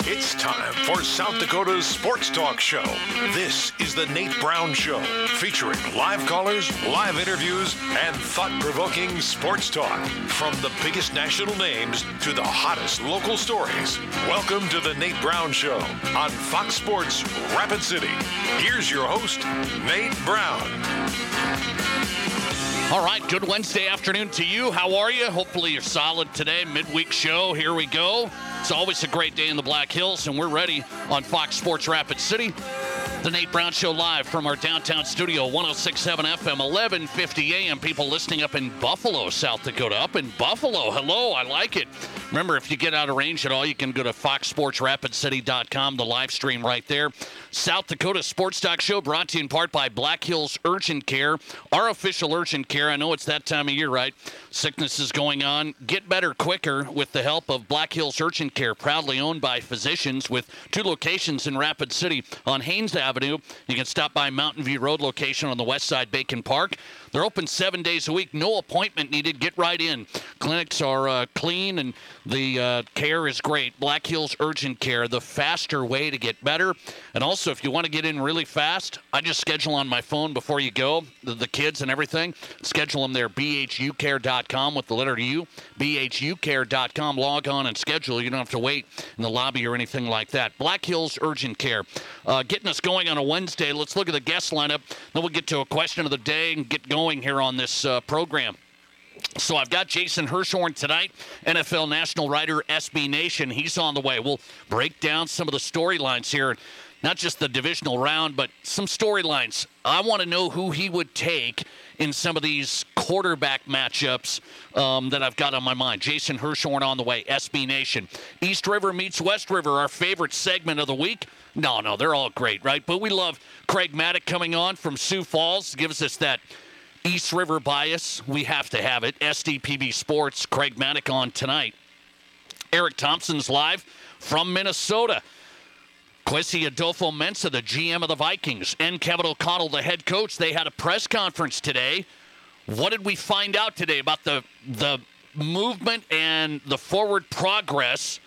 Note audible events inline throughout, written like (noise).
It's time for South Dakota's Sports Talk Show. This is the Nate Brown Show, featuring live callers, live interviews, and thought provoking sports talk. From the biggest national names to the hottest local stories. Welcome to the Nate Brown Show on Fox Sports Rapid City. Here's your host, Nate Brown. All right, good Wednesday afternoon to you. How are you? Hopefully you're solid today. Midweek show, here we go. It's always a great day in the Black Hills, and we're ready on Fox Sports Rapid City. The Nate Brown Show live from our downtown studio, 1067 FM, 1150 AM. People listening up in Buffalo, South Dakota. Up in Buffalo. Hello, I like it. Remember, if you get out of range at all, you can go to foxsportsrapidcity.com, the live stream right there. South Dakota Sports Talk Show brought to you in part by Black Hills Urgent Care, our official urgent care. I know it's that time of year, right? Sickness is going on. Get better quicker with the help of Black Hills Urgent Care, proudly owned by physicians with two locations in Rapid City on Haines Avenue. You can stop by Mountain View Road location on the west side, Baken Park. They're open seven days a week. No appointment needed. Get right in. Clinics are uh, clean and the uh, care is great. Black Hills Urgent Care, the faster way to get better. And also, if you want to get in really fast, I just schedule on my phone before you go, the, the kids and everything. Schedule them there, bhucare.com with the letter U, bhucare.com. Log on and schedule. You don't have to wait in the lobby or anything like that. Black Hills Urgent Care. Uh, getting us going on a Wednesday. Let's look at the guest lineup. Then we'll get to a question of the day and get going here on this uh, program. So I've got Jason Hirschhorn tonight, NFL national writer, SB Nation. He's on the way. We'll break down some of the storylines here, not just the divisional round, but some storylines. I want to know who he would take in some of these quarterback matchups um, that I've got on my mind. Jason Hirschhorn on the way, SB Nation. East River meets West River, our favorite segment of the week. No, no, they're all great, right? But we love Craig Mattick coming on from Sioux Falls, gives us that East River bias. We have to have it. SDPB Sports, Craig Mattick on tonight. Eric Thompson's live from Minnesota. Kwesi Adofo-Mensah, the GM of the Vikings, and Kevin O'Connell, the head coach. They had a press conference today. What did we find out today about the the movement and the forward progress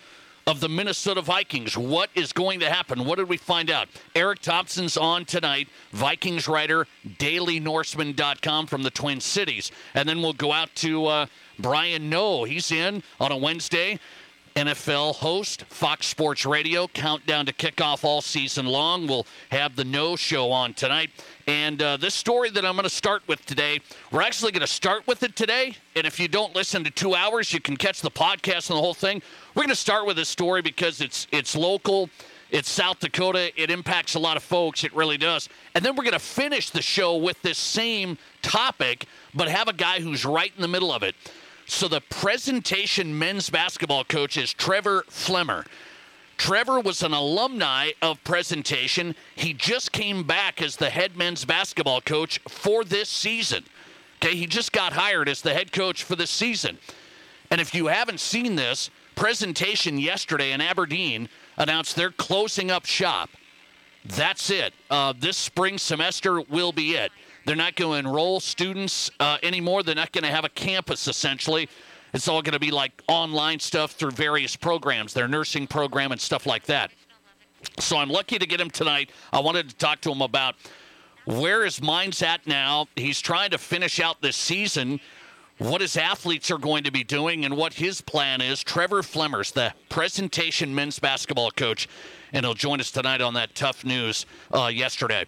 of the Minnesota Vikings? What is going to happen? What did we find out? Eric Thompson's on tonight, Vikings writer, DailyNorseman.com from the Twin Cities. And then we'll go out to uh, Brian Noe. He's in on a Wednesday. NFL host, Fox Sports Radio, countdown to kickoff all season long. We'll have the Noe Show on tonight. And uh, this story that I'm going to start with today, we're actually going to start with it today. And if you don't listen to two hours, you can catch the podcast and the whole thing. We're going to start with this story because it's it's local. It's South Dakota. It impacts a lot of folks. It really does. And then we're going to finish the show with this same topic, but have a guy who's right in the middle of it. So the presentation men's basketball coach is Trevor Flemmer. Trevor was an alumni of presentation. He just came back as the head men's basketball coach for this season. Okay, he just got hired as the head coach for this season. And if you haven't seen this, presentation yesterday in Aberdeen announced they're closing up shop. That's it. Uh, this spring semester will be it. They're not going to enroll students uh, anymore. They're not going to have a campus, essentially. It's all going to be like online stuff through various programs, their nursing program and stuff like that. So I'm lucky to get him tonight. I wanted to talk to him about where his mind's at now. He's trying to finish out this season, what his athletes are going to be doing, and what his plan is. Trevor Flemmers, the presentation men's basketball coach, and he'll join us tonight on that tough news uh, yesterday.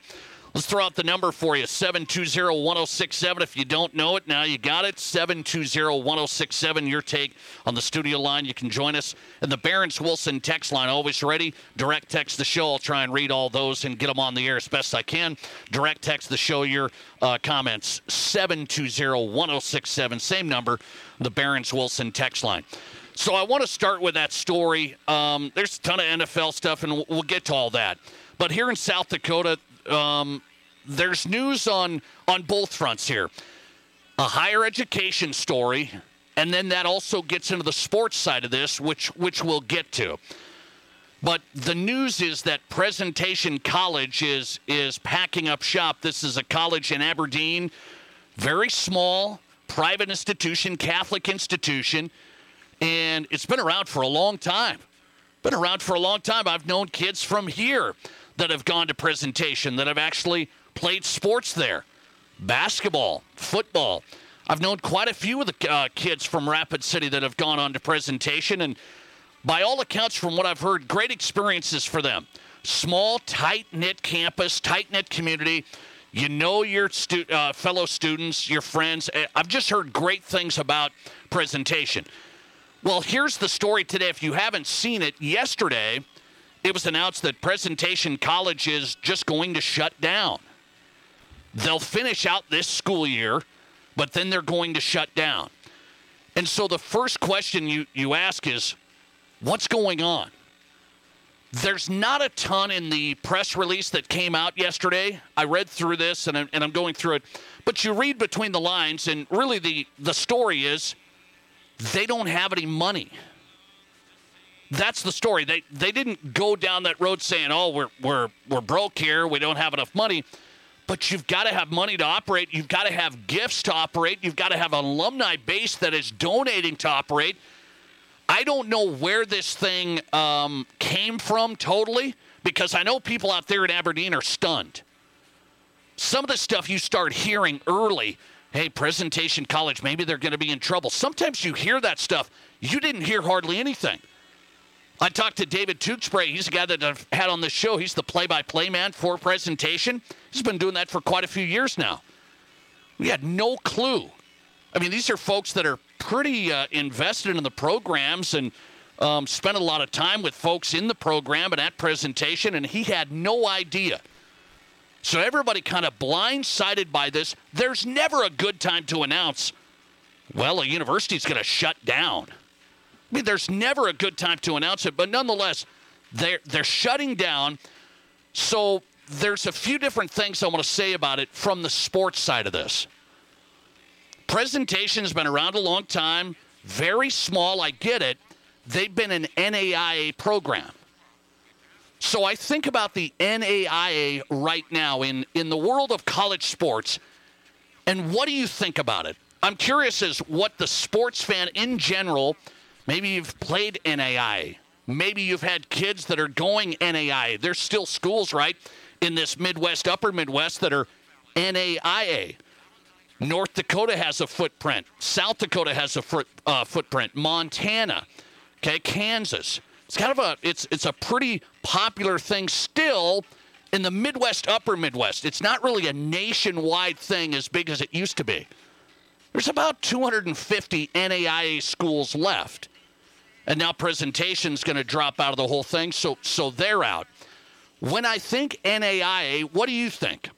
Let's throw out the number for you 720 1067. If you don't know it, now you got it 720 1067. Your take on the studio line. You can join us. And the Barron's Wilson text line, always ready. Direct text the show. I'll try and read all those and get them on the air as best I can. Direct text the show your uh, comments 720 1067. Same number, the Barron's Wilson text line. So I want to start with that story. Um, there's a ton of NFL stuff, and we'll get to all that. But here in South Dakota, um, there's news on on both fronts here. A higher education story, and then that also gets into the sports side of this, which which we'll get to. But the news is that Presentation College is is packing up shop. This is a college in Aberdeen, very small, private institution, Catholic institution, and it's been around for a long time. been around for a long time. I've known kids from here that have gone to presentation, that have actually played sports there basketball, football. I've known quite a few of the uh, kids from Rapid City that have gone on to presentation, and by all accounts, from what I've heard, great experiences for them. Small, tight knit campus, tight knit community. You know your stu- uh, fellow students, your friends. Eh, I've just heard great things about presentation. Well, here's the story today. If you haven't seen it, yesterday it was announced that Presentation College is just going to shut down. They'll finish out this school year, but then they're going to shut down. And so the first question you, you ask is what's going on? There's not a ton in the press release that came out yesterday. I read through this and I'm, and I'm going through it. But you read between the lines, and really the, the story is they don't have any money. That's the story. They, they didn't go down that road saying, oh, we're, we're, we're broke here, we don't have enough money but you've got to have money to operate. You've got to have gifts to operate. You've got to have an alumni base that is donating to operate. I don't know where this thing um, came from totally because I know people out there in Aberdeen are stunned. Some of the stuff you start hearing early hey, Presentation College, maybe they're going to be in trouble. Sometimes you hear that stuff, you didn't hear hardly anything. I talked to David Tewksbury. He's a guy that I've had on the show. He's the play by play man for presentation. He's been doing that for quite a few years now. We had no clue. I mean, these are folks that are pretty uh, invested in the programs and um, spent a lot of time with folks in the program and at presentation, and he had no idea. So everybody kind of blindsided by this. There's never a good time to announce, well, a university's going to shut down. Mean, there's never a good time to announce it, but nonetheless, they're they're shutting down. So there's a few different things I want to say about it from the sports side of this. Presentation has been around a long time, very small. I get it. They've been an NAIA program. So I think about the NAIA right now in, in the world of college sports, and what do you think about it? I'm curious as what the sports fan in general Maybe you've played NAI. Maybe you've had kids that are going NAI. There's still schools, right, in this Midwest, upper Midwest that are NAIA. North Dakota has a footprint. South Dakota has a foot, uh, footprint. Montana, okay, Kansas. It's kind of a it's it's a pretty popular thing still in the Midwest, upper Midwest. It's not really a nationwide thing as big as it used to be. There's about 250 NAIA schools left and now presentation's going to drop out of the whole thing. So so they're out. When I think NAIA, what do you think?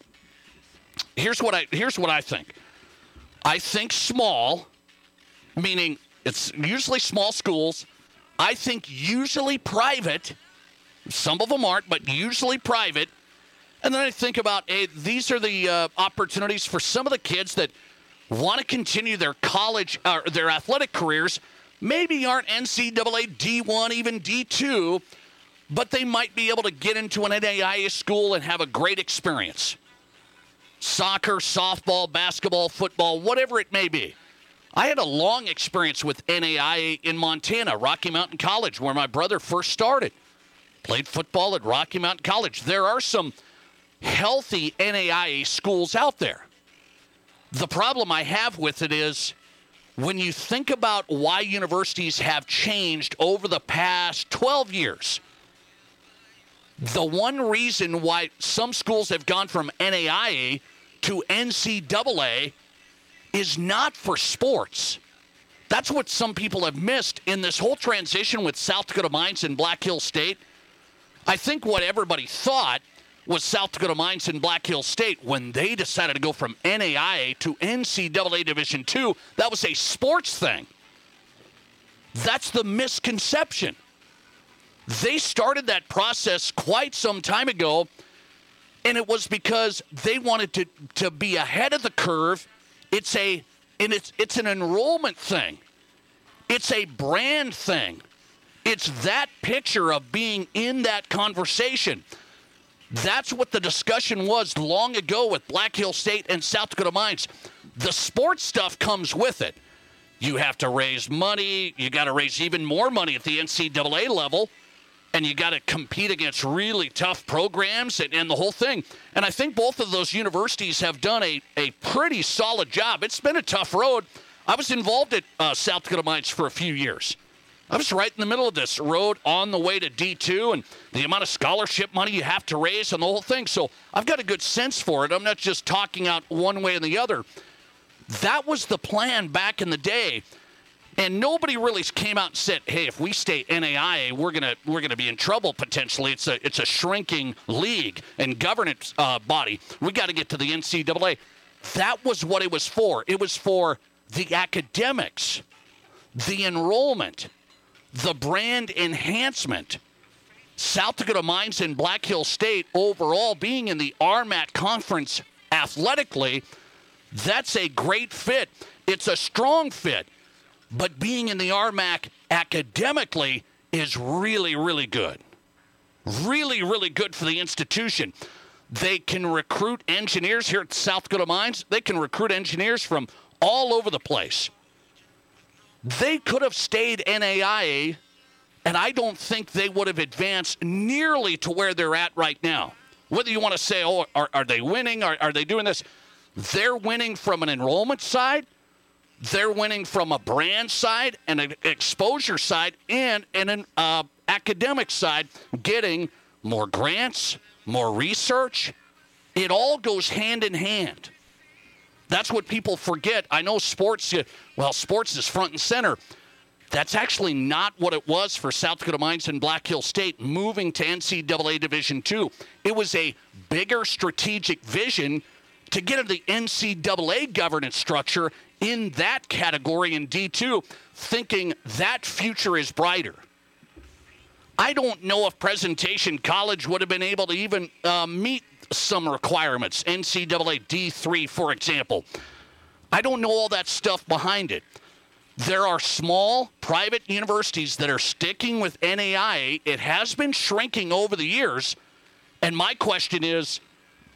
Here's what I here's what I think. I think small, meaning it's usually small schools. I think usually private. Some of them aren't, but usually private. And then I think about hey, these are the uh, opportunities for some of the kids that want to continue their college or uh, their athletic careers maybe aren't NCAA D1, even D2, but they might be able to get into an NAIA school and have a great experience. Soccer, softball, basketball, football, whatever it may be. I had a long experience with NAIA in Montana, Rocky Mountain College, where my brother first started. Played football at Rocky Mountain College. There are some healthy NAIA schools out there. The problem I have with it is when you think about why universities have changed over the past 12 years, the one reason why some schools have gone from NAIA to NCAA is not for sports. That's what some people have missed in this whole transition with South Dakota Mines and Black Hill State. I think what everybody thought was South Dakota Mines and Black Hill State when they decided to go from NAIA to NCAA Division II. That was a sports thing. That's the misconception. They started that process quite some time ago, and it was because they wanted to, to be ahead of the curve. It's a and it's it's an enrollment thing. It's a brand thing. It's that picture of being in that conversation. That's what the discussion was long ago with Black Hill State and South Dakota Mines. The sports stuff comes with it. You have to raise money. You got to raise even more money at the NCAA level. and you got to compete against really tough programs and, and, the whole thing. And I think both of those universities have done a, a pretty solid job. It's been a tough road. I was involved at uh, South Dakota Mines for a few years. I was right in the middle of this road on the way to D2 and the amount of scholarship money you have to raise and the whole thing. So I've got a good sense for it. I'm not just talking out one way and the other. That was the plan back in the day. And nobody really came out and said, "Hey, if we stay NAIA, we're gonna we're gonna be in trouble potentially." It's a it's a shrinking league and governance uh, body. We got to get to the NCAA. That was what it was for. It was for the academics, the enrollment, the brand enhancement. South Dakota Mines and Black Hill State overall being in the RMAC conference athletically, that's a great fit. It's a strong fit. But being in the RMAC academically is really, really good. Really, really good for the institution. They can recruit engineers here at South Dakota Mines. They can recruit engineers from all over the place. They could have stayed NAIA, and I don't think they would have advanced nearly to where they're at right now. Whether you want to say, oh, are, are they winning? Are, are they doing this? They're winning from an enrollment side, they're winning from a brand side and an exposure side and, and an uh, academic side, getting more grants, more research. It all goes hand in hand. That's what people forget. I know sports, well, sports is front and center. That's actually not what it was for South Dakota Mines and Black Hill State moving to NCAA Division II. It was a bigger strategic vision to get into the NCAA governance structure in that category in D2, thinking that future is brighter. I don't know if Presentation College would have been able to even uh, meet some requirements, NCAA D3, for example. I don't know all that stuff behind it. There are small private universities that are sticking with NAIA. It has been shrinking over the years. And my question is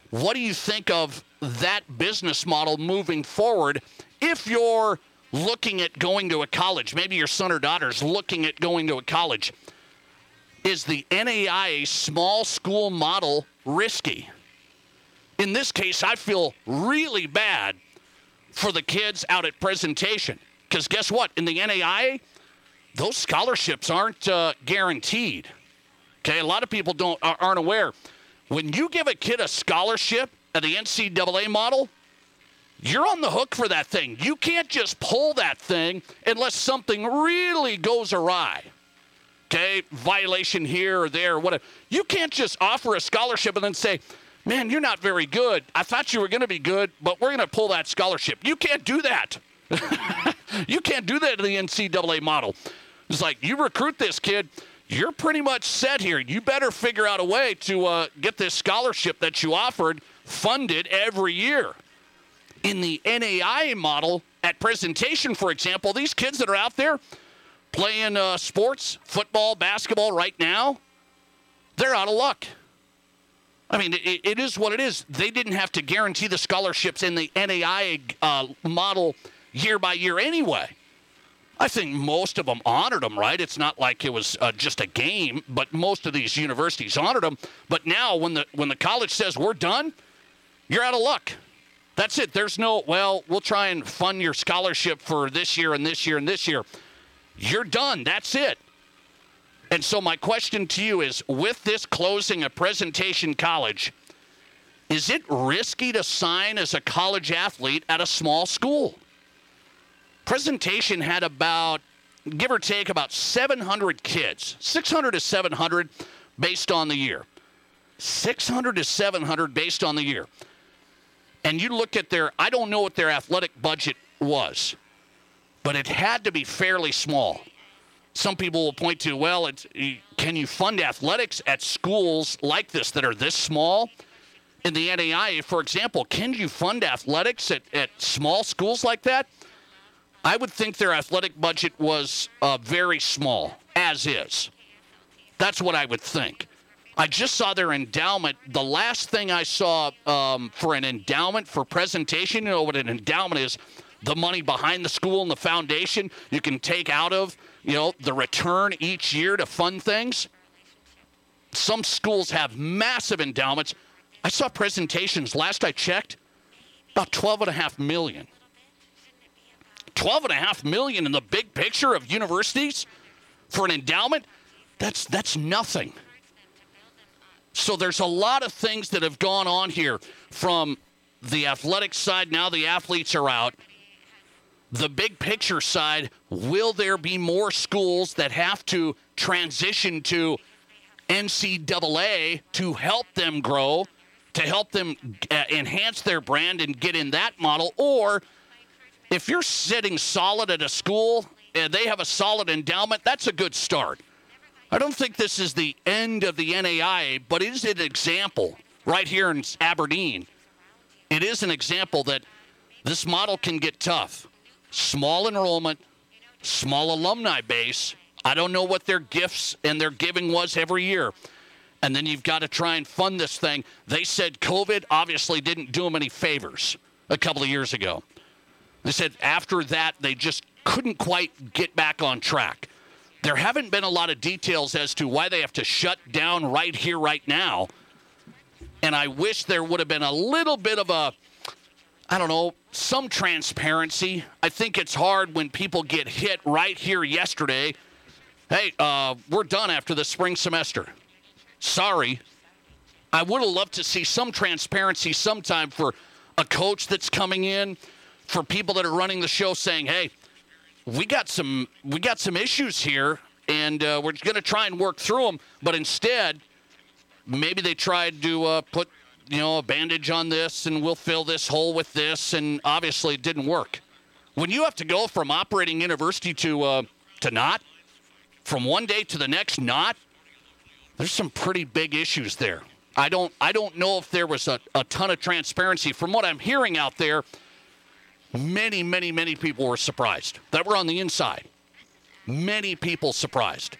what do you think of that business model moving forward if you're looking at going to a college? Maybe your son or daughter's looking at going to a college. Is the NAIA small school model risky? In this case, I feel really bad for the kids out at presentation. Because guess what? In the NAIA, those scholarships aren't uh, guaranteed. Okay, a lot of people don't aren't aware. When you give a kid a scholarship at the NCAA model, you're on the hook for that thing. You can't just pull that thing unless something really goes awry. Okay, violation here or there, or whatever. You can't just offer a scholarship and then say, man, you're not very good. I thought you were going to be good, but we're going to pull that scholarship. You can't do that. (laughs) you can't do that in the NCAA model. It's like you recruit this kid, you're pretty much set here. You better figure out a way to uh, get this scholarship that you offered funded every year. In the NAI model, at presentation, for example, these kids that are out there playing uh, sports, football, basketball right now, they're out of luck. I mean, it, it is what it is. They didn't have to guarantee the scholarships in the NAI uh, model year by year anyway. I think most of them honored them, right? It's not like it was uh, just a game, but most of these universities honored them. But now, when the when the college says we're done, you're out of luck. That's it. There's no well, we'll try and fund your scholarship for this year and this year and this year. You're done. That's it. And so, my question to you is with this closing of Presentation College, is it risky to sign as a college athlete at a small school? Presentation had about, give or take, about 700 kids, 600 to 700 based on the year. 600 to 700 based on the year. And you look at their, I don't know what their athletic budget was, but it had to be fairly small some people will point to, well, can you fund athletics at schools like this that are this small? In the NAIA, for example, can you fund athletics at, at small schools like that? I would think their athletic budget was uh, very small, as is. That's what I would think. I just saw their endowment. The last thing I saw um, for an endowment for presentation, you know what an endowment is? The money behind the school and the foundation you can take out of you know, the return each year to fund things. Some schools have massive endowments. I saw presentations last I checked about 12 and a half million. 12 and a half million in the big picture of universities for an endowment? That's that's nothing. So there's a lot of things that have gone on here from the athletic side. Now the athletes are out. The big picture side will there be more schools that have to transition to NCAA to help them grow, to help them uh, enhance their brand and get in that model? Or if you're sitting solid at a school and they have a solid endowment, that's a good start. I don't think this is the end of the NAIA, but it is an example right here in Aberdeen. It is an example that this model can get tough. Small enrollment, small alumni base. I don't know what their gifts and their giving was every year. And then you've got to try and fund this thing. They said COVID obviously didn't do them any favors a couple of years ago. They said after that, they just couldn't quite get back on track. There haven't been a lot of details as to why they have to shut down right here, right now. And I wish there would have been a little bit of a, I don't know, some transparency. I think it's hard when people get hit right here yesterday. Hey, uh, we're done after the spring semester. Sorry. I would have loved to see some transparency sometime for a coach that's coming in, for people that are running the show saying, hey, we got some we got some issues here, and uh, we're going to try and work through them. But instead, maybe they tried to uh, put you know a bandage on this, and we'll fill this hole with this, and obviously it didn't work. When you have to go from operating university to uh, to not, from one day to the next, not, there's some pretty big issues there. I don't I don't know if there was a, a ton of transparency. From what I'm hearing out there, Many, many, many people were surprised that were on the inside. Many people surprised.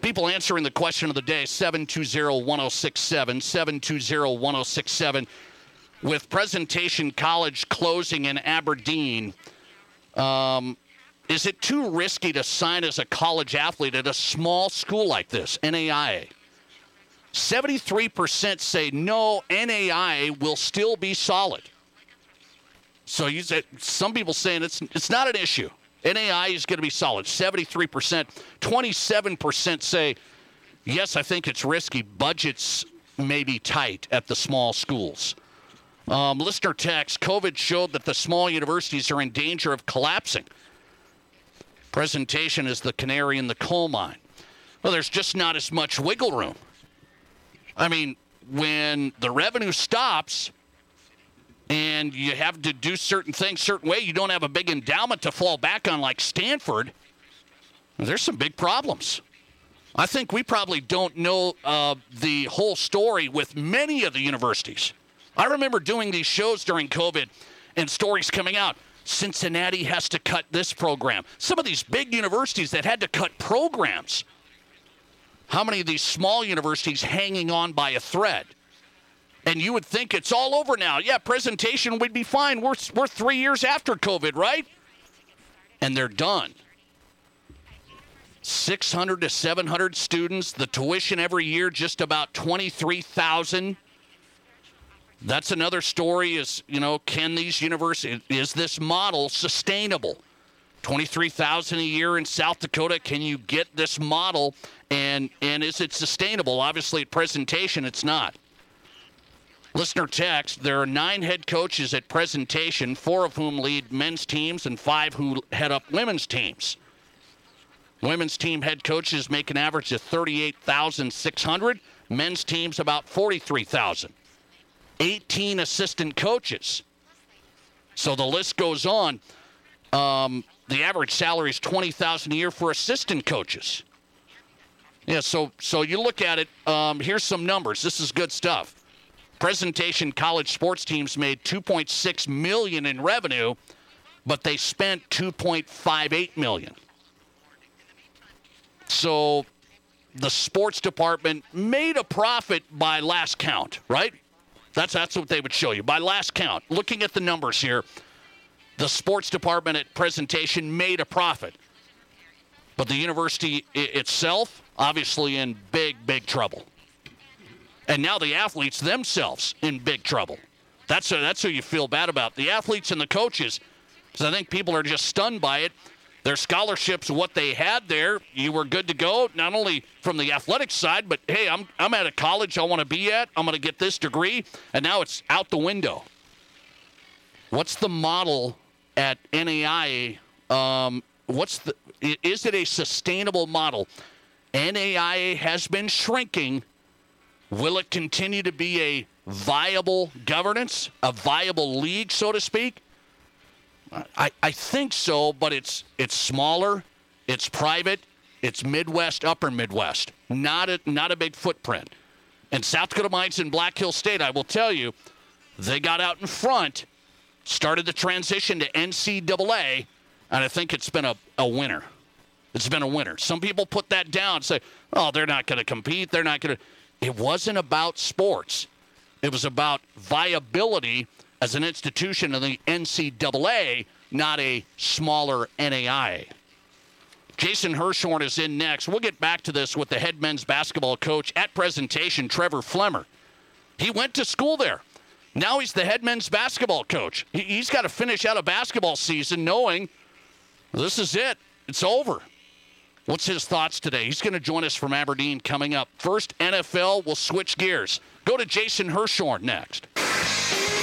People answering the question of the day 720 1067, 720 1067. With Presentation College closing in Aberdeen, um, is it too risky to sign as a college athlete at a small school like this, NAIA? 73% say no, NAIA will still be solid. So you said some people saying it's it's not an issue. NAI is going to be solid. 73%, 27% say yes, I think it's risky. Budgets may be tight at the small schools. Um, listener text COVID showed that the small universities are in danger of collapsing. Presentation is the canary in the coal mine. Well, there's just not as much wiggle room. I mean, when the revenue stops, and you have to do certain things certain way, you don't have a big endowment to fall back on like Stanford, there's some big problems. I think we probably don't know uh, the whole story with many of the universities. I remember doing these shows during COVID and stories coming out. Cincinnati has to cut this program. Some of these big universities that had to cut programs. How many of these small universities hanging on by a thread? And you would think it's all over now. Yeah, presentation would be fine. We're, we're three years after COVID, right? And they're done. 600 to 700 students. The tuition every year, just about 23,000. That's another story is, you know, can these universities, is this model sustainable? 23,000 a year in South Dakota. Can you get this model and and is it sustainable? Obviously at presentation it's not. Listener text There are nine head coaches at presentation, four of whom lead men's teams and five who head up women's teams. Women's team head coaches make an average of 38,600. Men's teams about 43,000. 18 assistant coaches. So the list goes on. Um, the average salary is 20,000 a year for assistant coaches. Yeah, so so you look at it. Um, here's some numbers. This is good stuff. Presentation college sports teams made 2.6 million in revenue, but they spent 2.58 million. So the sports department made a profit by last count, right? That's that's what they would show you by last count. Looking at the numbers here, the sports department at presentation made a profit. But the university itself, obviously, in big, big trouble. And now the athletes themselves in big trouble. That's that's who you feel bad about. The athletes and the coaches, because I think people are just stunned by it. Their scholarships, what they had there, you were good to go, not only from the athletic side, but hey, I'm, I'm at a college I want to be at. I'm going to get this degree, and now it's out the window. What's the model at NAIA? Um, what's the? Is it a sustainable model? NAIA has been shrinking. Will it continue to be a viable governance, a viable league, so to speak? I, I think so, but it's it's smaller, it's private, it's Midwest, Upper Midwest, not a not a big footprint. And South Dakota Mines and Black Hill State, I will tell you, they got out in front, started the transition to NCAA, and I think it's been a, a winner. It's been a winner. Some people put that down, say, "Oh, they're not going to compete. They're not going to." It wasn't about sports. It was about viability as an institution of the NCAA, not a smaller NAIA. Jason Hirschhorn is in next. We'll get back to this with the head men's basketball coach at presentation, Trevor Flemmer. He went to school there. Now he's the head men's basketball coach. He's got to finish out a basketball season knowing this is it. It's over. What's his thoughts today? He's going to join us from Aberdeen coming up. First, NFL. We'll switch gears. Go to Jason Hirschhorn next.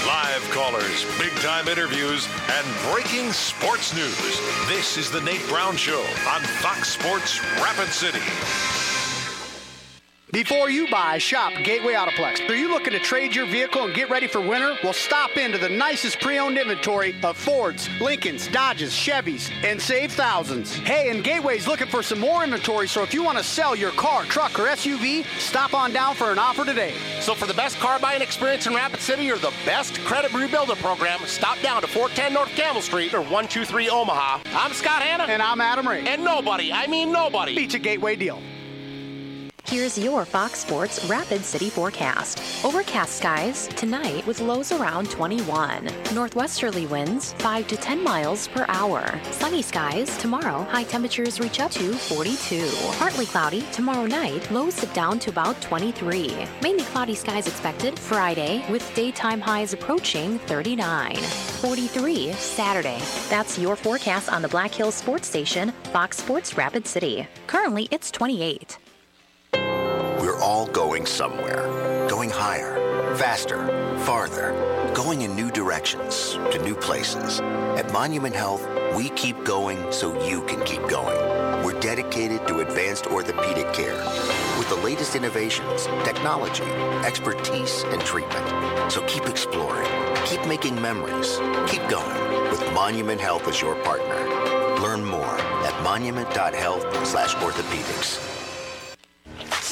Live callers, big time interviews, and breaking sports news. This is The Nate Brown Show on Fox Sports Rapid City. Before you buy, shop Gateway Autoplex. Are you looking to trade your vehicle and get ready for winter? Well, stop into the nicest pre-owned inventory of Fords, Lincolns, Dodges, Chevys, and save thousands. Hey, and Gateway's looking for some more inventory, so if you want to sell your car, truck, or SUV, stop on down for an offer today. So for the best car buying experience in Rapid City or the best credit rebuilder program, stop down to 410 North Campbell Street or 123 Omaha. I'm Scott Hanna. And I'm Adam Ray. And nobody, I mean nobody, beats a Gateway deal. Here's your Fox Sports Rapid City forecast. Overcast skies tonight with lows around 21. Northwesterly winds 5 to 10 miles per hour. Sunny skies tomorrow, high temperatures reach up to 42. Partly cloudy tomorrow night, lows dip down to about 23. Mainly cloudy skies expected Friday with daytime highs approaching 39. 43 Saturday. That's your forecast on the Black Hills Sports Station, Fox Sports Rapid City. Currently, it's 28. Going somewhere. Going higher, faster, farther. Going in new directions, to new places. At Monument Health, we keep going so you can keep going. We're dedicated to advanced orthopedic care with the latest innovations, technology, expertise, and treatment. So keep exploring, keep making memories, keep going with Monument Health as your partner. Learn more at monument.health slash orthopedics.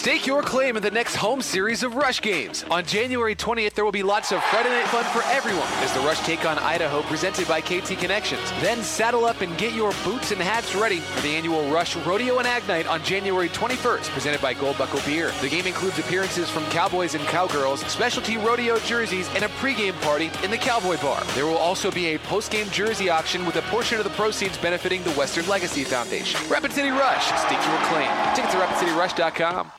Stake your claim in the next home series of Rush games. On January 20th, there will be lots of Friday night fun for everyone as the Rush take on Idaho presented by KT Connections. Then saddle up and get your boots and hats ready for the annual Rush Rodeo and Ag Night on January 21st, presented by Gold Buckle Beer. The game includes appearances from cowboys and cowgirls, specialty rodeo jerseys, and a pregame party in the Cowboy Bar. There will also be a postgame jersey auction with a portion of the proceeds benefiting the Western Legacy Foundation. Rapid City Rush, stake your claim. Tickets at rapidcityrush.com.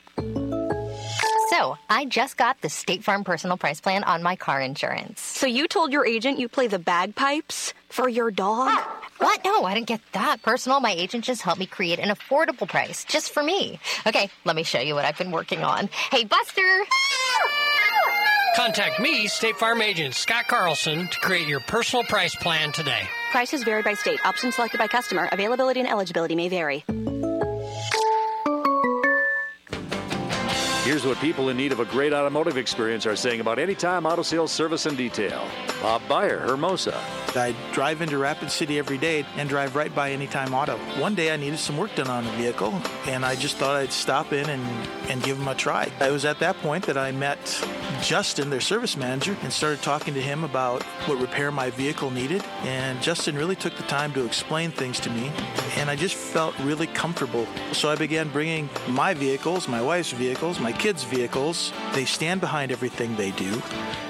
So, I just got the State Farm personal price plan on my car insurance. So, you told your agent you play the bagpipes for your dog? Ah, what? No, I didn't get that personal. My agent just helped me create an affordable price just for me. Okay, let me show you what I've been working on. Hey, Buster! Contact me, State Farm agent Scott Carlson, to create your personal price plan today. Prices vary by state. Options selected by customer. Availability and eligibility may vary. Here's what people in need of a great automotive experience are saying about Anytime Auto Sales Service and Detail. Bob Meyer, Hermosa. I drive into Rapid City every day and drive right by Anytime Auto. One day I needed some work done on the vehicle, and I just thought I'd stop in and, and give them a try. It was at that point that I met Justin, their service manager, and started talking to him about what repair my vehicle needed. And Justin really took the time to explain things to me, and I just felt really comfortable. So I began bringing my vehicles, my wife's vehicles, my kids' vehicles. They stand behind everything they do.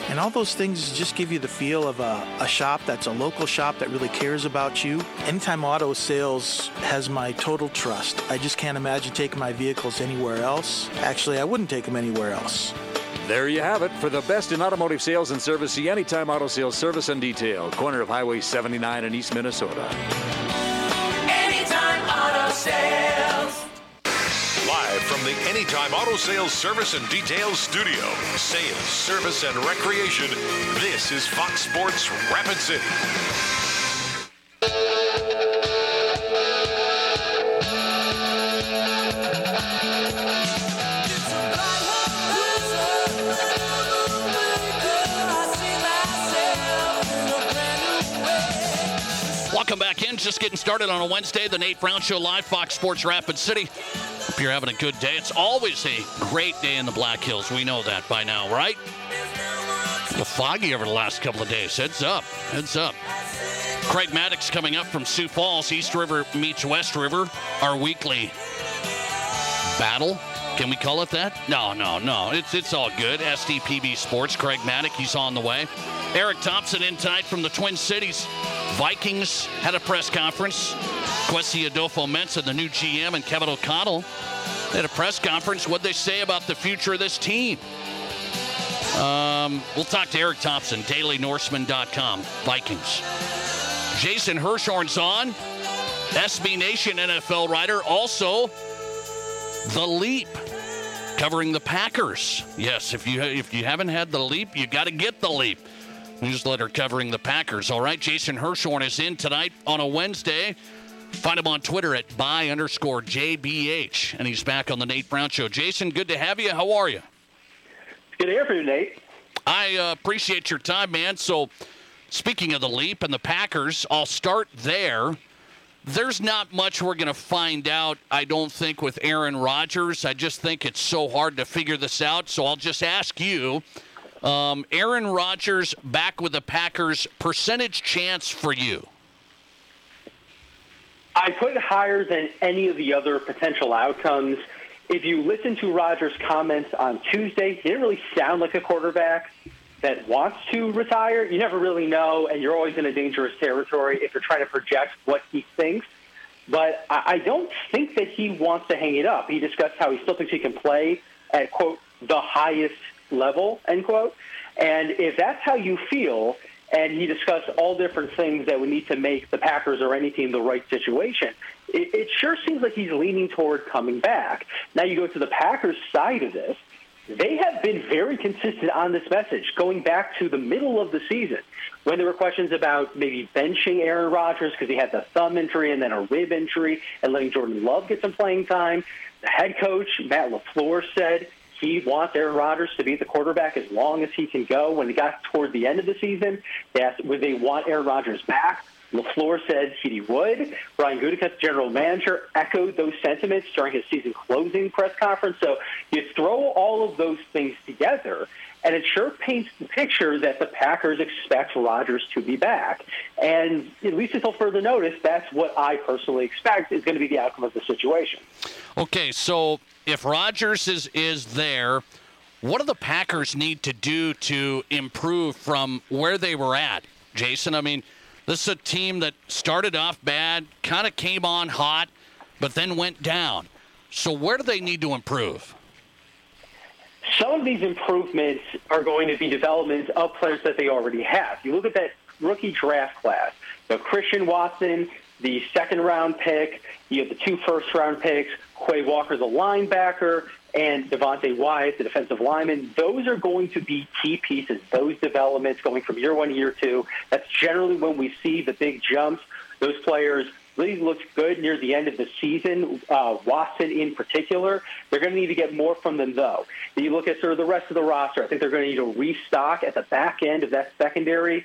And all those things just give you the feel of a, a shop that's a local shop that really cares about you. Anytime Auto Sales has my total trust. I just can't imagine taking my vehicles anywhere else. Actually, I wouldn't take them anywhere else. There you have it. For the best in automotive sales and service, see Anytime Auto Sales Service and Detail, corner of Highway 79 in East Minnesota. Anytime Auto Sales. From the Anytime Auto Sales Service and Detail Studio, sales, service, and recreation, this is Fox Sports Rapid City. Just getting started on a Wednesday, the Nate Brown Show live, Fox Sports Rapid City. Hope you're having a good day. It's always a great day in the Black Hills. We know that by now, right? A foggy over the last couple of days. Heads up. Heads up. Craig Mattick coming up from Sioux Falls. East River meets West River. Our weekly battle. Can we call it that? No, no, no. It's it's all good. SDPB Sports. Craig Mattick, he's on the way. Eric Thompson in tonight from the Twin Cities. Vikings had a press conference. Kwesi Adofo-Mensah, the new GM, and Kevin O'Connell had a press conference. What'd they say about the future of this team? Um, we'll talk to Eric Thompson, dailynorseman.com, Vikings. Jason Hirschhorn's on, SB Nation NFL writer, also the Leap, covering the Packers. Yes, if you if you haven't had the Leap, you got to get the Leap. Newsletter covering the Packers. All right, Jason Hirschhorn is in tonight on a Wednesday. Find him on Twitter at by underscore JBH, and he's back on the Nate Brown Show. Jason, good to have you. How are you? Good to hear from you, Nate. I uh, appreciate your time, man. So, speaking of the leap and the Packers, I'll start there. There's not much we're going to find out, I don't think, with Aaron Rodgers. I just think it's so hard to figure this out. So I'll just ask you um, Aaron Rodgers back with the Packers, percentage chance for you? I put it higher than any of the other potential outcomes. If you listen to Rodgers' comments on Tuesday, he didn't really sound like a quarterback that wants to retire. You never really know, and you're always in a dangerous territory if you're trying to project what he thinks. But I don't think that he wants to hang it up. He discussed how he still thinks he can play at, quote, the highest level, end quote. And if that's how you feel, and he discussed all different things that would need to make the Packers or any team the right situation. It, it, sure seems like he's leaning toward coming back. Now you go to the Packers side of this. They have been very consistent on this message going back to the middle of the season when there were questions about maybe benching Aaron Rodgers because he had the thumb injury and then a rib injury and letting Jordan Love get some playing time. The head coach, Matt LaFleur, said he wants Aaron Rodgers to be the quarterback as long as he can go. When they got toward the end of the season, they asked would they want Aaron Rodgers back. LaFleur said he would. Brian Gutekunst, general manager, echoed those sentiments during his season closing press conference. So you throw all of those things together, and it sure paints the picture that the Packers expect Rodgers to be back. And at least until further notice, that's what I personally expect is going to be the outcome of the situation. Okay, so if Rodgers is is there, what do the Packers need to do to improve from where they were at, Jason? I mean, this is a team that started off bad, kind of came on hot, but then went down. So where do they need to improve? Some of these improvements are going to be developments of players that they already have. You look at that rookie draft class, the Christian Watson, the second round pick, you have the two first round picks, Quay Walker, the linebacker, and Devonte Wyatt, the defensive lineman. Those are going to be key pieces. Those developments going from year one to year two. That's generally when we see the big jumps. Those players really looked good near the end of the season. Uh, Watson, in particular, they're going to need to get more from them, though. You look at sort of the rest of the roster. I think they're going to need to restock at the back end of that secondary.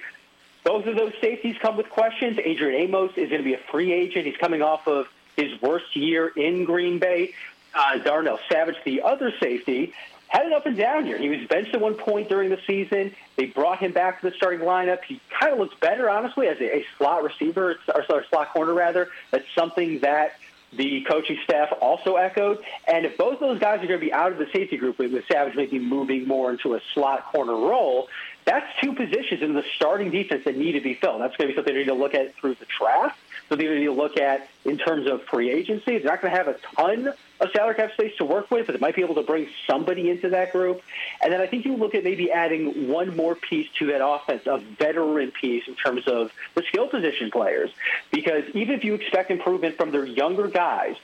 Both of those safeties come with questions. Adrian Amos is going to be a free agent. He's coming off of his worst year in Green Bay. Uh, Darnell Savage, the other safety, had an up and down year. He was benched at one point during the season. They brought him back to the starting lineup. He kind of looks better, honestly, as a, a slot receiver, or sorry, slot corner rather. That's something that the coaching staff also echoed. And if both those guys are going to be out of the safety group, with Savage maybe moving more into a slot corner role, that's two positions in the starting defense that need to be filled. That's going to be something they need to look at through the draft. So they need to look at in terms of free agency. They're not going to have a ton of salary cap space to work with, but they might be able to bring somebody into that group. And then I think you look at maybe adding one more piece to that offense, a veteran piece in terms of the skill position players. Because even if you expect improvement from their younger guys,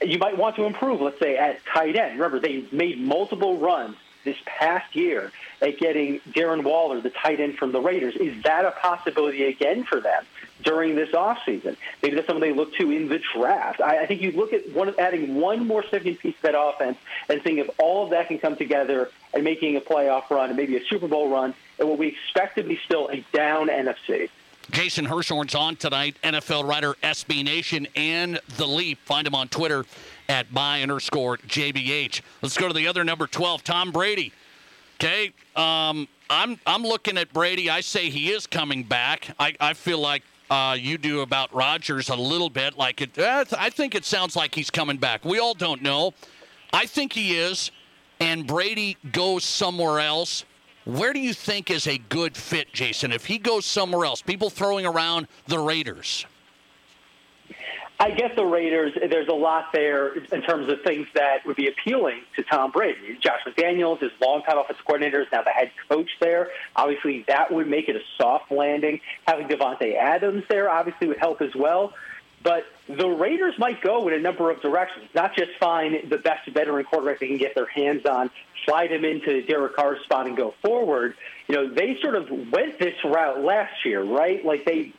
you might want to improve, let's say, at tight end. Remember, they made multiple runs this past year at getting Darren Waller, the tight end from the Raiders. Is that a possibility again for them during this offseason? Maybe that's something they look to in the draft. I, I think you look at one, adding one more significant piece to that offense and seeing if all of that can come together and making a playoff run and maybe a Super Bowl run and what we expect to be still a down NFC. Jason Hirschhorn's on tonight, NFL writer SB Nation and The Leap. Find him on Twitter at by underscore JBH. Let's go to the other number 12, Tom Brady. Okay, um, I'm I'm looking at Brady. I say he is coming back. I, I feel like uh, you do about Rodgers a little bit. Like it, I think it sounds like he's coming back. We all don't know. I think he is, and Brady goes somewhere else. Where do you think is a good fit, Jason? If he goes somewhere else, people throwing around the Raiders. I guess the Raiders, there's a lot there in terms of things that would be appealing to Tom Brady. Josh McDaniels, his longtime offensive coordinator, is now the head coach there. Obviously, that would make it a soft landing. Having Davante Adams there obviously would help as well. But the Raiders might go in a number of directions, not just find the best veteran quarterback they can get their hands on, slide him into Derek Carr's spot and go forward. You know, they sort of went this route last year, right? Like they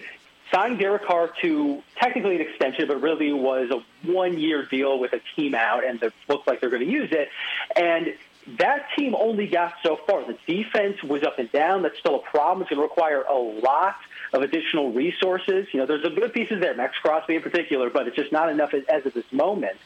signed Derek Carr to technically an extension, but really was a one-year deal with a team out, and it looks like they're going to use it. And that team only got so far. The defense was up and down. That's still a problem. It's going to require a lot of additional resources. You know, there's some good pieces there, Maxx Crosby in particular, but it's just not enough as, as of this moment.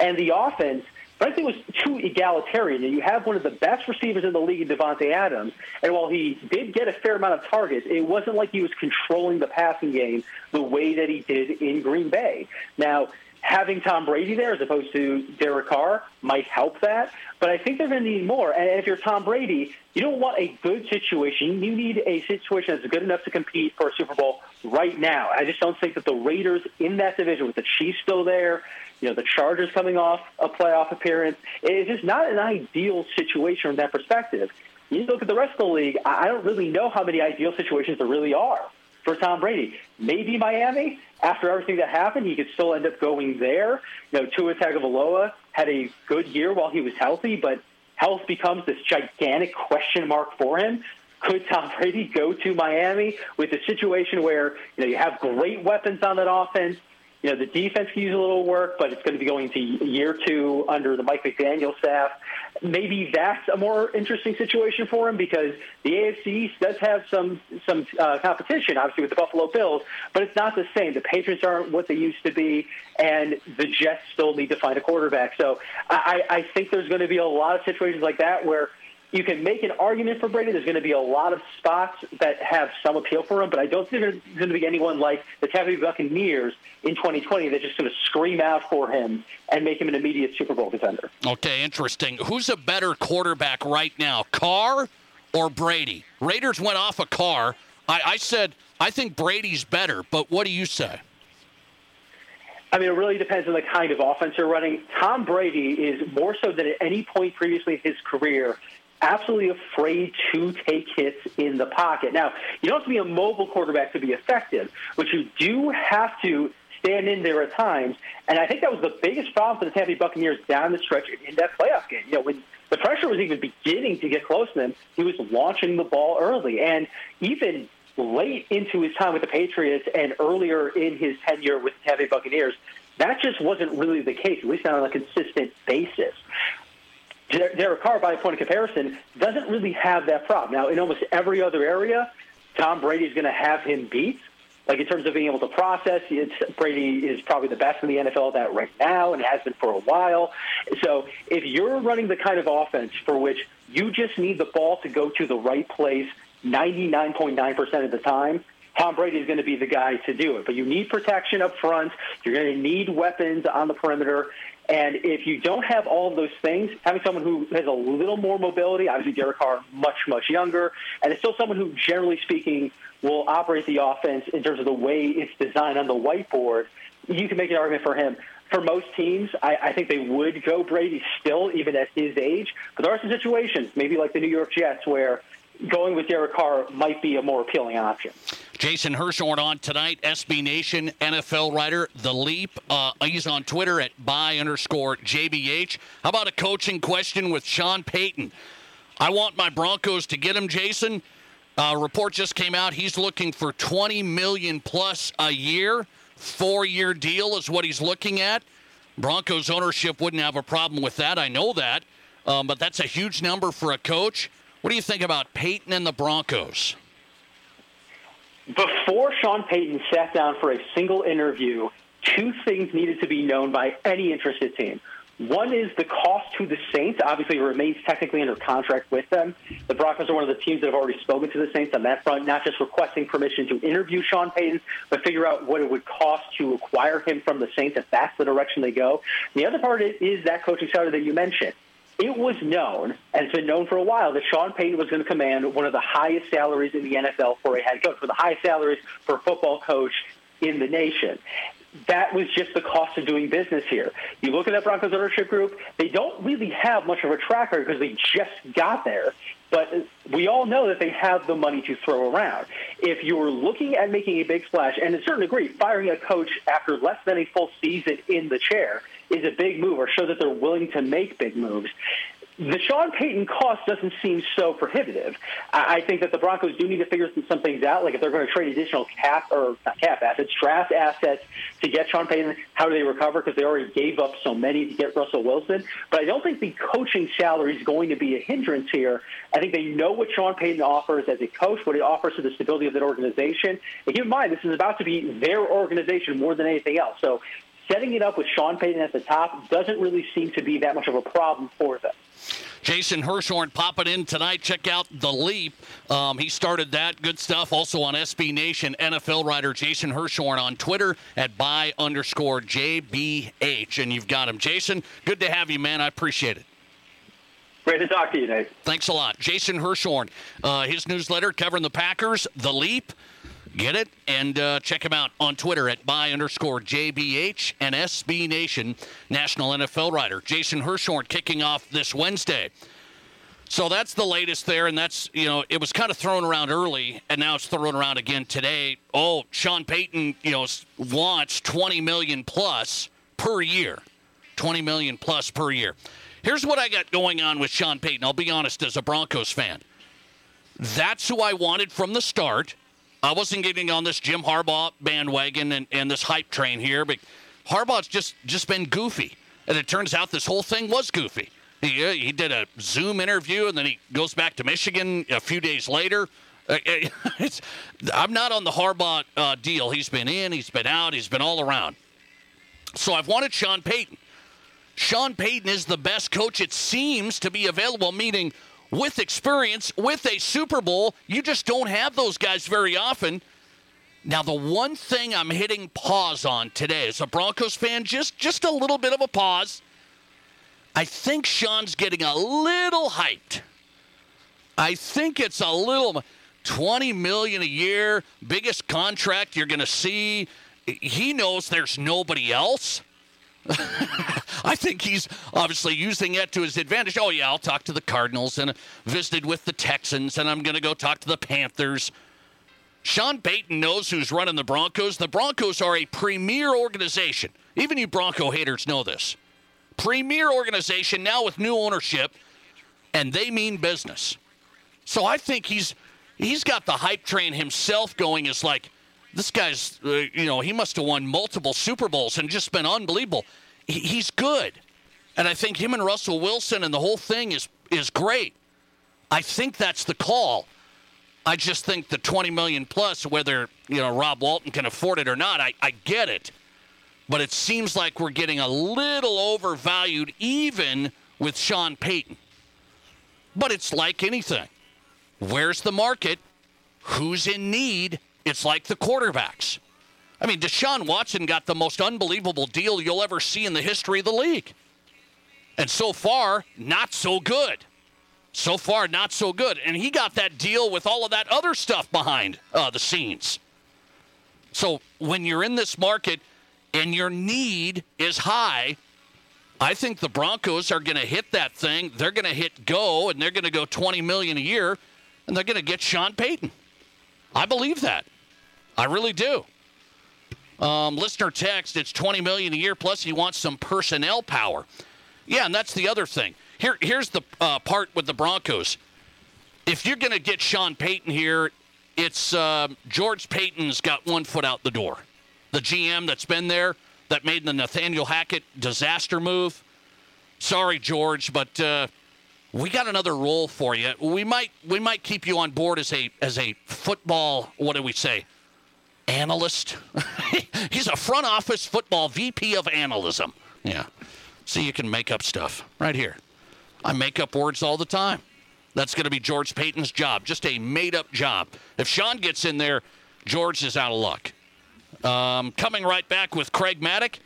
And the offense – frankly was too egalitarian. And you have one of the best receivers in the league in Davante Adams, and while he did get a fair amount of targets, it wasn't like he was controlling the passing game the way that he did in Green Bay. Now, having Tom Brady there as opposed to Derek Carr might help that, but I think they're going to need more. And if you're Tom Brady, you don't want a good situation. You need a situation that's good enough to compete for a Super Bowl right now. I just don't think that the Raiders in that division, with the Chiefs still there, you know, the Chargers coming off a playoff appearance. It's just not an ideal situation from that perspective. You look at the rest of the league, I don't really know how many ideal situations there really are for Tom Brady. Maybe Miami, after everything that happened, he could still end up going there. You know, Tua Tagovailoa had a good year while he was healthy, but health becomes this gigantic question mark for him. Could Tom Brady go to Miami with a situation where you know you have great weapons on that offense? You know, the defense can use a little work, but it's going to be going to year two under the Mike McDaniel staff. Maybe that's a more interesting situation for him because the AFC East does have some some uh, competition, obviously with the Buffalo Bills, but it's not the same. The Patriots aren't what they used to be, and the Jets still need to find a quarterback. So I, I think there's going to be a lot of situations like that where you can make an argument for Brady. There's going to be a lot of spots that have some appeal for him, but I don't think there's going to be anyone like the Tampa Bay Buccaneers in 2020 that's just going to scream out for him and make him an immediate Super Bowl contender. Okay, interesting. Who's a better quarterback right now, Carr or Brady? Raiders went off a Carr. I, I said I think Brady's better, but what do you say? I mean, it really depends on the kind of offense you're running. Tom Brady is more so than at any point previously in his career absolutely afraid to take hits in the pocket. Now, you don't have to be a mobile quarterback to be effective, but you do have to stand in there at times. And I think that was the biggest problem for the Tampa Bay Buccaneers down the stretch in that playoff game. You know, when the pressure was even beginning to get close to him, he was launching the ball early. And even late into his time with the Patriots and earlier in his tenure with the Tampa Bay Buccaneers, that just wasn't really the case, at least not on a consistent basis. Derek Carr, by point of comparison, doesn't really have that problem. Now, in almost every other area, Tom Brady is going to have him beat. Like in terms of being able to process, it's, Brady is probably the best in the NFL at that right now, and has been for a while. So if you're running the kind of offense for which you just need the ball to go to the right place 99.9% of the time, Tom Brady is going to be the guy to do it. But you need protection up front. You're going to need weapons on the perimeter. And if you don't have all of those things, having someone who has a little more mobility, obviously Derek Carr much, much younger, and it's still someone who, generally speaking, will operate the offense in terms of the way it's designed on the whiteboard, you can make an argument for him. For most teams, I, I think they would go Brady still, even at his age. But there are some situations, maybe like the New York Jets, where going with Derek Carr might be a more appealing option. Jason Hirschhorn on tonight, SB Nation NFL writer, The Leap. Uh, he's on Twitter at by underscore JBH. How about a coaching question with Sean Payton? I want my Broncos to get him, Jason. Uh, report just came out. He's looking for 20 million plus a year. Four-year deal is what he's looking at. Broncos ownership wouldn't have a problem with that. I know that, um, but that's a huge number for a coach. What do you think about Payton and the Broncos? Before Sean Payton sat down for a single interview, two things needed to be known by any interested team. One is the cost to the Saints. Obviously, remains technically under contract with them. The Broncos are one of the teams that have already spoken to the Saints on that front, not just requesting permission to interview Sean Payton, but figure out what it would cost to acquire him from the Saints if that's the direction they go. The other part is that coaching salary that you mentioned it was known, and it's been known for a while, that Sean Payton was going to command one of the highest salaries in the NFL for a head coach, for the highest salaries for a football coach in the nation. That was just the cost of doing business here. You look at that Broncos ownership group, they don't really have much of a track record because they just got there. But we all know that they have the money to throw around. If you're looking at making a big splash, and to a certain degree, firing a coach after less than a full season in the chair is a big move or shows that they're willing to make big moves the Sean Payton cost doesn't seem so prohibitive. I think that the Broncos do need to figure some things out. Like if they're going to trade additional cap or not cap assets, draft assets to get Sean Payton, how do they recover? Because they already gave up so many to get Russell Wilson. But I don't think the coaching salary is going to be a hindrance here. I think they know what Sean Payton offers as a coach, what he offers to the stability of that organization. And keep in mind, this is about to be their organization more than anything else. So setting it up with Sean Payton at the top doesn't really seem to be that much of a problem for them. Jason Hirschhorn popping in tonight. Check out The Leap. Um, he started that. Good stuff. Also on SB Nation, NFL writer Jason Hirschhorn on Twitter at by underscore JBH. And you've got him. Jason, good to have you, man. I appreciate it. Great to talk to you, Nate. Thanks a lot. Jason Hirschhorn, uh, his newsletter covering the Packers, The Leap. Get it? And uh, check him out on Twitter at by underscore JBH and SB Nation, National NFL writer. Jason Hirschhorn kicking off this Wednesday. So that's the latest there, and that's, you know, it was kind of thrown around early, and now it's thrown around again today. Oh, Sean Payton, you know, wants 20 million plus per year. 20 million plus per year. Here's what I got going on with Sean Payton. I'll be honest, as a Broncos fan. That's who I wanted from the start. I wasn't getting on this Jim Harbaugh bandwagon and, and this hype train here, but Harbaugh's just just been goofy, and it turns out this whole thing was goofy. He, uh, he did a Zoom interview, and then he goes back to Michigan a few days later. Uh, (laughs) I'm not on the Harbaugh uh, deal. He's been in, he's been out, he's been all around. So I've wanted Sean Payton. Sean Payton is the best coach it seems to be available, meaning with experience, with a Super Bowl. You just don't have those guys very often. Now, the one thing I'm hitting pause on today as a Broncos fan, just, just a little bit of a pause. I think Sean's getting a little hyped. I think it's a little 20 million a year, biggest contract you're going to see. He knows there's nobody else. (laughs) I think he's obviously using that to his advantage. Oh, yeah, I'll talk to the Cardinals and visited with the Texans, and I'm going to go talk to the Panthers. Sean Payton knows who's running the Broncos. The Broncos are a premier organization. Even you Bronco haters know this. Premier organization now with new ownership, and they mean business. So I think he's he's got the hype train himself going. Is like, this guy's, uh, you know, he must have won multiple Super Bowls and just been unbelievable. He, he's good, and I think him and Russell Wilson and the whole thing is is great. I think that's the call. I just think the 20 million plus, whether you know Rob Walton can afford it or not. I, I get it, but it seems like we're getting a little overvalued, even with Sean Payton. But it's like anything. Where's the market? Who's in need? It's like the quarterbacks. I mean, Deshaun Watson got the most unbelievable deal you'll ever see in the history of the league. And so far, not so good. So far, not so good. And he got that deal with all of that other stuff behind uh, the scenes. So when you're in this market and your need is high, I think the Broncos are going to hit that thing. They're going to hit go, and they're going to go 20 million a year, and they're going to get Sean Payton. I believe that. I really do. Um, listener text, it's 20 million a year plus he wants some personnel power. Yeah, and that's the other thing. Here, here's the uh, part with the Broncos. If you're going to get Sean Payton here, it's uh, George Paton's got one foot out the door. The GM that's been there that made the Nathaniel Hackett disaster move. Sorry, George, but uh, we got another role for you. We might we might keep you on board as a as a football. What do we say? Analyst. (laughs) He's a front office football VP of analysm. Yeah. See, you can make up stuff right here. I make up words all the time. That's going to be George Paton's job, just a made up job. If Sean gets in there, George is out of luck. Um, coming right back with Craig Mattick,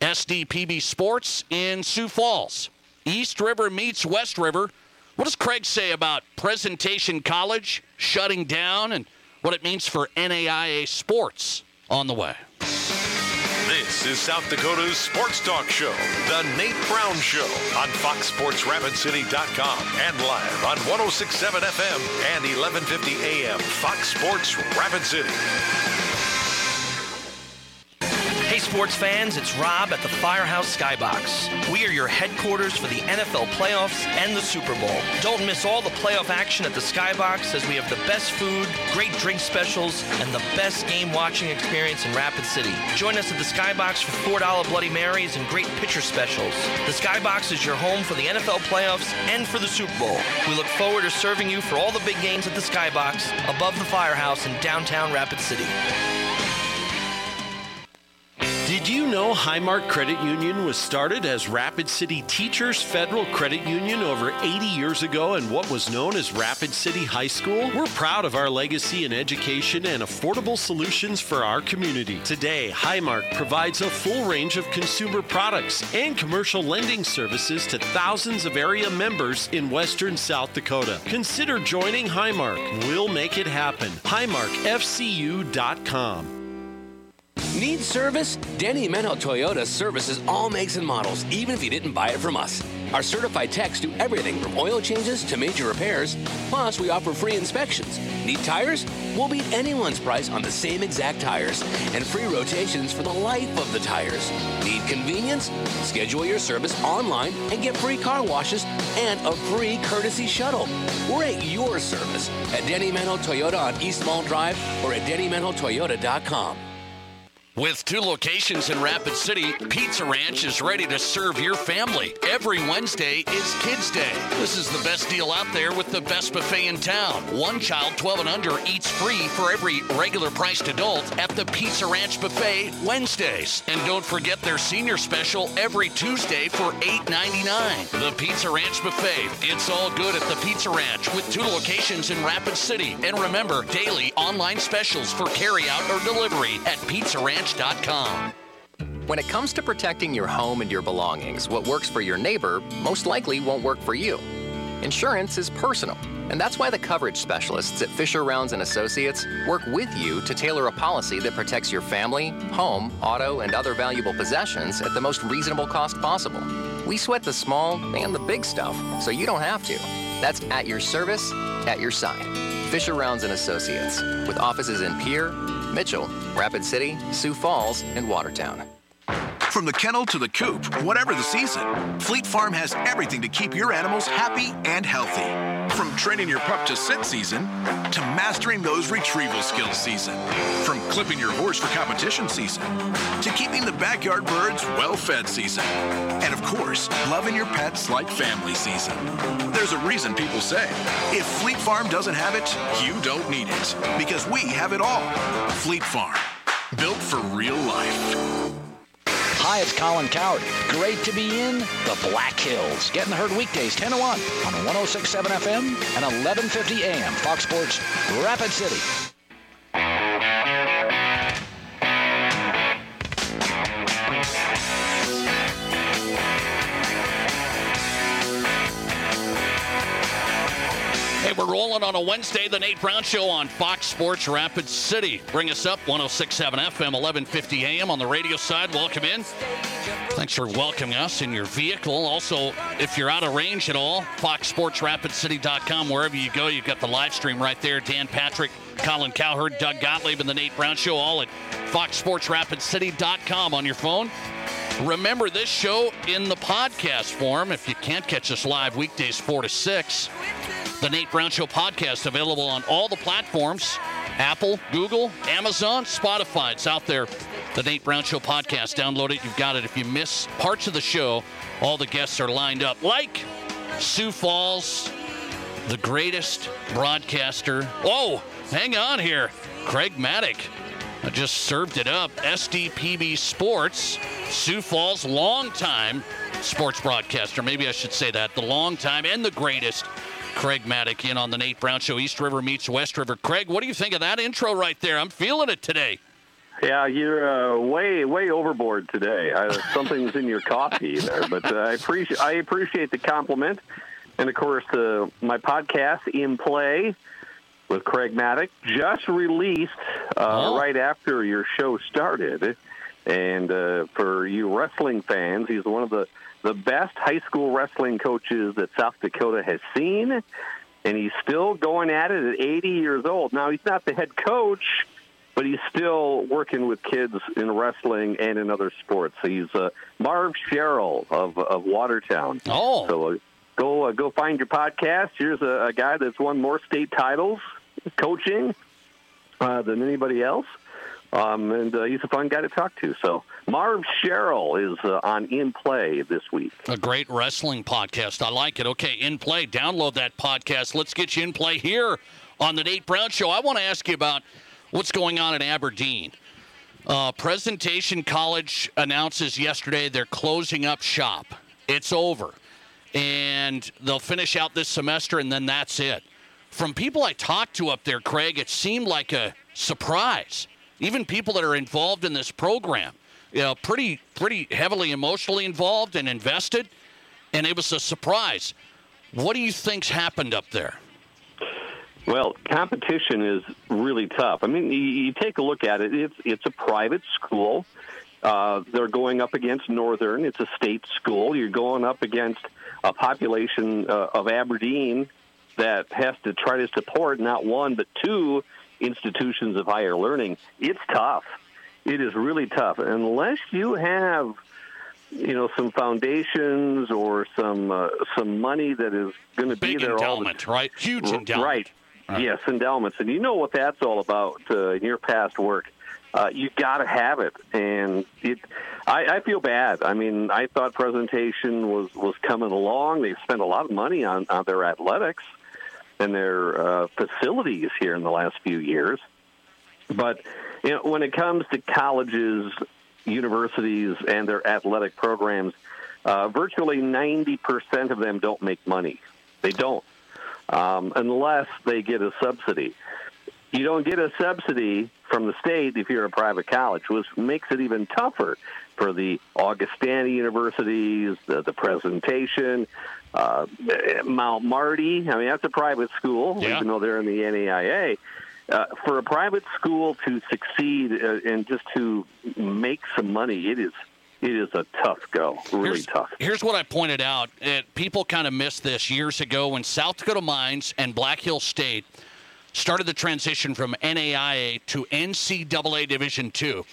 SDPB Sports in Sioux Falls. East River meets West River. What does Craig say about Presentation College shutting down and what it means for NAIA sports on the way? This is South Dakota's Sports Talk Show, The Nate Brown Show on FoxSportsRapidCity.com and live on 1067 FM and 1150 AM. Fox Sports Rapid City. Sports fans, it's Rob at the Firehouse Skybox. We are your headquarters for the NFL playoffs and the Super Bowl. Don't miss all the playoff action at the Skybox as we have the best food, great drink specials, and the best game watching experience in Rapid City. Join us at the Skybox for $4 Bloody Marys and great pitcher specials. The Skybox is your home for the NFL playoffs and for the Super Bowl. We look forward to serving you for all the big games at the Skybox above the Firehouse in downtown Rapid City. Did you know Highmark Credit Union was started as Rapid City Teachers Federal Credit Union over 80 years ago in what was known as Rapid City High School? We're proud of our legacy in education and affordable solutions for our community. Today, Highmark provides a full range of consumer products and commercial lending services to thousands of area members in western South Dakota. Consider joining Highmark. We'll make it happen. HighmarkFCU.com. Need service? Denny Menholt Toyota services all makes and models, even if you didn't buy it from us. Our certified techs do everything from oil changes to major repairs. Plus, we offer free inspections. Need tires? We'll beat anyone's price on the same exact tires and free rotations for the life of the tires. Need convenience? Schedule your service online and get free car washes and a free courtesy shuttle. We're at your service at Denny Menholt Toyota on East Mall Drive or at DennyMenhoToyota.com. With two locations in Rapid City, Pizza Ranch is ready to serve your family. Every Wednesday is Kids Day. This is the best deal out there with the best buffet in town. One child 12 and under eats free for every regular priced adult at the Pizza Ranch Buffet Wednesdays. And don't forget their senior special every Tuesday for $8.99. The Pizza Ranch Buffet. It's all good at the Pizza Ranch with two locations in Rapid City. And remember, daily online specials for carryout or delivery at Pizza Ranch When it comes to protecting your home and your belongings, what works for your neighbor most likely won't work for you. Insurance is personal, and that's why the coverage specialists at Fisher Rounds and Associates work with you to tailor a policy that protects your family, home, auto, and other valuable possessions at the most reasonable cost possible. We sweat the small and the big stuff, so you don't have to. That's at your service, at your side. Fisher Rounds and Associates, with offices in Pierre, Mitchell, Rapid City, Sioux Falls, and Watertown. From the kennel to the coop, whatever the season, Fleet Farm has everything to keep your animals happy and healthy. From training your pup to sit season to mastering those retrieval skills season. From clipping your horse for competition season to keeping the backyard birds well fed season. And of course, loving your pets like family season. There's a reason people say if Fleet Farm doesn't have it, you don't need it. Because we have it all. Fleet Farm, built for real life. Hi, it's Colin Cowherd. Great to be in the Black Hills. Getting the herd weekdays 10 to 1 on 1067 FM and 1150 AM. Fox Sports Rapid City. We're rolling on a Wednesday, the Nate Brown Show on Fox Sports Rapid City. Bring us up 1067 FM, 1150 AM on the radio side. Welcome in. Thanks for welcoming us in your vehicle. Also, if you're out of range at all, foxsportsrapidcity.com. Wherever you go, you've got the live stream right there. Dan Patrick, Colin Cowherd, Doug Gottlieb, and the Nate Brown Show, all at foxsportsrapidcity.com on your phone. Remember this show in the podcast form. If you can't catch us live weekdays 4 to 6, the Nate Brown Show podcast available on all the platforms Apple, Google, Amazon, Spotify. It's out there. The Nate Brown Show podcast. Download it. You've got it. If you miss parts of the show, all the guests are lined up. Like Sioux Falls, the greatest broadcaster. Oh, hang on here. Craig Mattick. Just served it up. SDPB Sports, Sioux Falls, longtime sports broadcaster. Maybe I should say that. The longtime and the greatest Craig Mattick in on the Nate Brown Show. East River meets West River. Craig, what do you think of that intro right there? I'm feeling it today. Yeah, you're uh, way way overboard today. Uh, something's in your coffee there, but uh, I appreciate I appreciate the compliment, and of course, uh, my podcast in play with Craig Mattick just released uh, Oh. right after your show started, and uh, for you wrestling fans, he's one of the the best high school wrestling coaches that South Dakota has seen, and he's still going at it at 80 years old. Now he's not the head coach but he's still working with kids in wrestling and in other sports. He's uh, Marv Sherrill of of Watertown. Oh, so uh, go uh, go find your podcast. Here's a, a guy that's won more state titles coaching uh, than anybody else, um, and uh, he's a fun guy to talk to. So Marv Sherrill is uh, on In Play this week. A great wrestling podcast. I like it. Okay, in play. Download that podcast. Let's get you in play here on the Nate Brown Show. I want to ask you about what's going on in Aberdeen. Uh, Presentation College announces yesterday they're closing up shop. It's over. And they'll finish out this semester, and then that's it. From people I talked to up there, Craig, it seemed like a surprise. Even people that are involved in this program, you know, pretty, pretty heavily emotionally involved and invested, and it was a surprise. What do you think's happened up there? Well, competition is really tough. I mean, you, take a look at it. It's it's a private school. Uh, they're going up against Northern. It's a state school. You're going up against a population uh, of Aberdeen that has to try to support not one but two institutions of higher learning. It's tough. It is really tough unless you have you know some foundations or some uh, some money that is going to be there all the endowment, right? Huge R- endowment. Right. Yes, endowments, and you know what that's all about uh, in your past work. Uh, you got to have it, and it. I, I feel bad. I mean, I thought presentation was was coming along. They've spent a lot of money on, on their athletics and their uh, facilities here in the last few years, but you know, when it comes to colleges, universities, and their athletic programs, uh, virtually ninety percent of them don't make money. They don't um, unless they get a subsidy. You don't get a subsidy from the state if you're a private college, which makes it even tougher for the Augustana universities, the, the presentation, uh, Mount Marty. I mean, that's a private school, Yeah. even though they're in the NAIA. Uh, for a private school to succeed uh, and just to make some money, it is it is a tough go, really here's, tough. Here's what I pointed out. It, people kind of missed this years ago when South Dakota Mines and Black Hill State started the transition from NAIA to NCAA Division II.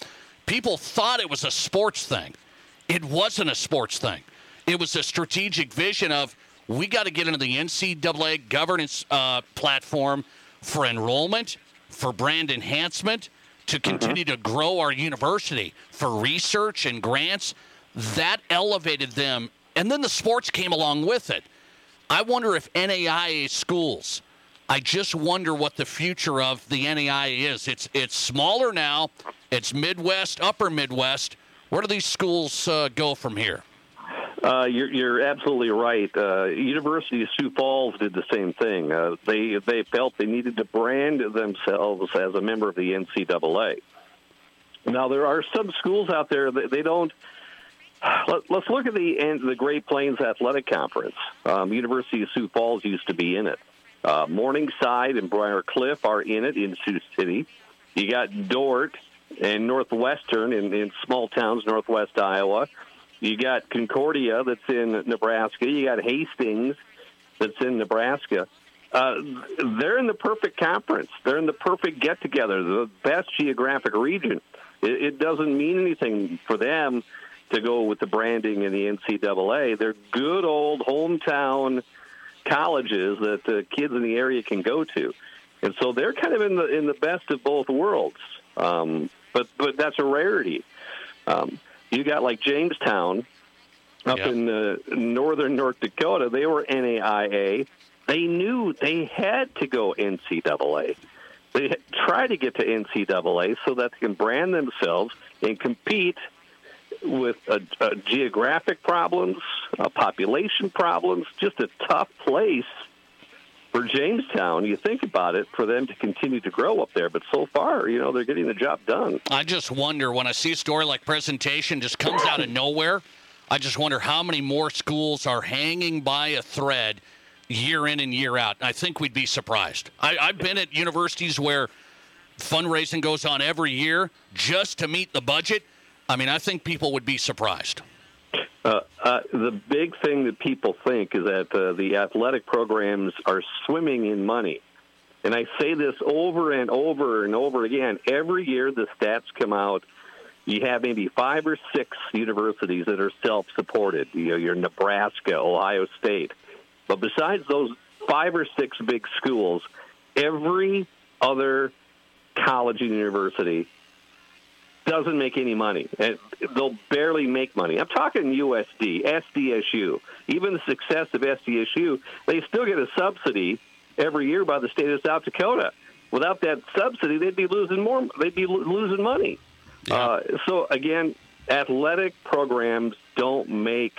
People thought it was a sports thing. It wasn't a sports thing. It was a strategic vision of we got to get into the NCAA governance uh, platform for enrollment, for brand enhancement, to continue to grow our university, for research and grants. That elevated them. And then the sports came along with it. I wonder if NAIA schools, I just wonder what the future of the NAIA is. It's, it's smaller now, it's Midwest, upper Midwest. Where do these schools uh, go from here? Uh, you're, you're absolutely right. Uh, University of Sioux Falls did the same thing. Uh, they they felt they needed to brand themselves as a member of the NCAA. Now there are some schools out there that they don't. (sighs) Let, us look at the the Great Plains Athletic Conference. Um, University of Sioux Falls used to be in it. Uh, Morningside and Briar Cliff are in it in Sioux City. You got Dordt and Northwestern in, in small towns, Northwest Iowa. You got Concordia that's in Nebraska. You got Hastings that's in Nebraska. Uh, they're in the perfect conference. They're in the perfect get together, the best geographic region. It, it doesn't mean anything for them to go with the branding in the NCAA. They're good old hometown colleges that the kids in the area can go to, and so they're kind of in the in the best of both worlds. Um, but but that's a rarity. Um, you got like Jamestown up in uh, northern North Dakota. They were NAIA. They knew they had to go NCAA. They try to get to NCAA so that they can brand themselves and compete with uh, uh, geographic problems, uh, population problems, just a tough place for Jamestown, you think about it, for them to continue to grow up there. But so far, you know, they're getting the job done. I just wonder when I see a story like presentation just comes out of nowhere. I just wonder how many more schools are hanging by a thread year in and year out. I think we'd be surprised. I, I've been at universities where fundraising goes on every year just to meet the budget. I mean, I think people would be surprised. Uh, uh, the big thing that people think is that uh, the athletic programs are swimming in money. And I say this over and over and over again. Every year the stats come out. You have maybe five or six universities that are self supported. You know, your Nebraska, Ohio State. But besides those five or six big schools, every other college and university doesn't make any money. And they'll barely make money. I'm talking USD, SDSU. Even the success of SDSU, they still get a subsidy every year by the state of South Dakota. Without that subsidy, they'd be losing more. They'd be losing money. Yeah. Uh, so again, athletic programs don't make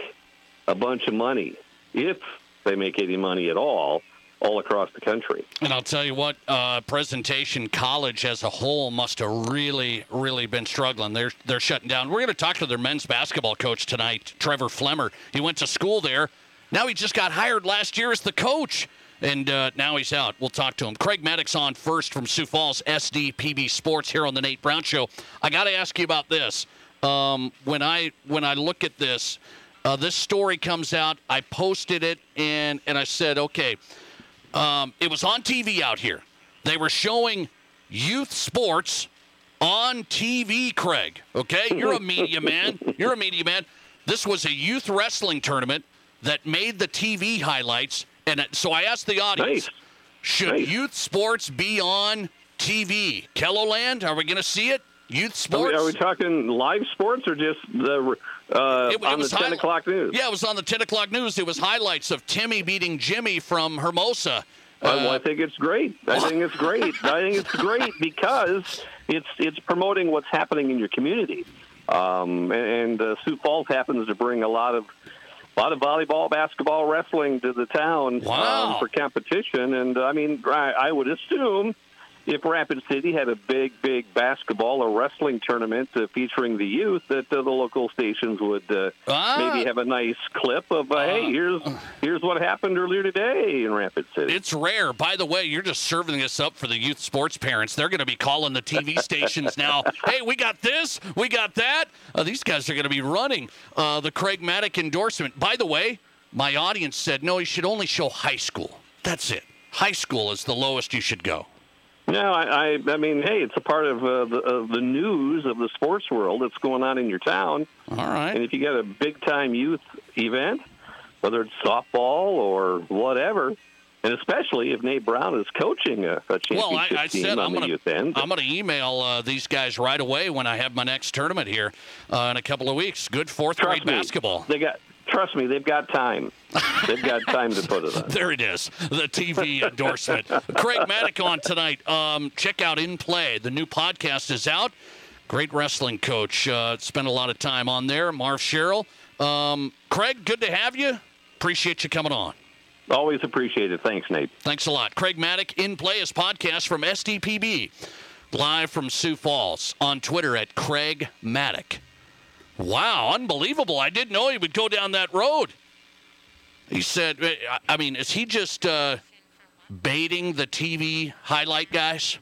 a bunch of money if they make any money at all all across the country. And I'll tell you what, uh, presentation college as a whole must have really, really been struggling. They're they're shutting down. We're going to talk to their men's basketball coach tonight, Trevor Flemmer. He went to school there. Now he just got hired last year as the coach. And uh, now he's out. We'll talk to him. Craig Mattick on first from Sioux Falls, SDPB Sports here on the Nate Brown Show. I got to ask you about this. Um, when I when I look at this, uh, this story comes out. I posted it and and I said, okay, um, it was on TV out here. They were showing youth sports on TV, Craig. Okay? You're a media man. You're a media man. This was a youth wrestling tournament that made the TV highlights. And so I asked the audience nice. should nice. youth sports be on TV? KELOLAND, are we going to see it? Youth sports? Are we, are we, talking live sports or just the uh, it, on it the 10 o'clock news? Yeah, it was on the 10 o'clock news. It was highlights of Timmy beating Jimmy from Hermosa. Uh, well, I think it's great. I think it's great. I think it's great because it's it's promoting what's happening in your community. Um, and uh, Sioux Falls happens to bring a lot of a lot of volleyball, basketball, wrestling to the town wow. um, for competition. And I mean, I, I would assume if Rapid City had a big, big basketball or wrestling tournament uh, featuring the youth, that uh, the local stations would uh, ah. maybe have a nice clip of, uh, hey, here's here's what happened earlier today in Rapid City. It's rare. By the way, you're just serving this up for the youth sports parents. They're going to be calling the TV (laughs) stations now. hey, we got this, we got that. Uh, these guys are going to be running uh, the Craig Mattick endorsement. By the way, my audience said no, you should only show high school. That's it. High school is the lowest you should go. No, I, I, I mean, hey, it's a part of uh, the, of the news of the sports world that's going on in your town. All right. And if you got a big time youth event, whether it's softball or whatever. And especially if Nate Brown is coaching a, a championship Well, I, I team said on I'm the going youth end. I'm going to email uh, these guys right away when I have my next tournament here uh, in a couple of weeks. Good fourth Trust grade me, basketball. They got trust me, they've got time. they've got time to put it on. (laughs) There it is, the TV endorsement. Craig Mattick on tonight. Um, check out In Play. The new podcast is out. Great wrestling coach. Uh, spent a lot of time on there. Marv Sherrill. Um, Craig, good to have you. Appreciate you coming on. Always appreciate it. Thanks, Nate. Thanks a lot. Craig Mattick in play is podcast from SDPB, live from Sioux Falls on Twitter at Craig Mattick. Wow, unbelievable. I didn't know he would go down that road. He said, I mean, is he just uh, baiting the TV highlight guys?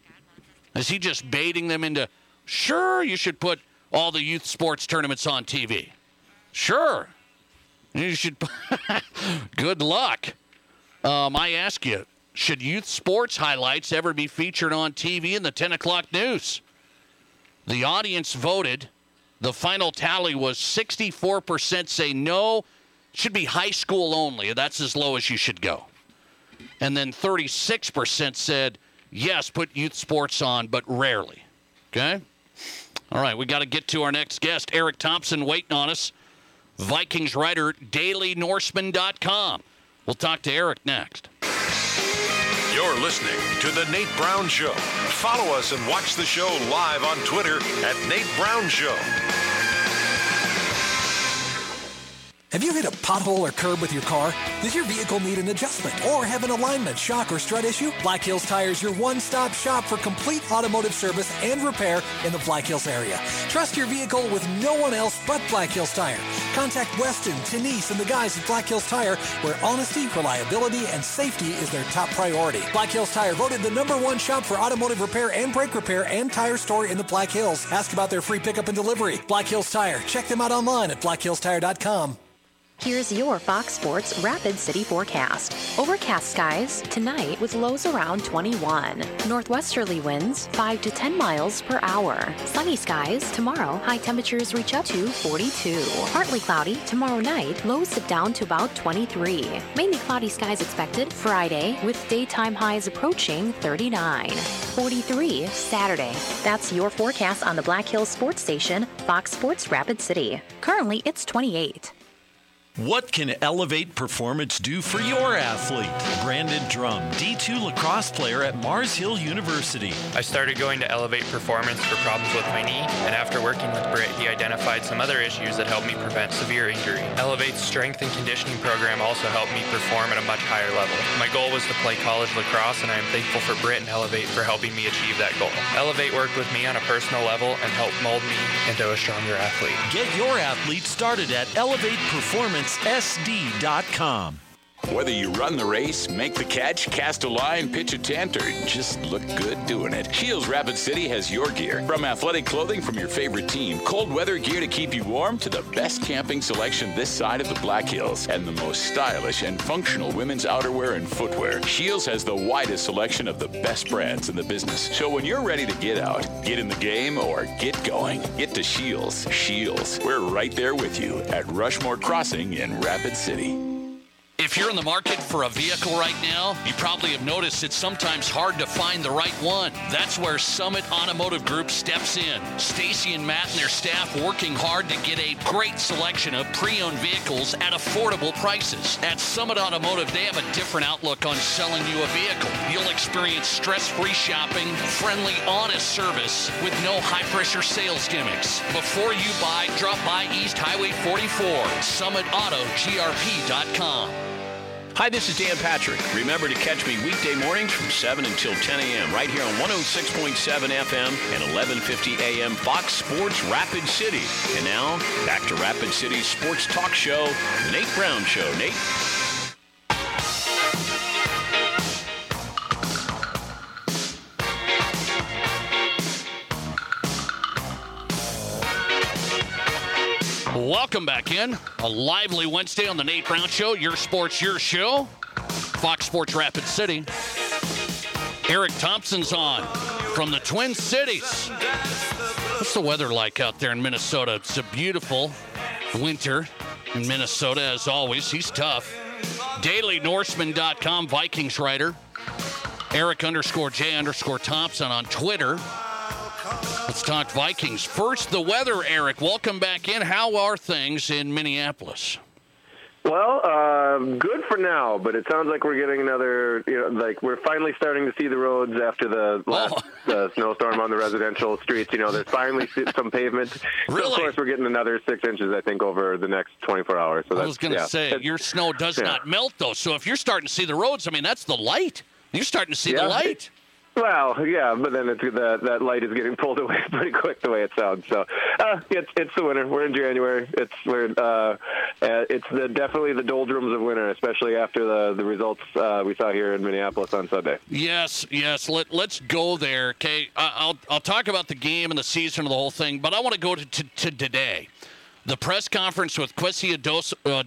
Is he just baiting them into, sure, you should put all the youth sports tournaments on TV? Sure. You should. (laughs) Good luck. Um, I ask you, should youth sports highlights ever be featured on TV in the 10 o'clock news? The audience voted. The final tally was 64% say no, should be high school only. That's as low as you should go. And then 36% said yes, put youth sports on, but rarely. Okay? All right, we got to get to our next guest. Eric Thompson waiting on us. Vikings writer, dailynorseman.com. We'll talk to Eric next. You're listening to The Nate Brown Show. Follow us and watch the show live on Twitter at Nate Brown Show. Have you hit a pothole or curb with your car? Does your vehicle need an adjustment or have an alignment, shock, or strut issue? Black Hills Tire is your one-stop shop for complete automotive service and repair in the Black Hills area. Trust your vehicle with no one else but Black Hills Tire. Contact Weston, Denise, and the guys at Black Hills Tire, where honesty, reliability, and safety is their top priority. Black Hills Tire voted the number one shop for automotive repair and brake repair and tire store in the Black Hills. Ask about their free pickup and delivery. Black Hills Tire. Check them out online at blackhillstire.com. Here's your Fox Sports Rapid City forecast. Overcast skies tonight with lows around 21. Northwesterly winds 5 to 10 miles per hour. Sunny skies tomorrow, high temperatures reach up to 42. Partly cloudy tomorrow night, lows sit down to about 23. Mainly cloudy skies expected Friday with daytime highs approaching 39. 43 Saturday. That's your forecast on the Black Hills Sports Station, Fox Sports Rapid City. Currently, it's 28. What can Elevate Performance do for your athlete? Brandon Drum, D2 lacrosse player at Mars Hill University. I started going to Elevate Performance for problems with my knee, and after working with Britt, he identified some other issues that helped me prevent severe injury. Elevate's strength and conditioning program also helped me perform at a much higher level. My goal was to play college lacrosse, and I am thankful for Britt and Elevate for helping me achieve that goal. Elevate worked with me on a personal level and helped mold me into a stronger athlete. Get your athlete started at Elevate Performance sd.com. Whether you run the race, make the catch, cast a line, pitch a tent, or just look good doing it, Shields Rapid City has your gear. From athletic clothing from your favorite team, cold weather gear to keep you warm, to the best camping selection this side of the Black Hills, and the most stylish and functional women's outerwear and footwear. Shields has the widest selection of the best brands in the business. So when you're ready to get out, get in the game, or get going, get to Shields. Shields. We're right there with you at Rushmore Crossing in Rapid City. If you're in the market for a vehicle right now, you probably have noticed it's sometimes hard to find the right one. That's where Summit Automotive Group steps in. Stacy and Matt and their staff working hard to get a great selection of pre-owned vehicles at affordable prices. At Summit Automotive, they have a different outlook on selling you a vehicle. You'll experience stress-free shopping, friendly, honest service with no high-pressure sales gimmicks. Before you buy, drop by East Highway 44, summitautogrp.com. Hi, this is Dan Patrick. Remember to catch me weekday mornings from 7 until 10 a.m. right here on 106.7 FM and 1150 a.m. Fox Sports Rapid City. And now, back to Rapid City's sports talk show, Nate Brown Show. Nate? Welcome back in. A lively Wednesday on the Nate Brown Show. Your sports, your show. Fox Sports Rapid City. Eric Thompson's on from the Twin Cities. What's the weather like out there in Minnesota? It's a beautiful winter. in Minnesota, as always. He's tough. DailyNorseman.com, Vikings writer. Eric underscore J underscore Thompson on Twitter. Let's talk Vikings. First, the weather, Eric. Welcome back in. How are things in Minneapolis? Well, uh, good for now, but it sounds like we're getting another. You know, like we're finally starting to see the roads after the last Oh. the (laughs) snowstorm on the residential streets. You know, there's finally some pavement. So Really? of course, we're getting another six inches, I think, over the next 24 hours. So I that's, was going to yeah. say, It's- your snow does yeah. not melt, though. So if you're starting to see the roads, I mean, that's the light. You're starting to see the Yeah. light. Well, yeah, but then it's that that light is getting pulled away (laughs) pretty quick the way it sounds. So, uh, it's it's the winter. We're in January. It's we're uh, uh, it's the definitely the doldrums of winter, especially after the the results uh, we saw here in Minneapolis on Sunday. Yes, yes. Let Let's go there. Okay, I'll I'll talk about the game and the season and the whole thing, but I want to go to, to, to today, the press conference with Kwesi Ados- uh,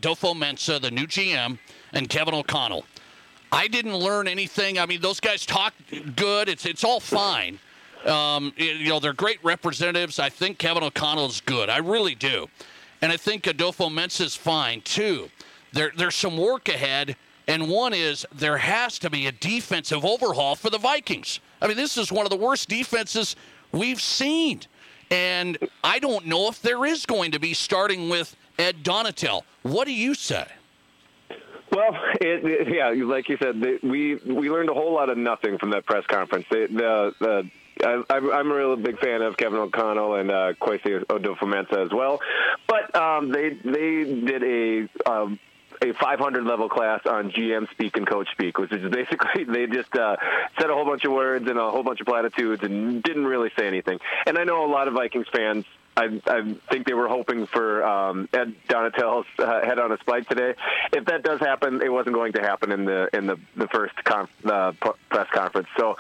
the new GM, and Kevin O'Connell. I didn't learn anything. I mean, those guys talk good. It's it's all fine. Um, you know, they're great representatives. I think Kevin O'Connell's good. I really do, and I think Adofo-Mensah's fine too. There there's some work ahead. And one is there has to be a defensive overhaul for the Vikings. I mean, this is one of the worst defenses we've seen. And I don't know if there is going to be starting with Ed Donatell. What do you say? Well, it, it- yeah, like you said, the, we we learned a whole lot of nothing from that press conference. The the, the I, I'm I'm a real big fan of Kevin O'Connell and uh, Kwesi Adofo-Mensah as well, but um, they they did a. Um, a 500 level class on GM speak and coach speak, which is basically they just uh, said a whole bunch of words and a whole bunch of platitudes and didn't really say anything. And I know a lot of Vikings fans I, I think they were hoping for um, Ed Donatell's uh, head on a spike today. If that does happen, it wasn't going to happen in the in the the first conf- uh, press conference. So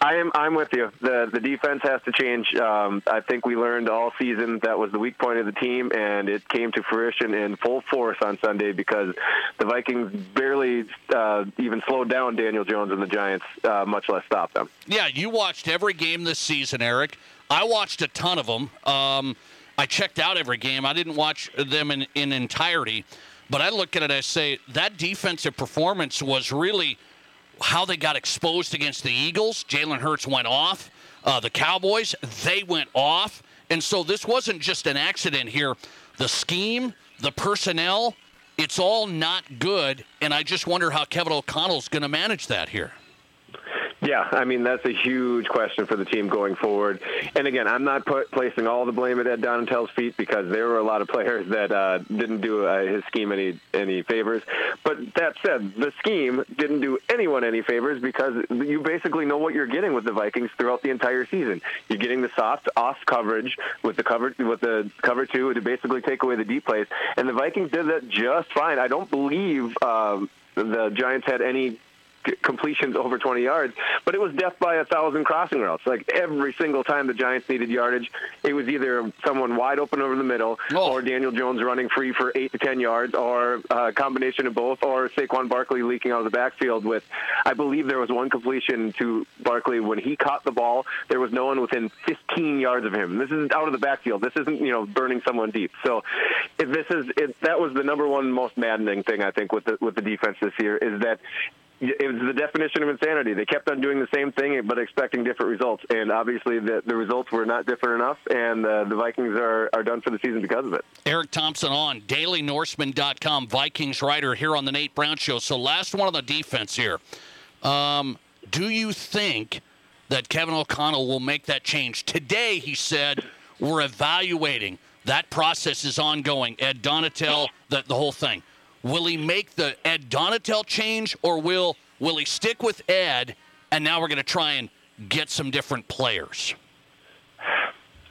I am I'm with you. The the defense has to change. Um, I think we learned all season that was the weak point of the team, and it came to fruition in full force on Sunday because the Vikings barely uh, even slowed down Daniel Jones and the Giants, uh, much less stop them. Yeah, you watched every game this season, Eric. I watched a ton of them. Um, I checked out every game. I didn't watch them in, in entirety, but I look at it. I say that defensive performance was really how they got exposed against the Eagles. Jalen Hurts went off. Uh, the Cowboys, they went off. And so this wasn't just an accident here. The scheme, the personnel, it's all not good. And I just wonder how Kevin O'Connell's going to manage that here. Yeah, I mean that's a huge question for the team going forward. And again, I'm not put, placing all the blame at Ed Donatell's feet because there were a lot of players that uh, didn't do uh, his scheme any any favors. But that said, the scheme didn't do anyone any favors because you basically know what you're getting with the Vikings throughout the entire season. You're getting the soft off coverage with the cover with the cover two to basically take away the deep plays, and the Vikings did that just fine. I don't believe um, the Giants had any completions over 20 yards, but it was death by a thousand crossing routes. Like every single time the Giants needed yardage, it was either someone wide open over the middle, oh. or Daniel Jones running free for eight to 10 yards, or a combination of both, or Saquon Barkley leaking out of the backfield with, I believe there was one completion to Barkley when he caught the ball. There was no one within 15 yards of him. This isn't out of the backfield. This isn't you know burning someone deep. So if this is if that was the number one most maddening thing I think with the with the defense this year is that it was the definition of insanity. They kept on doing the same thing, but expecting different results. And obviously, the, the results were not different enough, and uh, the Vikings are, are done for the season because of it. Eric Thompson on DailyNorseman.com, Vikings writer here on the Nate Brown Show. So, last one on the defense here. Um, do you think that Kevin O'Connell will make that change? Today, he said, we're evaluating. That process is ongoing. Ed Donatell, the, the whole thing. Will he make the Ed Donatell change, or will will he stick with Ed? And now we're going to try and get some different players.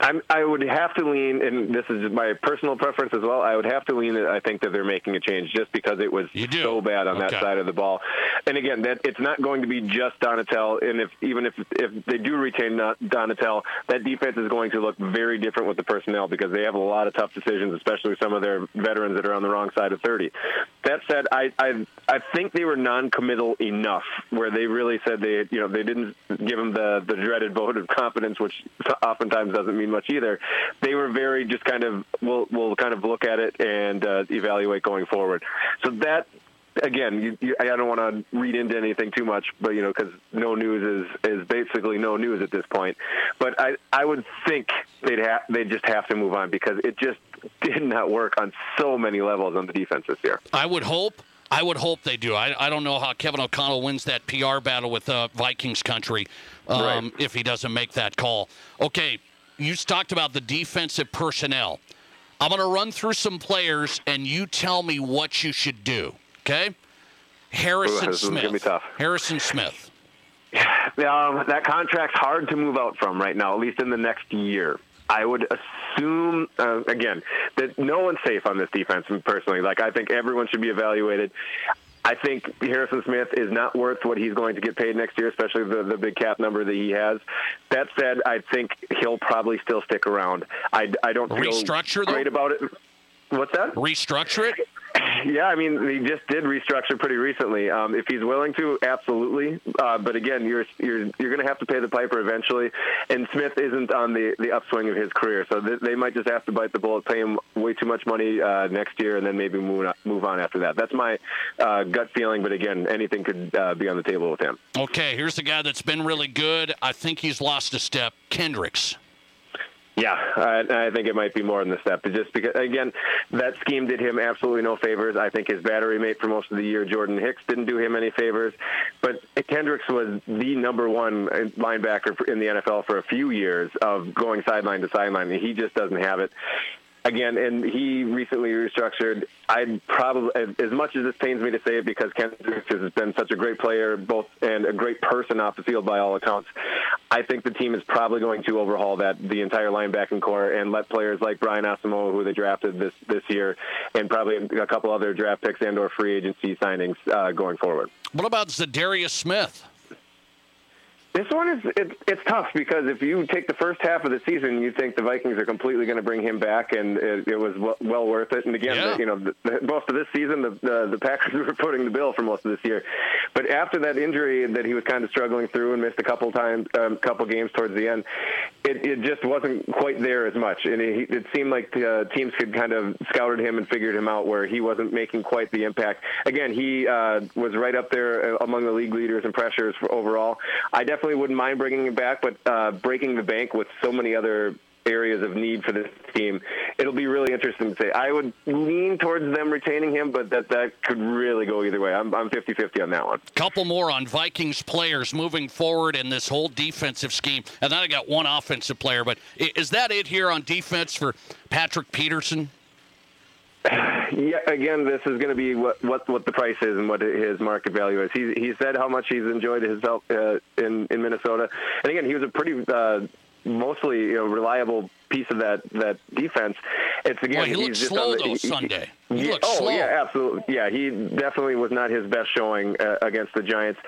I'm, I would have to lean, and this is my personal preference as well. I would have to lean that I think that they're making a change just because it was so bad on that side of the ball. And again, that it's not going to be just Donatell. And if even if if they do retain Don- Donatell, that defense is going to look very different with the personnel because they have a lot of tough decisions, especially some of their veterans that are on the wrong side of 30. That said, I I, I think they were non-committal enough where they really said they you know they didn't give them the the dreaded vote of confidence, which oftentimes doesn't mean much either. They were very just kind of we'll we'll kind of look at it and uh, evaluate going forward. So that again, you, you, I don't want to read into anything too much, but you know, because no news is is basically no news at this point. But I I would think they'd have they just have to move on because it just did not work on so many levels on the defense this year. I would hope. I would hope they do. I, I don't know how Kevin O'Connell wins that PR battle with uh, Vikings country um, right. if he doesn't make that call. Okay, you talked about the defensive personnel. I'm going to run through some players, and you tell me what you should do. Okay, Harrison Ooh, Smith. Harrison Smith. Um, that contract's hard to move out from right now, at least in the next year. I would assume, uh, again, that no one's safe on this defense. Personally, like I think everyone should be evaluated. I think Harrison Smith is not worth what he's going to get paid next year, especially the, the big cap number that he has. That said, I think he'll probably still stick around. I, I don't feel Restructure, great though? about it. What's that? Restructure it? (laughs) Yeah, I mean, he just did restructure pretty recently. Um, if he's willing to, absolutely. Uh, but again, you're you're you're going to have to pay the piper eventually. And Smith isn't on the the upswing of his career, so th- they might just have to bite the bullet, pay him way too much money uh, next year, and then maybe move on, move on after that. That's my uh, gut feeling. But again, anything could uh, be on the table with him. Okay, here's the guy that's been really good. I think he's lost a step. Kendricks. Yeah, I, I think it might be more than the step. Just because, again, that scheme did him absolutely no favors. I think his battery mate for most of the year, Jordan Hicks, didn't do him any favors. But Kendricks was the number one linebacker in the NFL for a few years of going sideline to sideline. He just doesn't have it again, and he recently restructured. I'd probably, as much as this pains me to say it, because Kendricks has been such a great player, both and a great person off the field by all accounts. I think the team is probably going to overhaul that the entire linebacking core and let players like Brian Asamoah, who they drafted this this year, and probably a couple other draft picks and or free agency signings uh, going forward. What about Za'Darius Smith? This one is it, it's tough because if you take the first half of the season, you think the Vikings are completely going to bring him back, and it, it was well, well, worth it. And again, yeah. the, you know, the, the, most of this season, the, the the Packers (laughs) were putting the bill for most of this year. But after that injury that he was kind of struggling through and missed a couple times, a um, couple games towards the end, it, it just wasn't quite there as much. And it, it seemed like uh, teams could kind of scouted him and figured him out where he wasn't making quite the impact. Again, he uh, was right up there uh, among the league leaders in pressures overall. I definitely definitely wouldn't mind bringing him back, but uh, breaking the bank with so many other areas of need for this team. It'll be really interesting to say. I would lean towards them retaining him, but that that could really go either way. I'm I'm 50-50 on that one. Couple more on Vikings players moving forward in this whole defensive scheme. And then I got one offensive player, but is that it here on defense for Patrick Peterson? Yeah, again, this is going to be what, what what the price is and what his market value is. He he said how much he's enjoyed his help uh, in in Minnesota, and again, he was a pretty uh, mostly you know reliable piece of that that defense. It's again, well, he looked slow the, though he, Sunday. He yeah, oh slow. yeah, absolutely. Yeah, he definitely was not his best showing uh, against the Giants.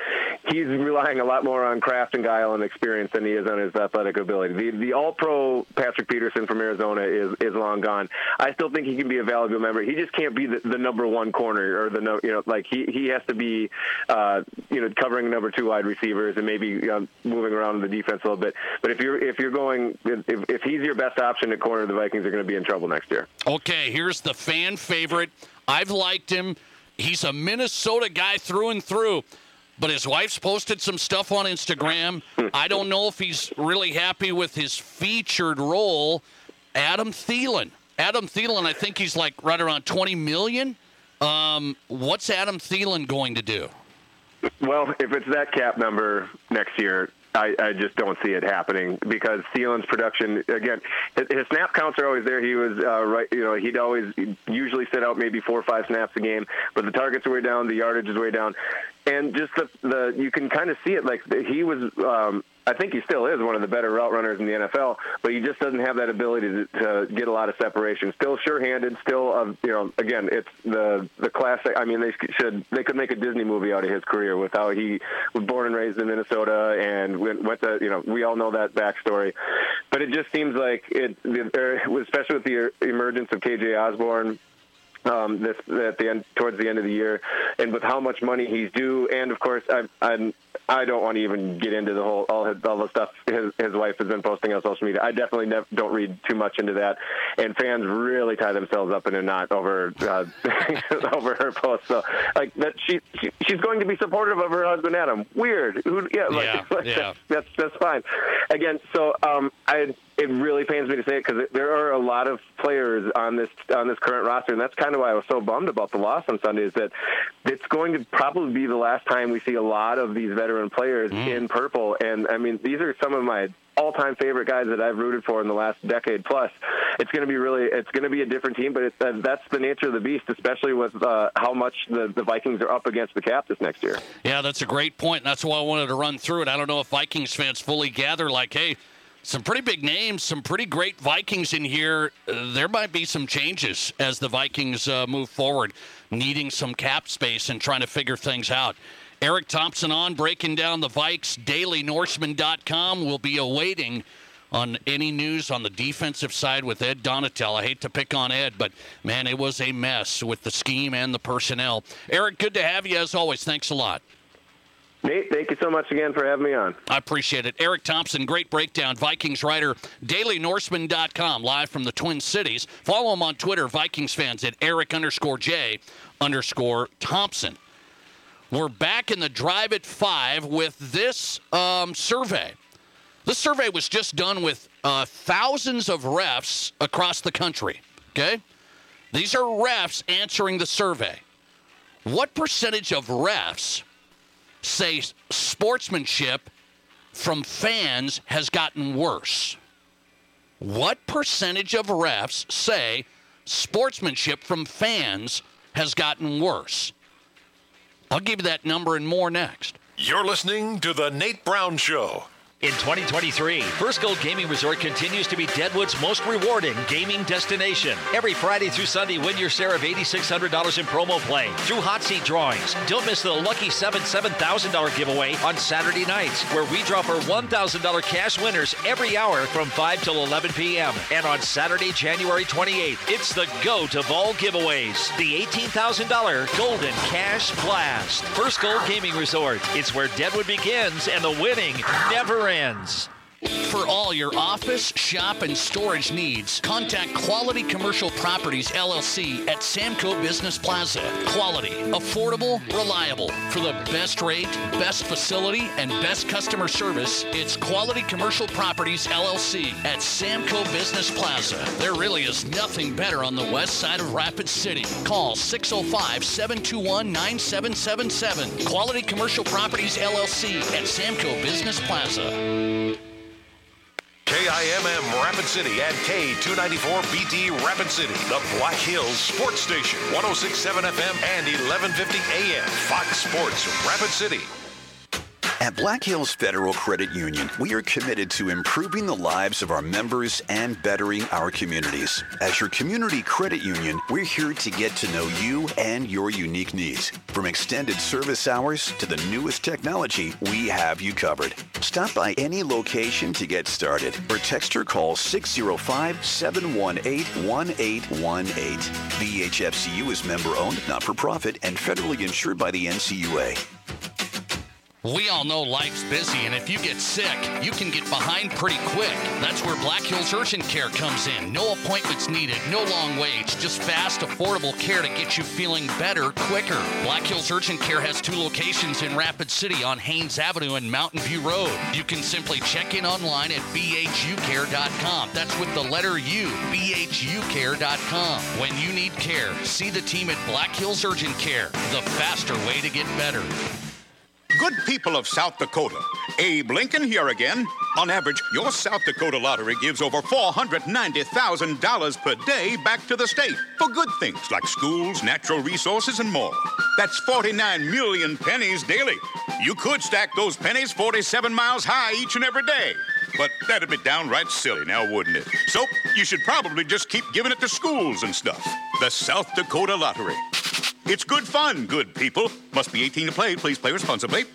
He's relying a lot more on craft and guile and experience than he is on his athletic ability. The the All Pro Patrick Peterson from Arizona is is long gone. I still think he can be a valuable member. He just can't be the, the number one corner or the no, you know like he he has to be uh, you know covering number two wide receivers and maybe you know, moving around in the defense a little bit. But if you're if you're going if, if he's your best option at corner, the Vikings are going to be in trouble next year. Okay, here's the fan favorite. I've liked him. He's a Minnesota guy through and through. But his wife's posted some stuff on Instagram. (laughs) I don't know if he's really happy with his featured role. Adam Thielen. Adam Thielen, I think he's like right around 20 million. Um, what's Adam Thielen going to do? Well, if it's that cap number next year, I, I just don't see it happening because Thielen's production again, his, his snap counts are always there. He was uh, right, you know, he'd always usually sit out maybe four or five snaps a game, but the targets are way down, the yardage is way down, and just the the you can kind of see it. Like he was um, I think he still is one of the better route runners in the NFL, but he just doesn't have that ability to, to get a lot of separation. Still sure-handed. Still, uh, you know, again, it's the the classic. I mean, they should they could make a Disney movie out of his career with how he was born and raised in Minnesota and went, went to you know we all know that backstory, but it just seems like it, especially with the emergence of KJ Osborn um, this at the end towards the end of the year, and with how much money he's due, and of course, I, I'm I don't want to even get into the whole all, his, all the stuff his, his wife has been posting on social media. I definitely nev- don't read too much into that, and fans really tie themselves up in a knot over uh, (laughs) over her post. So like that, she, she she's going to be supportive of her husband Adam. Weird. Who? Yeah. Like, Yeah, (laughs) like, yeah. That's that's fine. Again, so um, I it really pains me to say it because there are a lot of players on this on this current roster, and that's kind of why I was so bummed about the loss on Sunday. Is that it's going to probably be the last time we see a lot of these veteran players in purple. And I mean, these are some of my all-time favorite guys that I've rooted for in the last decade plus. It's going to be really, it's going to be a different team, but uh, that's the nature of the beast, especially with uh, how much the, the Vikings are up against the cap this next year. Yeah, that's a great point, and that's why I wanted to run through it. I don't know if Vikings fans fully gather, like, hey, some pretty big names, some pretty great Vikings in here. Uh, there might be some changes as the Vikings uh, move forward, needing some cap space and trying to figure things out. Eric Thompson on breaking down the Vikes. DailyNorseman.com will be awaiting on any news on the defensive side with Ed Donatell. I hate to pick on Ed, but man, it was a mess with the scheme and the personnel. Eric, good to have you as always. Thanks a lot. Nate, thank you so much again for having me on. I appreciate it. Eric Thompson, great breakdown. Vikings writer, DailyNorseman.com, live from the Twin Cities. Follow him on Twitter, Vikings fans, at Eric underscore J underscore Thompson. We're back in the drive at five with this um, survey. This survey was just done with uh, thousands of refs across the country. Okay? These are refs answering the survey. What percentage of refs say sportsmanship from fans has gotten worse? What percentage of refs say sportsmanship from fans has gotten worse? I'll give you that number and more next. You're listening to The Nate Brown Show. In 2023, First Gold Gaming Resort continues to be Deadwood's most rewarding gaming destination. Every Friday through Sunday, win your share of $8,600 in promo play through hot seat drawings. Don't miss the Lucky 7 $7,000 giveaway on Saturday nights, where we draw for $1,000 cash winners every hour from 5 till 11 p.m. And on Saturday, January 28th, it's the GOAT of all giveaways, the $18,000 Golden Cash Blast. First Gold Gaming Resort. It's where Deadwood begins and the winning never ends friends. For all your office, shop, and storage needs, contact Quality Commercial Properties LLC at Samco Business Plaza. Quality, affordable, reliable. For the best rate, best facility, and best customer service, it's Quality Commercial Properties LLC at Samco Business Plaza. There really is nothing better on the west side of Rapid City. Call 605 721 9777. Quality Commercial Properties LLC at Samco Business Plaza. KIMM Rapid City and K294BT Rapid City, the Black Hills Sports Station, 1067 FM and 1150 AM. Fox Sports Rapid City. At Black Hills Federal Credit Union, we are committed to improving the lives of our members and bettering our communities. As your community credit union, we're here to get to know you and your unique needs. From extended service hours to the newest technology, we have you covered. Stop by any location to get started or text or call 605 718 1818. BHFCU is member owned, not for profit, and federally insured by the NCUA. We all know life's busy, and if you get sick, you can get behind pretty quick. That's where Black Hills Urgent Care comes in. No appointments needed, no long waits, just fast, affordable care to get you feeling better quicker. Black Hills Urgent Care has two locations in Rapid City on Haines Avenue and Mountain View Road. You can simply check in online at bhucare.com. That's with the letter U, bhucare.com. When you need care, see the team at Black Hills Urgent Care, the faster way to get better. Good people of South Dakota, Abe Lincoln here again. On average, your South Dakota lottery gives over $490,000 per day back to the state for good things like schools, natural resources, and more. That's 49 million pennies daily. You could stack those pennies 47 miles high each and every day. But that'd be downright silly now, wouldn't it? So you should probably just keep giving it to schools and stuff. The South Dakota Lottery. It's good fun, good people. Must be 18 to play. Please play responsibly.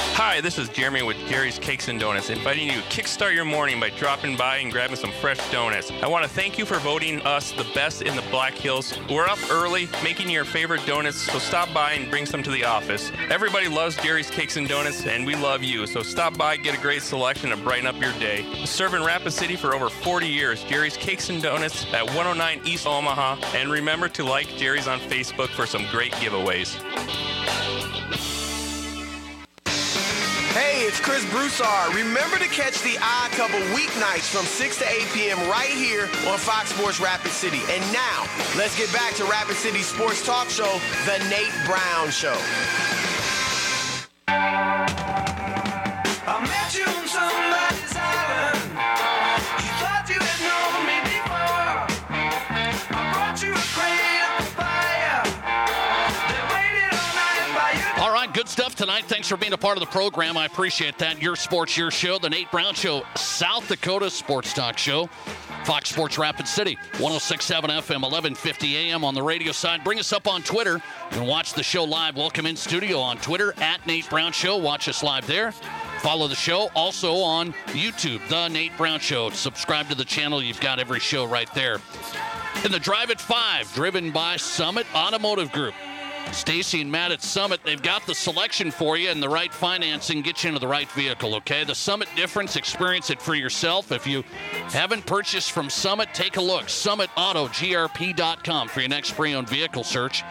Hi, this is Jeremy with Jerry's Cakes and Donuts, inviting you to kickstart your morning by dropping by and grabbing some fresh donuts. I want to thank you for voting us the best in the Black Hills. We're up early making your favorite donuts, so stop by and bring some to the office. Everybody loves Jerry's Cakes and Donuts, and we love you, so stop by, get a great selection, and brighten up your day. Serving Rapid City for over 40 years, Jerry's Cakes and Donuts at 109 East Omaha, and remember to like Jerry's on Facebook for some great giveaways. Hey, it's Chris Broussard. Remember to catch the odd couple weeknights from 6 to 8 p.m. right here on Fox Sports Rapid City. And now, let's get back to Rapid City Sports Talk Show, The Nate Brown Show. Tonight. Thanks for being a part of the program. I appreciate that. Your sports, your show, the Nate Brown Show, South Dakota Sports Talk Show, Fox Sports Rapid City, 1067 FM, 1150 AM on the radio side. Bring us up on Twitter. and watch the show live. Welcome in studio on Twitter at Nate Brown Show. Watch us live there. Follow the show also on YouTube, The Nate Brown Show. Subscribe to the channel. You've got every show right there. In the Drive at 5, driven by Summit Automotive Group. Stacy and Matt at Summit, they've got the selection for you and the right financing get you into the right vehicle, okay? The Summit difference, experience it for yourself. If you haven't purchased from Summit, take a look. SummitAutoGRP.com for your next pre-owned vehicle search.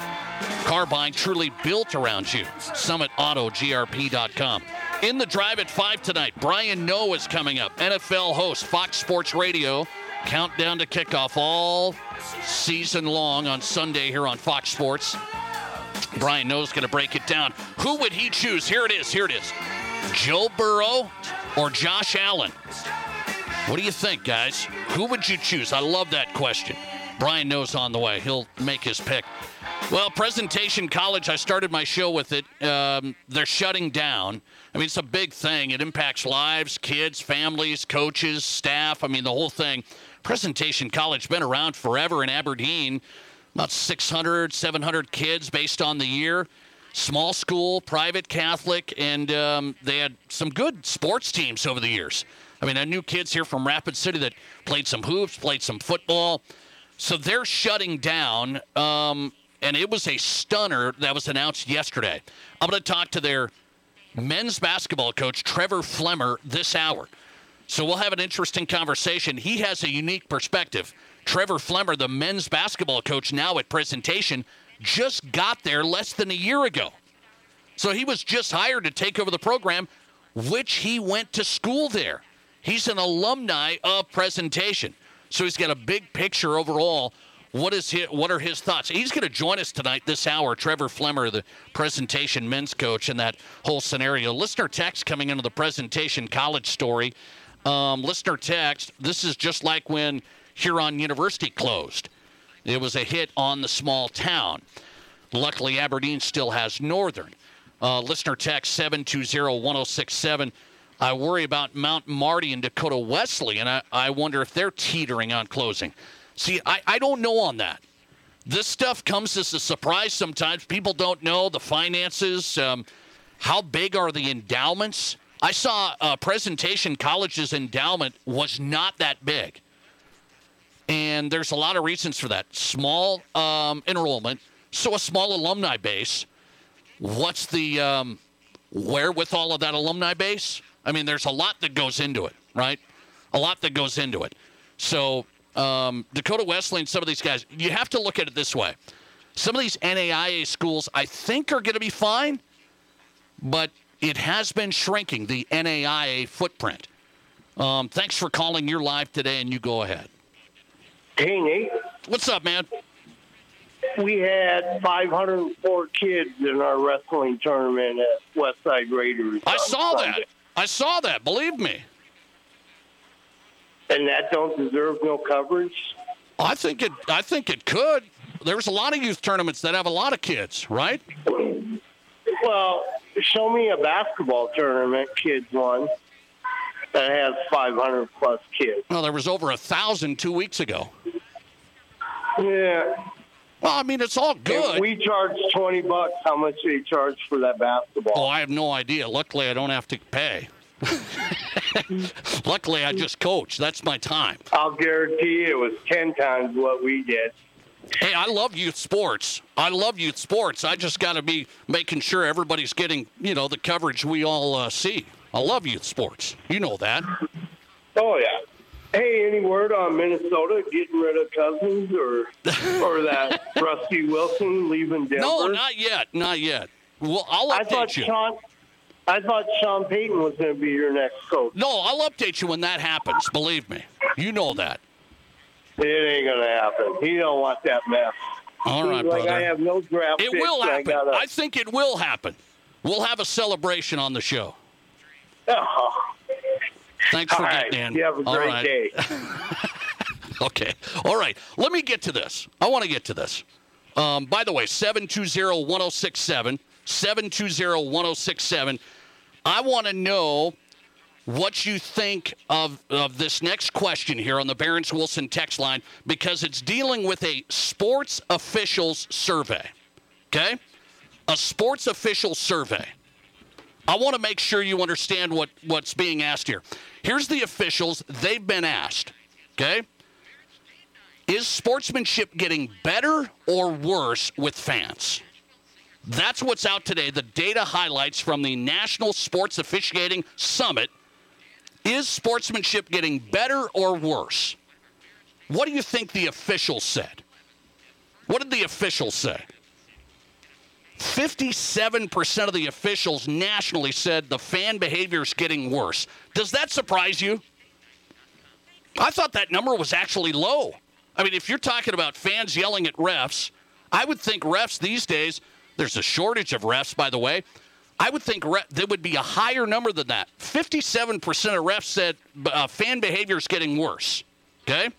Car buying truly built around you. SummitAutoGRP.com. In the drive at 5 tonight, Brian Noe is coming up. NFL host, Fox Sports Radio. Countdown to kickoff all season long on Sunday here on Fox Sports. Brian Noe's going to break it down. Who would he choose? Here it is. Here it is. Joe Burrow or Josh Allen? What do you think, guys? Who would you choose? I love that question. Brian Noe's on the way. He'll make his pick. Well, Presentation College, I started my show with it. Um, they're shutting down. I mean, it's a big thing. It impacts lives, kids, families, coaches, staff. I mean, the whole thing. Presentation College been around forever in Aberdeen. About 600, 700 kids based on the year. Small school, private Catholic, and um, they had some good sports teams over the years. I mean, I knew kids here from Rapid City that played some hoops, played some football. So they're shutting down, um, and it was a stunner that was announced yesterday. I'm going to talk to their men's basketball coach, Trevor Flemmer, this hour. So we'll have an interesting conversation. He has a unique perspective. Trevor Flemmer, the men's basketball coach now at Presentation, just got there less than a year ago. So he was just hired to take over the program, which he went to school there. He's an alumni of Presentation. So he's got a big picture overall. What is his, what are his thoughts? He's going to join us tonight this hour. Trevor Flemmer, the presentation men's coach, and that whole scenario. Listener text coming into the presentation college story. Um, listener text. This is just like when Huron University closed. It was a hit on the small town. Luckily, Aberdeen still has Northern. Uh, listener text 720-1067. I worry about Mount Marty and Dakota Wesley, and I, I wonder if they're teetering on closing. See, I, I don't know on that. This stuff comes as a surprise sometimes. People don't know the finances. Um, how big are the endowments? I saw a presentation college's endowment was not that big. And there's a lot of reasons for that. Small um, enrollment, so a small alumni base. What's the um, wherewithal of that alumni base? I mean, there's a lot that goes into it, right? A lot that goes into it. So um, Dakota Wesley and some of these guys, you have to look at it this way. Some of these NAIA schools, I think, are going to be fine, but it has been shrinking the NAIA footprint. Um, thanks for calling. You're live today, and you go ahead. Hey, eh? Nate. What's up, man? We had 504 kids in our wrestling tournament at Westside Raiders. I saw Sunday. that. I saw that. Believe me. And that don't deserve no coverage? I think it. I think it could. There's a lot of youth tournaments that have a lot of kids, right? Well, show me a basketball tournament kids won that has 500 plus kids. Well, there was over a thousand two weeks ago. Yeah. Well, I mean, it's all good. If we charge twenty bucks, how much do you charge for that basketball? Oh, I have no idea. Luckily, I don't have to pay. (laughs) Luckily, I just coach. That's my time. I'll guarantee it was ten times what we did. Hey, I love youth sports. I love youth sports. I just got to be making sure everybody's getting, you know, the coverage we all uh, see. I love youth sports. You know that. Oh yeah. Hey, any word on Minnesota getting rid of Cousins or or that (laughs) Rusty Wilson leaving Denver? No, not yet. Not yet. Well, I'll update I thought you. Sean. I thought Sean Payton was going to be your next coach. No, I'll update you when that happens. Believe me. You know that. It ain't going to happen. He don't want that mess. All right, like, brother. I have no draft It will and I happen. gotta- I think it will happen. We'll have a celebration on the show. Oh. Thanks for All getting right. in. You have a All great right. day. (laughs) Okay. All right. Let me get to this. I want to get to this. Um, by the way, 720 1067. 720 1067. I want to know what you think of, of this next question here on the Barron's Wilson text line because it's dealing with a sports officials survey. Okay? A sports official survey. I want to make sure you understand what, what's being asked here. Here's the officials. They've been asked. Okay? Is sportsmanship getting better or worse with fans? That's what's out today. The data highlights from the National Sports Officiating Summit. Is sportsmanship getting better or worse? What do you think the officials said? What did the officials say? 57% of the officials nationally said the fan behavior is getting worse. Does that surprise you? I thought that number was actually low. I mean, if you're talking about fans yelling at refs, I would think refs these days, there's a shortage of refs, by the way. I would think re- there would be a higher number than that. 57% of refs said uh, fan behavior is getting worse. Okay?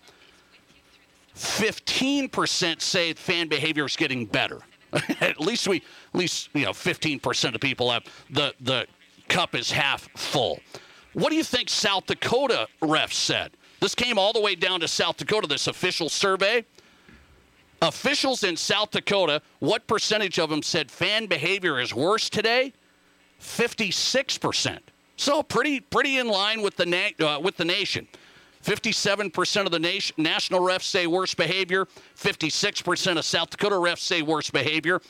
15% say fan behavior is getting better. (laughs) at least we, at least you know, 15% of people have the the cup is half full. What do you think South Dakota refs said? This came all the way down to South Dakota. This official survey. Officials in South Dakota, what percentage of them said fan behavior is worse today? 56%. So pretty pretty in line with the na- uh, with the nation. 57% of the nation, national refs say worse behavior. 56% of South Dakota refs say worse behavior.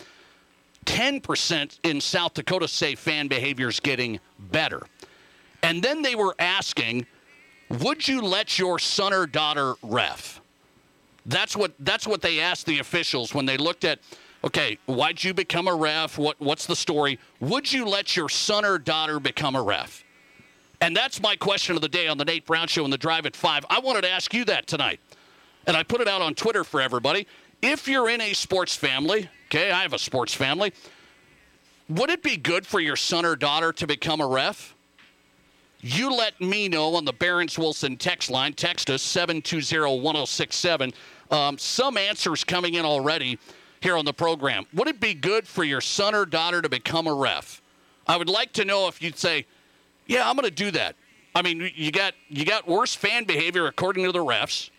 10% in South Dakota say fan behavior is getting better. And then they were asking, would you let your son or daughter ref? That's what that's what they asked the officials when they looked at okay, why'd you become a ref? What what's the story? Would you let your son or daughter become a ref? And that's my question of the day on the Nate Brown Show and the Drive at 5. I wanted to ask you that tonight. And I put it out on Twitter for everybody. If you're in a sports family, okay, I have a sports family, would it be good for your son or daughter to become a ref? You let me know on the Barron's Wilson text line. Text us 720 1067. Um, some answers coming in already here on the program. Would it be good for your son or daughter to become a ref? I would like to know if you'd say, yeah, I'm going to do that. I mean, you got you got worse fan behavior according to the refs.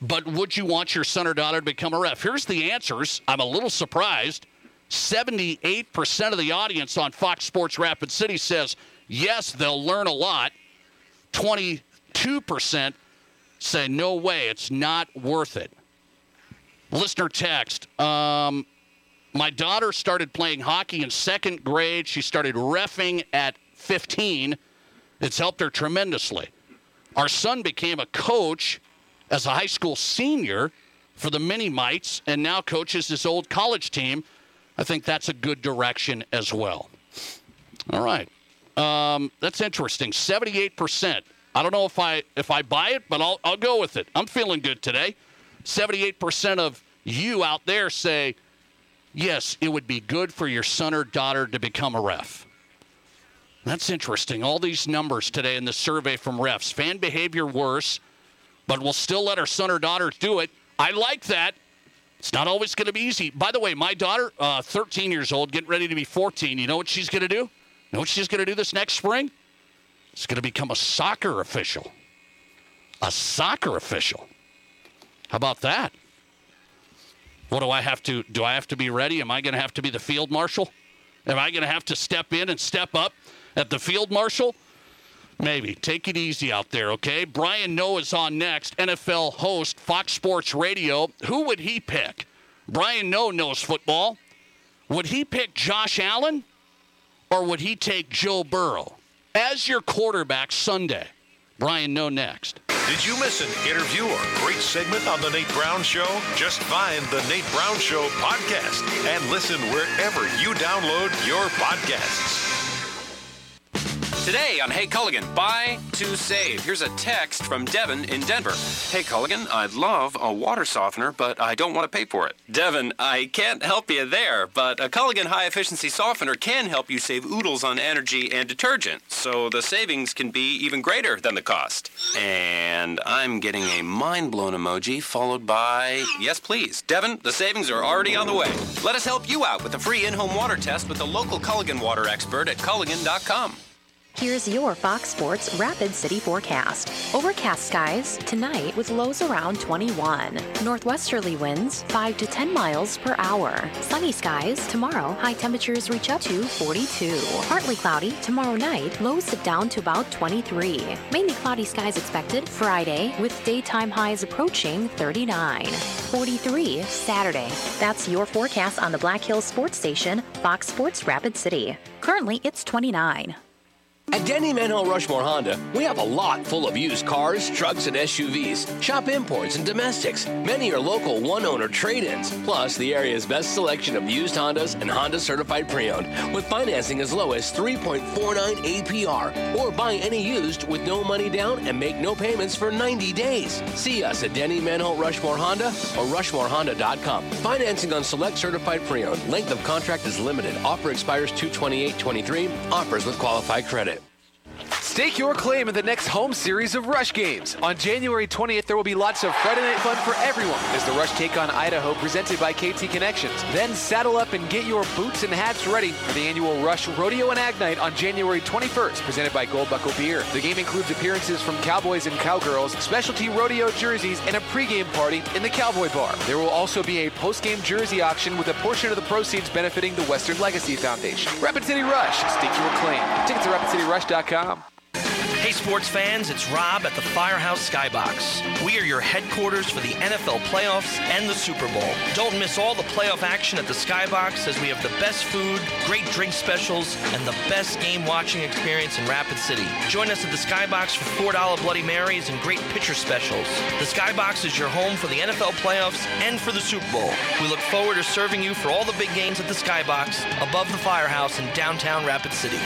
But would you want your son or daughter to become a ref? Here's the answers. I'm a little surprised. 78% of the audience on Fox Sports Rapid City says yes, they'll learn a lot. 22% say no way, it's not worth it. Listener text. Um, my daughter started playing hockey in second grade. She started refing at 15. It's helped her tremendously. Our son became a coach as a high school senior for the Mini Mites and now coaches his old college team. I think that's a good direction as well. All right. Um, that's interesting. 78%. I don't know if I if I buy it, but I'll I'll go with it. I'm feeling good today. 78% of you out there say yes, it would be good for your son or daughter to become a ref. That's interesting. All these numbers today in the survey from refs. Fan behavior worse, but we'll still let our son or daughter do it. I like that. It's not always going to be easy. By the way, my daughter, uh, 13 years old, getting ready to be 14. You know what she's going to do? You know what she's going to do this next spring? She's going to become a soccer official. A soccer official. How about that? What do I have to do? I have to be ready? Am I going to have to be the field marshal? Am I going to have to step in and step up at the field marshal? Maybe. Take it easy out there, okay? Brian Noe is on next, NFL host, Fox Sports Radio. Who would he pick? Brian Noe knows football. Would he pick Josh Allen or would he take Joe Burrow as your quarterback Sunday? Brian Noe next. Did you miss an interview or great segment on The Nate Brown Show? Just find The Nate Brown Show podcast and listen wherever you download your podcasts. Today on Hey Culligan, buy to save. Here's a text from Devin in Denver. Hey Culligan, I'd love a water softener, but I don't want to pay for it. Devin, I can't help you there, but a Culligan high efficiency softener can help you save oodles on energy and detergent, so the savings can be even greater than the cost. And I'm getting a mind blown emoji followed by yes, please. Devin, the savings are already on the way. Let us help you out with a free in home water test with the local Culligan water expert at Culligan.com. Here's your Fox Sports Rapid City forecast. Overcast skies tonight with lows around 21. Northwesterly winds 5 to 10 miles per hour. Sunny skies tomorrow, high temperatures reach up to 42. Partly cloudy tomorrow night, lows sit down to about 23. Mainly cloudy skies expected Friday with daytime highs approaching 39. 43 Saturday. That's your forecast on the Black Hills Sports Station, Fox Sports Rapid City. Currently, it's 29. At Denny Menholt Rushmore Honda, we have a lot full of used cars, trucks, and SUVs, shop imports, and domestics. Many are local one owner trade ins, plus the area's best selection of used Hondas and Honda certified pre owned, with financing as low as 3.49 APR. Or buy any used with no money down and make no payments for 90 days. See us at Denny Menholt Rushmore Honda or RushmoreHonda.com. Financing on select certified pre owned. Length of contract is limited. Offer expires 228 23. Offers with qualified credit. Stake your claim in the next home series of Rush games. On January 20th, there will be lots of Friday night fun for everyone as the Rush take on Idaho presented by KT Connections. Then saddle up and get your boots and hats ready for the annual Rush Rodeo and Ag Night on January 21st, presented by Gold Buckle Beer. The game includes appearances from cowboys and cowgirls, specialty rodeo jerseys, and a pregame party in the Cowboy Bar. There will also be a postgame jersey auction with a portion of the proceeds benefiting the Western Legacy Foundation. Rapid City Rush, stake your claim. Tickets at rapidcityrush.com. Hey, sports fans, it's Rob at the Firehouse Skybox. We are your headquarters for the NFL playoffs and the Super Bowl. Don't miss all the playoff action at the Skybox as we have the best food, great drink specials, and the best game watching experience in Rapid City. Join us at the Skybox for $4 Bloody Marys and great pitcher specials. The Skybox is your home for the NFL playoffs and for the Super Bowl. We look forward to serving you for all the big games at the Skybox above the Firehouse in downtown Rapid City.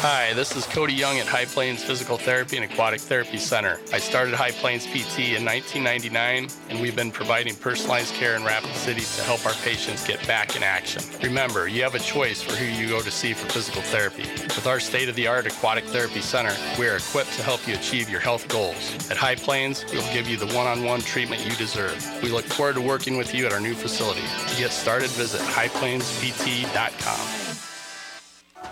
Hi, this is Cody Young at High Plains Physical Therapy and Aquatic Therapy Center. I started High Plains PT in 1999, and we've been providing personalized care in Rapid City to help our patients get back in action. Remember, you have a choice for who you go to see for physical therapy. With our state of the art Aquatic Therapy Center, we are equipped to help you achieve your health goals. At High Plains, we'll give you the one on one treatment you deserve. We look forward to working with you at our new facility. To get started, visit highplainspt.com.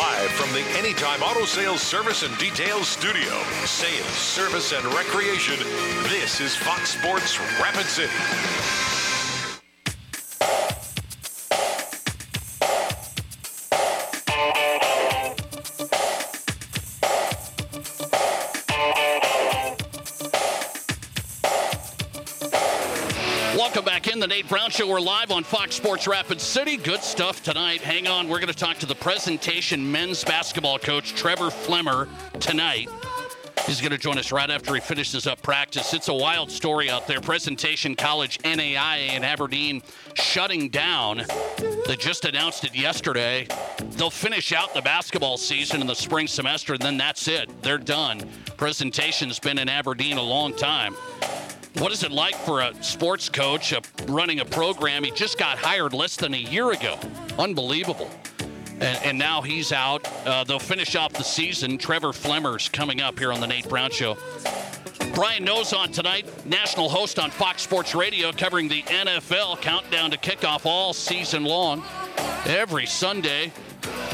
Live from the Anytime Auto Sales Service and Details Studio, sales, service, and recreation, this is Fox Sports Rapid City. Brown Show. We're live on Fox Sports Rapid City. Good stuff tonight. Hang on. We're going to talk to the presentation men's basketball coach, Trevor Flemmer, tonight. He's going to join us right after he finishes up practice. It's a wild story out there. Presentation College NAIA in Aberdeen shutting down. They just announced it yesterday. They'll finish out the basketball season in the spring semester, and then that's it. They're done. Presentation's been in Aberdeen a long time. What is it like for a sports coach running a program? He just got hired less than a year ago. Unbelievable. And, and now he's out. Uh, they'll finish off the season. Trevor Flemmer's coming up here on the Nate Brown Show. Brian Noe's on tonight, national host on Fox Sports Radio, covering the NFL countdown to kickoff all season long. Every Sunday,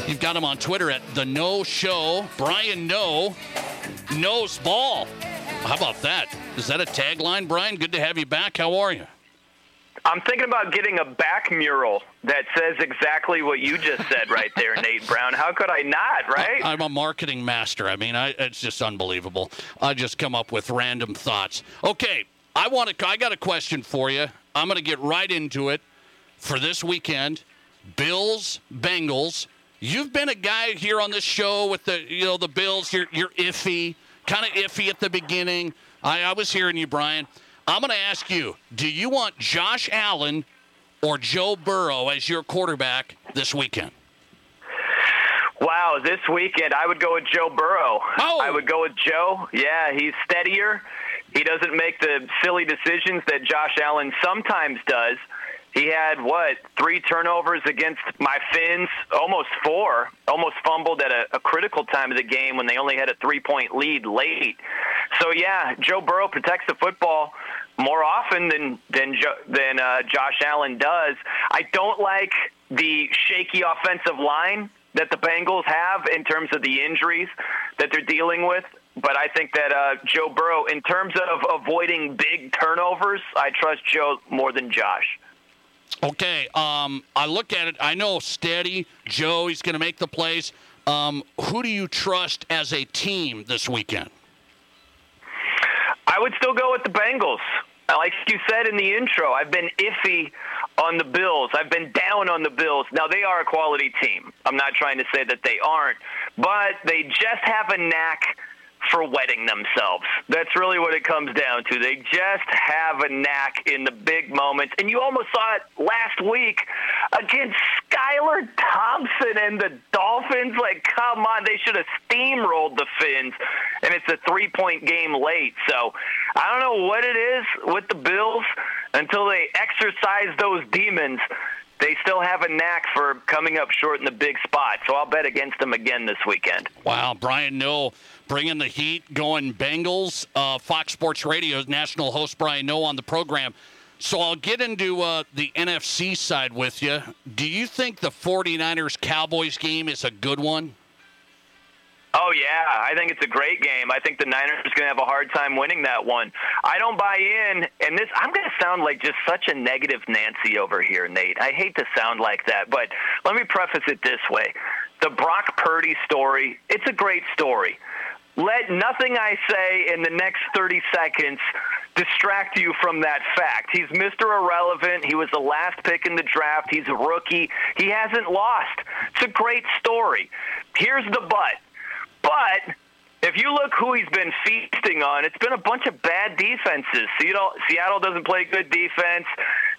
you've got him on Twitter at the Noe Show. Brian Noe knows ball. How about that? Is that a tagline, Brian? Good to have you back. How are you? I'm thinking about getting a back mural that says exactly what you just said right there, (laughs) Nate Brown. How could I not, right? I, am a marketing master. I mean, I, it's just unbelievable. I just come up with random thoughts. Okay, I want to. I got a question for you. I'm going to get right into it for this weekend. Bills, Bengals. You've been a guy here on this show with the you know the Bills. You're you're iffy, kind of iffy at the beginning. I, I was hearing you, Brian. I'm going to ask you: Do you want Josh Allen or Joe Burrow as your quarterback this weekend? Wow, this weekend I would go with Joe Burrow. Oh. I would go with Joe. Yeah, he's steadier. He doesn't make the silly decisions that Josh Allen sometimes does. He had what three turnovers against my Fins, almost four, almost fumbled at a, a critical time of the game when they only had a three-point lead late. So yeah, Joe Burrow protects the football more often than than than uh, Josh Allen does. I don't like the shaky offensive line that the Bengals have in terms of the injuries that they're dealing with. But I think that uh, Joe Burrow, in terms of avoiding big turnovers, I trust Joe more than Josh. Okay, um, I look at it. I know steady Joe. He's going to make the plays. Um, who do you trust as a team this weekend? I would still go with the Bengals. Like you said in the intro, I've been iffy on the Bills. I've been down on the Bills. Now, they are a quality team. I'm not trying to say that they aren't, but they just have a knack for wetting themselves. That's really what it comes down to. They just have a knack in the big moments. And you almost saw it last week against Skylar Thompson and the Dolphins. Like, come on, they should have steamrolled the Fins. And it's a three point game late. So I don't know what it is with the Bills until they exercise those demons they still have a knack for coming up short in the big spot. So I'll bet against them again this weekend. Wow, Brian Noe bringing the heat, going Bengals. Uh, Fox Sports Radio's national host Brian Noe on the program. So I'll get into uh, the NFC side with you. Do you think the 49ers Cowboys game is a good one? Oh yeah, I think it's a great game. I think the Niners are going to have a hard time winning that one. I don't buy in, and this I'm going to sound like just such a negative Nancy over here, Nate. I hate to sound like that, but let me preface it this way: the Brock Purdy story. It's a great story. Let nothing I say in the next 30 seconds distract you from that fact. He's Mr. Irrelevant. He was the last pick in the draft. He's a rookie. He hasn't lost. It's a great story. Here's the but. But if you look who he's been feasting on, it's been a bunch of bad defenses. Seattle, Seattle doesn't play good defense.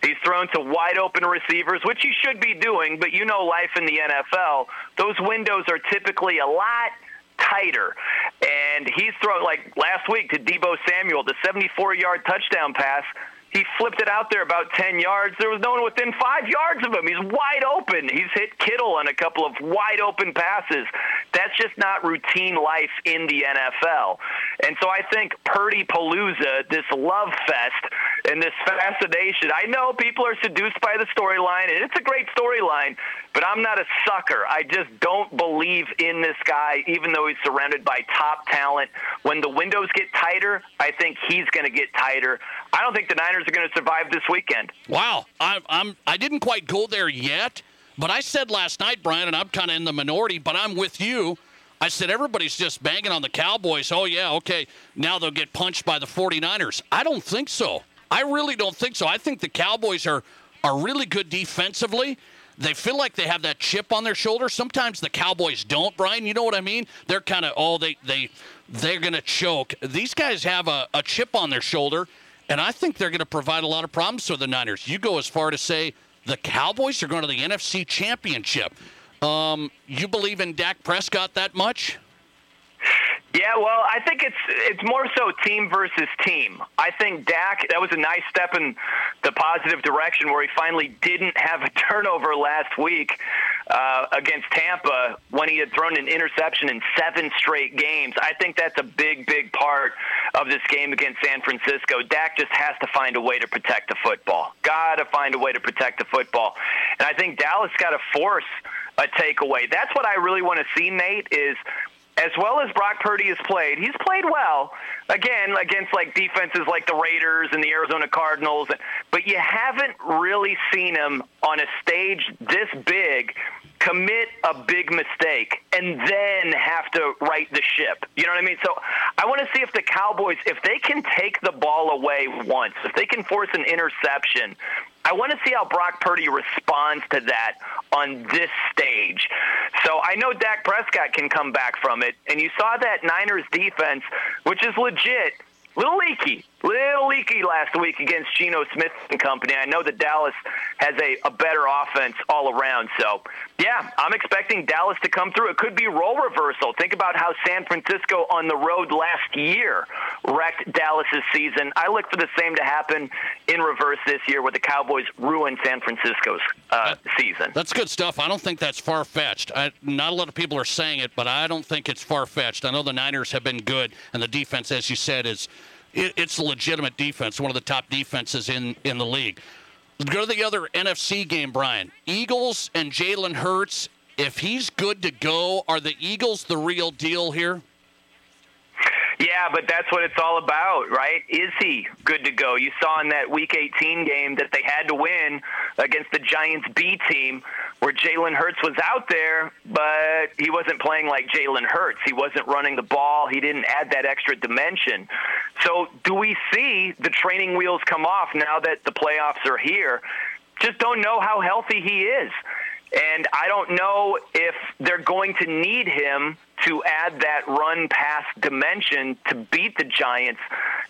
He's thrown to wide open receivers, which he should be doing, but you know life in the NFL, those windows are typically a lot – tighter. And he's thrown like last week to Deebo Samuel, the 74 yard touchdown pass. He flipped it out there about 10 yards. There was no one within five yards of him. He's wide open. He's hit Kittle on a couple of wide open passes. That's just not routine life in the NFL. And so I think Purdy Palooza, this love fest and this fascination, I know people are seduced by the storyline, and it's a great storyline, but I'm not a sucker. I just don't believe in this guy, even though he's surrounded by top talent. When the windows get tighter, I think he's going to get tighter. I don't think the Niners are going to survive this weekend. Wow, I, I'm I didn't quite go there yet, but I said last night, Brian, and I'm kind of in the minority, but I'm with you. I said everybody's just banging on the Cowboys. Oh yeah, okay. Now they'll get punched by the 49ers. I don't think so. I really don't think so. I think the Cowboys are are really good defensively. They feel like they have that chip on their shoulder. Sometimes the Cowboys don't, Brian. You know what I mean? They're kind of oh they they they're going to choke. These guys have a, a chip on their shoulder, and I think they're going to provide a lot of problems for the Niners. You go as far to say the Cowboys are going to the NFC Championship. Um, you believe in Dak Prescott that much? Yeah, well, I think it's it's more so team versus team. I think Dak that was a nice step in the positive direction where he finally didn't have a (laughs) turnover last week uh, against Tampa when he had thrown an interception in seven straight games. I think that's a big, big part of this game against San Francisco. Dak just has to find a way to protect the football. Got to find a way to protect the football, and I think Dallas got to force a takeaway. That's what I really want to see, Nate. Is as well as Brock Purdy has played, he's played well. Again, against like defenses like the Raiders and the Arizona Cardinals, but you haven't really seen him on a stage this big commit a big mistake and then have to right the ship. You know what I mean? So I want to see if the Cowboys, if they can take the ball away once, if they can force an interception, I want to see how Brock Purdy responds to that on this stage. So I know Dak Prescott can come back from it, and you saw that Niners defense, which is legit, little leaky, little leaky last week against Geno Smith and company. I know that Dallas has a, a better offense all around. So, yeah, I'm expecting Dallas to come through. It could be role reversal. Think about how San Francisco on the road last year wrecked Dallas's season. I look for the same to happen in reverse this year where the Cowboys ruin San Francisco's uh, season. That's good stuff. I don't think that's far fetched. Not a lot of people are saying it, but I don't think it's far fetched. I know the Niners have been good, and the defense, as you said, is it, it's a legitimate defense, one of the top defenses in in the league. Go to the other NFC game, Brian. Eagles and Jalen Hurts. If he's good to go, are the Eagles the real deal here? Yeah, but that's what it's all about, right? Is he good to go? You saw in that Week 18 game that they had to win against the Giants B team, where Jalen Hurts was out there, but he wasn't playing like Jalen Hurts. He wasn't running the ball. He didn't add that extra dimension. So, do we see the training wheels come off now that the playoffs are here? Just don't know how healthy he is. And I don't know if they're going to need him to add that run pass dimension to beat the Giants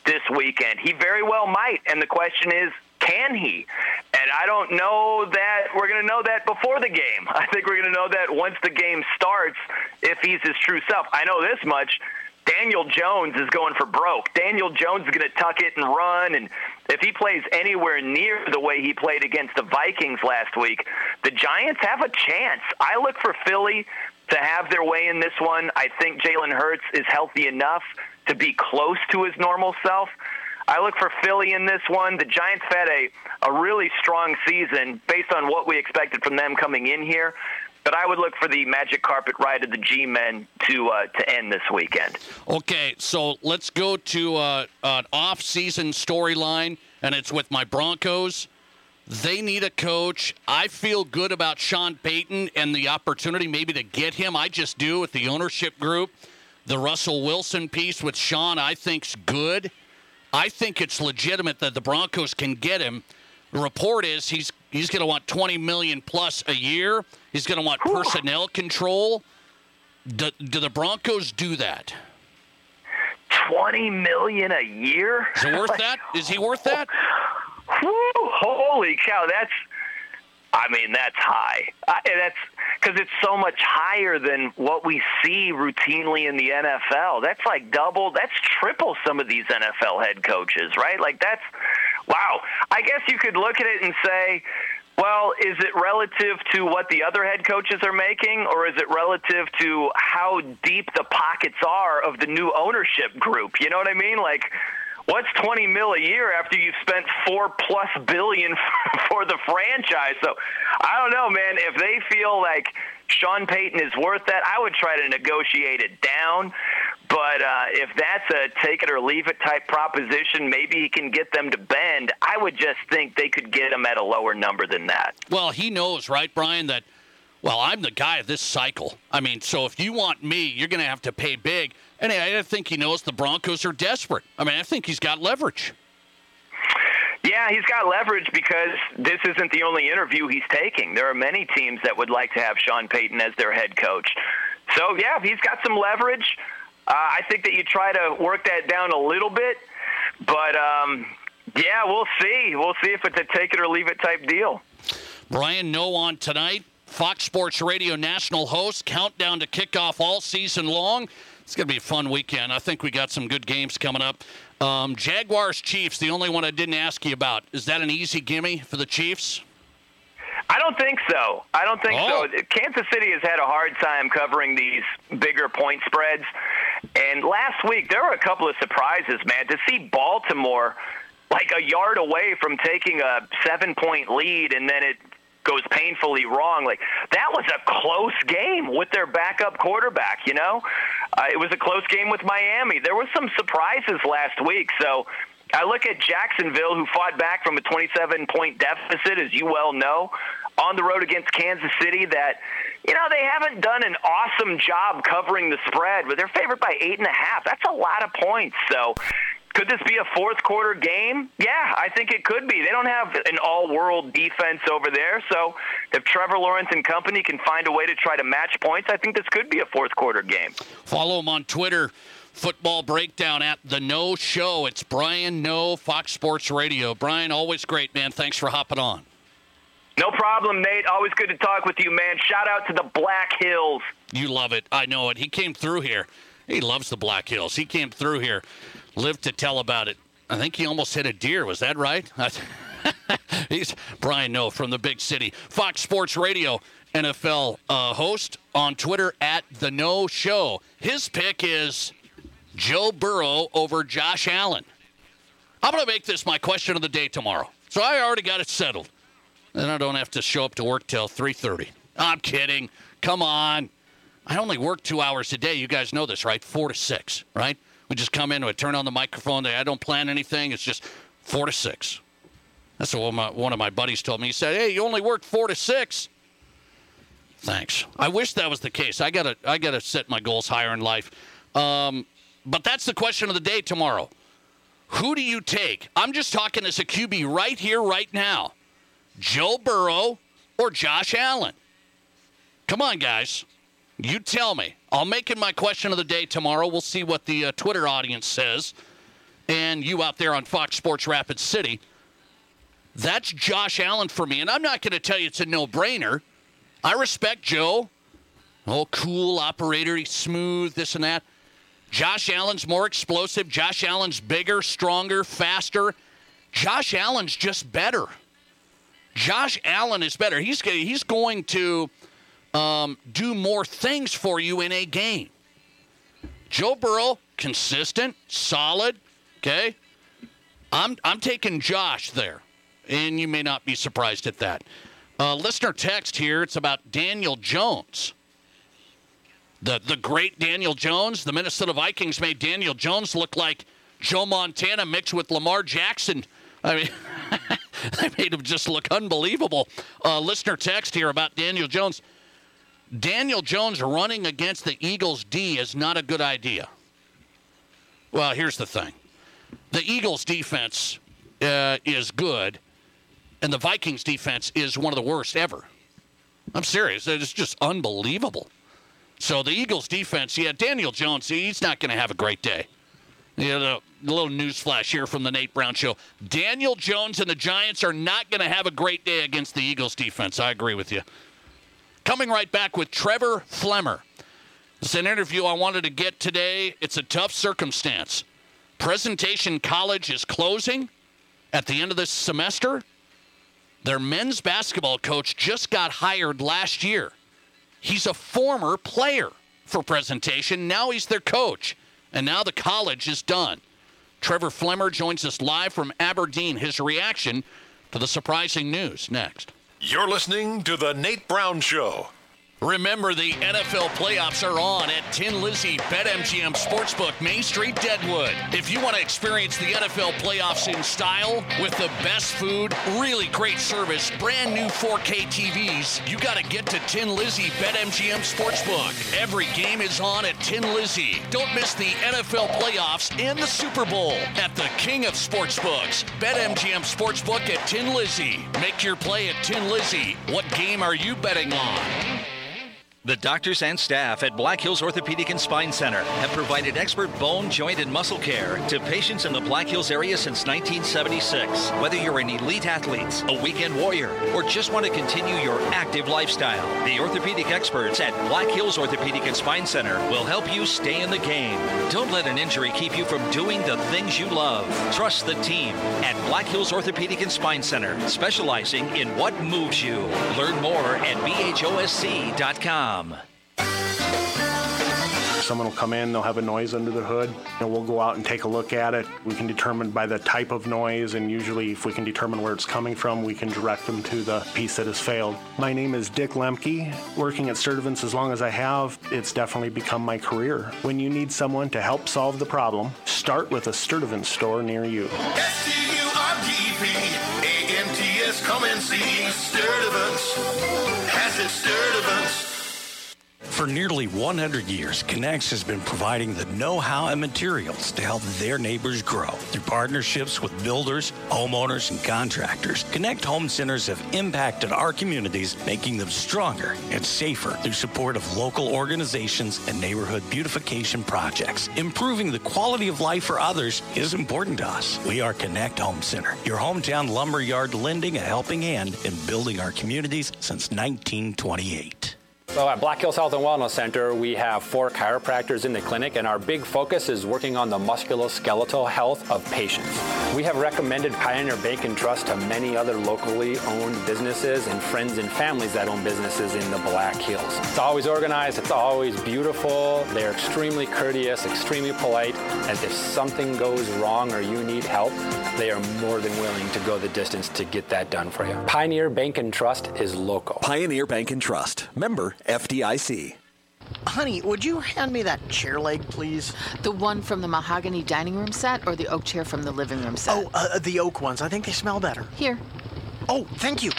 this weekend. He very well might. And the question is, can he? And I don't know that we're going to know that before the game. (laughs) I think we're going to know that once the game starts if he's his true self. I know this much. Daniel Jones is going for broke. Daniel Jones is going to tuck it and run. And if he plays anywhere near the way he played against the Vikings last week, the Giants have a chance. I look for Philly to have their way in this one. I think Jalen Hurts is healthy enough to be close to his normal self. I look for Philly in this one. The Giants had a, a really strong season based on what we expected from them coming in here. But I would look for the magic carpet ride of the G-men to uh, to end this weekend. Okay, so let's go to uh, an off-season storyline, and it's with my Broncos. They need a coach. I feel good about Sean Payton and the opportunity maybe to get him. I just do with the ownership group. The Russell Wilson piece with Sean, I think's good. I think it's legitimate that the Broncos can get him. The report is he's he's going to want 20 million plus a year. He's going to want personnel control. Do, do the Broncos do that? 20 million a year? Is it worth (laughs) that? Is he worth that? Whew, holy cow, that's I mean, that's high. Uh, that's because it's so much higher than what we see routinely in the NFL. That's like double, that's triple some of these NFL head coaches, right? Like that's wow. I guess you could look at it and say, well, is it relative to what the other head coaches are making, or is it relative to how deep the pockets are of the new ownership group? You know what I mean? Like, what's 20 mil a year after you've spent four plus billion (laughs) for the franchise? So I don't know, man. If they feel like Sean Payton is worth that, I would try to negotiate it down. But uh, if that's a take it or leave it type proposition, maybe he can get them to bend. I would just think they could get him at a lower number than that. Well, he knows, right, Brian, that, well, I'm the guy of this cycle. I mean, so if you want me, you're going to have to pay big. And I think he knows the Broncos are desperate. I mean, I think he's got leverage. Yeah, he's got leverage because this isn't the only interview he's taking. There are many teams that would like to have Sean Payton as their head coach. So, yeah, he's got some leverage. Uh, I think that you try to work that down a little bit, but um, yeah, we'll see. We'll see if it's a take it or leave it type deal. Brian, Noe on tonight. Fox Sports Radio national host. Countdown to kickoff all season long. It's going to be a fun weekend. I think we got some good games coming up. Um, Jaguars Chiefs, the only one I didn't ask you about. Is that an easy gimme for the Chiefs? I don't think so. I don't think Oh. so. Kansas City has had a hard time covering these bigger point spreads. And last week, there were a couple of surprises, man. To see Baltimore like a yard away from taking a seven point lead and then it goes painfully wrong. Like that was a close game with their backup quarterback. You know, uh, it was a close game with Miami. There were some surprises last week. So I look at Jacksonville, who fought back from a 27 point deficit, as you well know, on the road against Kansas City. That you know they haven't done an awesome job covering the spread, but they're favored by eight and a half. That's a lot of points. So. Could this be a fourth quarter game? Yeah, I think it could be. They don't have an all world defense over there. So if Trevor Lawrence and company can find a way to try to match points, I think this could be a fourth quarter game. Follow him on Twitter. Football breakdown at the Noe Show. It's Brian Noe, Fox Sports Radio. Brian, always great, man. Thanks for hopping on. No problem, Nate. Always good to talk with you, man. Shout out to the Black Hills. You love it. I know it. He came through here. He loves the Black Hills. He came through here, lived to tell about it. I think he almost hit a deer. Was that right? (laughs) He's Brian Noe from the big city. Fox Sports Radio NFL uh, host on Twitter at the Noe Show. His pick is Joe Burrow over Josh Allen. I'm going to make this my question of the day tomorrow. So I already got it settled. Then I don't have to show up to work till 3:30. I'm kidding. Come on. I only work two hours a day. You guys know this, right? Four to six, right? We just come in, we turn on the microphone. I don't plan anything. It's just four to six. That's what my, one of my buddies told me. He said, "Hey, you only work four to six. Thanks. I wish that was the case. I gotta, I gotta set my goals higher in life. Um, but that's the question of the day tomorrow. Who do you take? I'm just talking as a QB right here, right now. Joe Burrow or Josh Allen? Come on, guys. You tell me. I'll make it my question of the day tomorrow. We'll see what the uh, Twitter audience says. And you out there on Fox Sports Rapid City. That's Josh Allen for me. And I'm not going to tell you it's a no brainer. I respect Joe. Oh, cool operator. He's smooth, this and that. Josh Allen's more explosive. Josh Allen's bigger, stronger, faster. Josh Allen's just better. Josh Allen is better. He's he's going to um, do more things for you in a game. Joe Burrow, consistent, solid. Okay, I'm I'm taking Josh there, and you may not be surprised at that. Uh, listener text here. It's about Daniel Jones. The the great Daniel Jones. The Minnesota Vikings made Daniel Jones look like Joe Montana mixed with Lamar Jackson. I mean, (laughs) they made him just look unbelievable. Uh, listener text here about Daniel Jones. Daniel Jones running against the Eagles D is not a good idea. Well, here's the thing the Eagles defense uh, is good, and the Vikings defense is one of the worst ever. I'm serious. It's just unbelievable. So the Eagles defense, yeah, Daniel Jones, he's not going to have a great day. You know, a little news flash here from the Nate Brown Show. Daniel Jones and the Giants are not going to have a great day against the Eagles defense. I agree with you. Coming right back with Trevor Flemmer. It's an interview I wanted to get today. It's a tough circumstance. Presentation College is closing at the end of this semester. Their men's basketball coach just got hired last year. He's a former player for Presentation. Now he's their coach. And now the college is done. Trevor Flemmer joins us live from Aberdeen. His reaction to the surprising news next. You're listening to The Nate Brown Show. Remember, the NFL playoffs are on at Tin Lizzie BetMGM Sportsbook, Main Street, Deadwood. If you want to experience the NFL playoffs in style with the best food, really great service, brand new 4K TVs, you got to get to Tin Lizzie BetMGM Sportsbook. Every game is on at Tin Lizzie. Don't miss the NFL playoffs and the Super Bowl at the King of Sportsbooks, BetMGM Sportsbook at Tin Lizzie. Make your play at Tin Lizzie. What game are you betting on? The doctors and staff at Black Hills Orthopedic and Spine Center have provided expert bone, joint, and muscle care to patients in the Black Hills area since 1976. Whether you're an elite athlete, a weekend warrior, or just want to continue your active lifestyle, the orthopedic experts at Black Hills Orthopedic and Spine Center will help you stay in the game. Don't let an injury keep you from doing the things you love. Trust the team at Black Hills Orthopedic and Spine Center, specializing in what moves you. Learn more at bhosc.com. Someone will come in, they'll have a noise under the hood, and we'll go out and take a look at it. We can determine by the type of noise, and usually, if we can determine where it's coming from, we can direct them to the piece that has failed. My name is Dick Lemke. Working at Sturdevant's as long as I have, it's definitely become my career. When you need someone to help solve the problem, start with a Sturtevant store near you. S-T-U-R-T-P, A-N-T-S, come and see Sturdevants. Has it Sturdevants? For nearly 100 years, Knecht's has been providing the know-how and materials to help their neighbors grow. Through partnerships with builders, homeowners, and contractors, Knecht Home Centers have impacted our communities, making them stronger and safer through support of local organizations and neighborhood beautification projects. Improving the quality of life for others is important to us. We are Knecht Home Center, your hometown lumberyard lending a helping hand in building our communities since 1928. So at Black Hills Health and Wellness Center, we have four chiropractors in the clinic, and our big focus is working on the musculoskeletal health of patients. We have recommended Pioneer Bank and Trust to many other locally owned businesses and friends and families that own businesses in the Black Hills. It's always organized, it's always beautiful, they're extremely courteous, extremely polite, and if something goes wrong or you need help, they are more than willing to go the distance to get that done for you. Pioneer Bank and Trust is local. Pioneer Bank and Trust, member FDIC. Honey, would you hand me that chair leg, please? The one from the mahogany dining room set or the oak chair from the living room set? Oh, uh, the oak ones. I think they smell better. Here. Oh, thank you.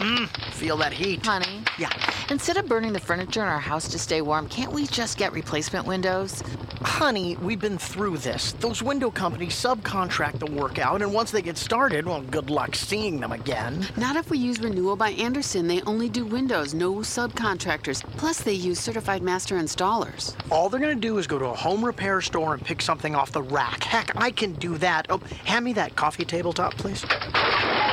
Mm, feel that heat. Honey. Yeah. Instead of burning the furniture in our house to stay warm, can't we just get replacement windows? Honey, we've been through this. Those window companies subcontract the work out, and once they get started, well, good luck seeing them again. Not if we use Renewal by Andersen. They only do windows, no subcontractors. Plus, they use certified master installers. All they're gonna do is go to a home repair store and pick something off the rack. Heck, I can do that. Oh, hand me that coffee tabletop, please.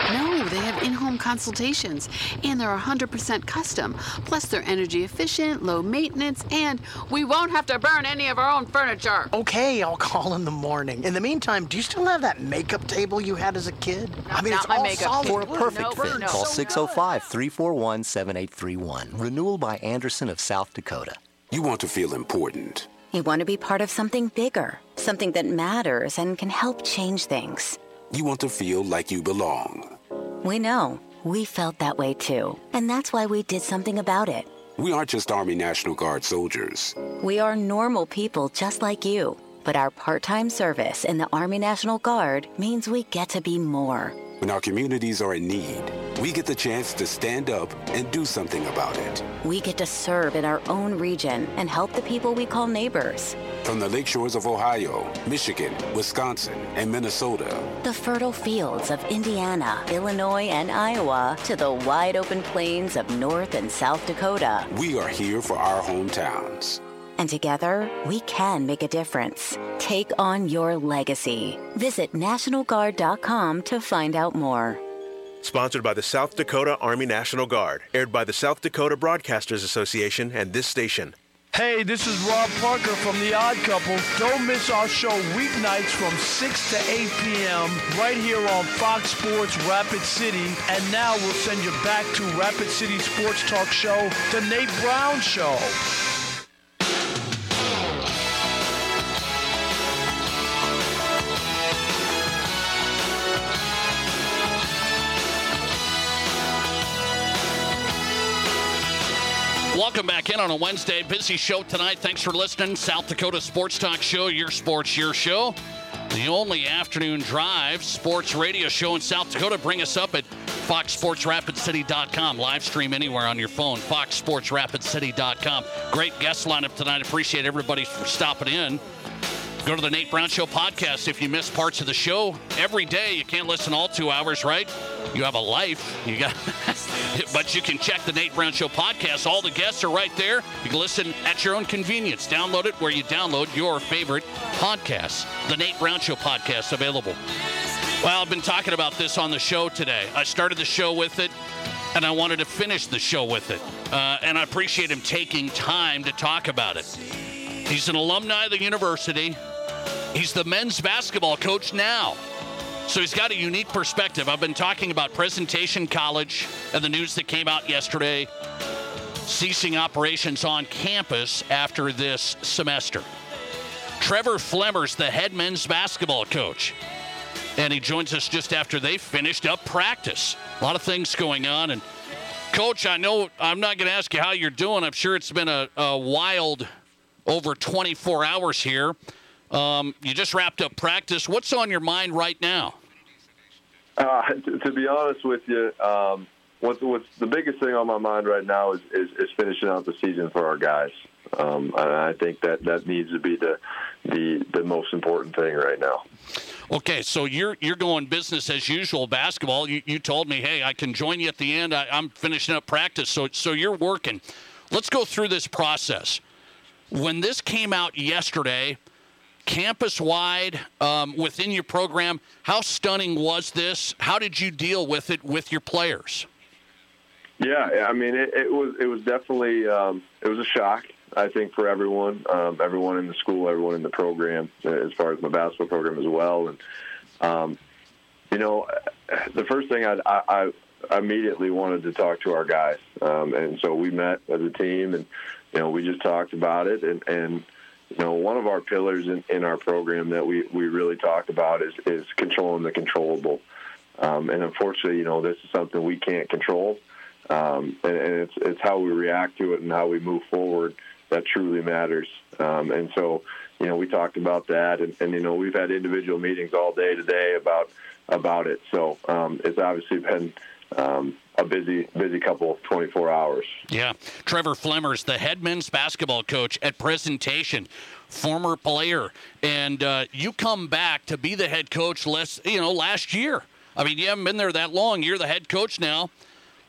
No, they have in home consultations, and they're 100% custom. Plus, they're energy efficient, low maintenance, and we won't have to burn any of our own furniture. Okay, I'll call in the morning. In the meantime, do you still have that makeup table you had as a kid? I mean, Not it's my all makeup solid table. For a perfect No, fit, no. call So 605 341 7831. Renewal by Andersen of South Dakota. You want to feel important. You want to be part of something bigger, something that matters and can help change things. You want to feel like you belong. We know. We felt that way too. And that's why we did something about it. We aren't just Army National Guard soldiers. We are normal people just like you. But our part time service in the Army National Guard means we get to be more. When our communities are in need, we get the chance to stand up and do something about it. We get to serve in our own region and help the people we call neighbors. From the lake shores of Ohio, Michigan, Wisconsin, and Minnesota, The fertile fields of Indiana, Illinois, and Iowa to the wide open plains of North and South Dakota. we are here for our hometowns. And together, we can make a difference. Take on your legacy. Visit NationalGuard.com to find out more. Sponsored by the South Dakota Army National Guard. Aired by the South Dakota Broadcasters Association and this station. Hey, this is Rob Parker from The Odd Couple. Don't miss our show weeknights from 6 to 8 p.m. right here on Fox Sports Rapid City. And now we'll send you back to Rapid City Sports Talk Show, The Nate Brown Show. Welcome back in on a Wednesday. Busy show tonight. Thanks for listening. South Dakota Sports Talk Show, your sports, your show. The only afternoon drive sports radio show in South Dakota. Bring us up at foxsportsrapidcity.com. Live stream anywhere on your phone. foxsportsrapidcity.com. Great guest lineup tonight. Appreciate everybody for stopping in. Go to the Nate Brown Show podcast if you missed parts of the show. Every day, you can't listen all two hours, right? You have a life. You got, (laughs) but you can check the Nate Brown Show podcast. All the guests are right there. You can listen at your own convenience. Download it where you download your favorite podcasts. The Nate Brown Show podcast available. Well, I've been talking about this on the show today. I started the show with it, and I wanted to finish the show with it. Uh, and I appreciate him taking time to talk about it. He's an alumni of the university. He's the men's basketball coach now. So he's got a unique perspective. I've been talking about Presentation College and the news that came out yesterday ceasing operations on campus after this semester. Trevor Flemmer's the head men's basketball coach. And he joins us just after they finished up practice. A lot of things going on. And, Coach, I know I'm not going to ask you how you're doing. I'm sure it's been a, a wild over 24 hours here. Um, you just wrapped up practice. What's on your mind right now? Uh, to, to be honest with you, um, what's, what's the biggest thing on my mind right now is, is, is finishing out the season for our guys. Um, and I think that that needs to be the, the the most important thing right now. Okay, so you're you're going business as usual basketball. You, you told me, hey, I can join you at the end. I, I'm finishing up practice, so so you're working. Let's go through this process. When this came out yesterday, campus wide um, within your program, how stunning was this? How did you deal with it with your players? Yeah, I mean, it, it was it was definitely um, it was a shock. I think for everyone, um, everyone in the school, everyone in the program, as far as my basketball program as well. And um, you know, the first thing I, I, I immediately wanted to talk to our guys, um, and so we met as a team, and you know, we just talked about it, and and you know, one of our pillars in, in our program that we we really talk about is is controlling the controllable. Um, and unfortunately, you know, this is something we can't control, um, and, and it's it's how we react to it and how we move forward that truly matters. Um, and so, you know, we talked about that, and, and you know, we've had individual meetings all day today about about it. So um, it's obviously been um, a busy busy couple of 24 hours. Yeah, Trevor Flemmer's the head men's basketball coach at Presentation, former player, and uh, you come back to be the head coach less, you know, last year. I mean, you haven't been there that long. You're the head coach now.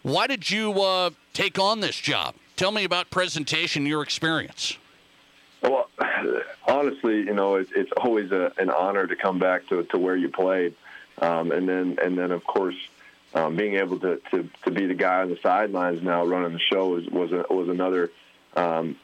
Why did you uh, take on this job? Tell me about presentation, your experience. Well, (sighs) honestly, you know, it's, it's always a, an honor to come back to, to where you played, um, and then and then of course um, being able to, to, to be the guy on the sidelines now running the show was was, a, was another um,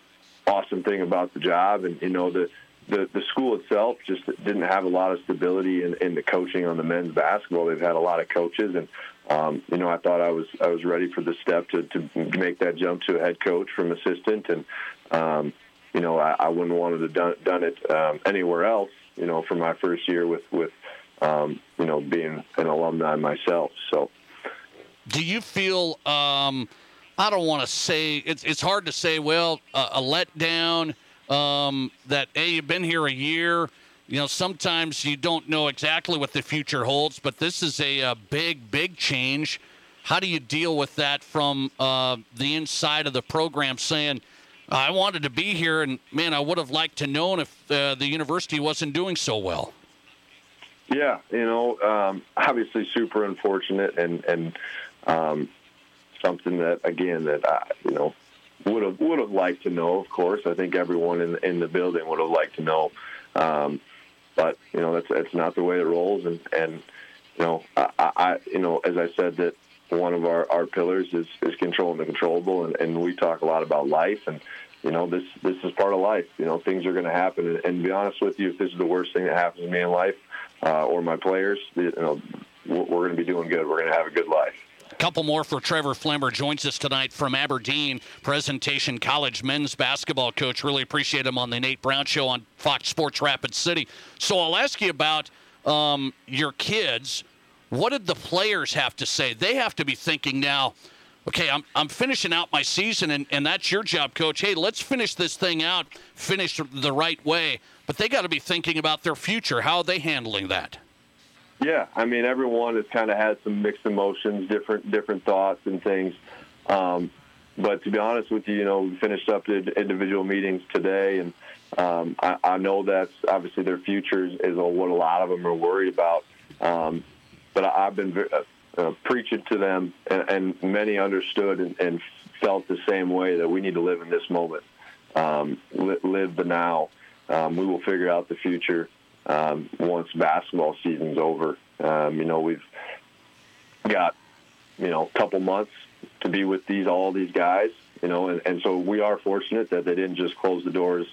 awesome thing about the job, and you know the. The, the school itself just didn't have a lot of stability in, in the coaching on the men's basketball. They've had a lot of coaches, and um, you know, I thought I was I was ready for the step to, to make that jump to a head coach from assistant, and um, you know, I, I wouldn't want to have done, done it um, anywhere else. You know, for my first year with with um, you know being an alumni myself. So, do you feel? Um, I don't want to say it's it's hard to say. Well, uh, a letdown um, that hey, you've been here a year you know, sometimes you don't know exactly what the future holds, but this is a, a big, big change. How do you deal with that from uh, the inside of the program saying, I wanted to be here, and man, I would have liked to known if uh, the university wasn't doing so well? Yeah, you know, um, obviously super unfortunate and, and um, something that, again, that I, you know, would have would have liked to know. Of course, I think everyone in in the building would have liked to know. Um, but you know that's that's not the way it rolls, and and you know I, I you know as I said that one of our, our pillars is, is controlling the controllable, and, and we talk a lot about life, and you know this this is part of life. You know things are going to happen, and, and be honest with you, if this is the worst thing that happens to me in life uh, or my players, you know we're going to be doing good. We're going to have a good life. Couple more for Trevor Flemmer. Joins us tonight from Aberdeen, Presentation College men's basketball coach. Really appreciate him on the Nate Brown Show on Fox Sports Rapid City. So I'll ask you about um, your kids. What did the players have to say? They have to be thinking now, okay, I'm, I'm finishing out my season, and, and that's your job, coach. Hey, let's finish this thing out, finish the right way. But they got to be thinking about their future. How are they handling that? Yeah, I mean, everyone has kind of had some mixed emotions, different different thoughts and things. Um, but to be honest with you, you know, we finished up the individual meetings today, and Um, I, I know that's obviously their future is, what a lot of them are worried about. Um, but I, I've been uh, uh, preaching to them, and, and many understood and, and felt the same way that we need to live in this moment, um, li- live the now. Um, we will figure out the future um, once basketball season's over. Um, you know, we've got you know a couple months to be with these all these guys. You know, and, and so we are fortunate that they didn't just close the doors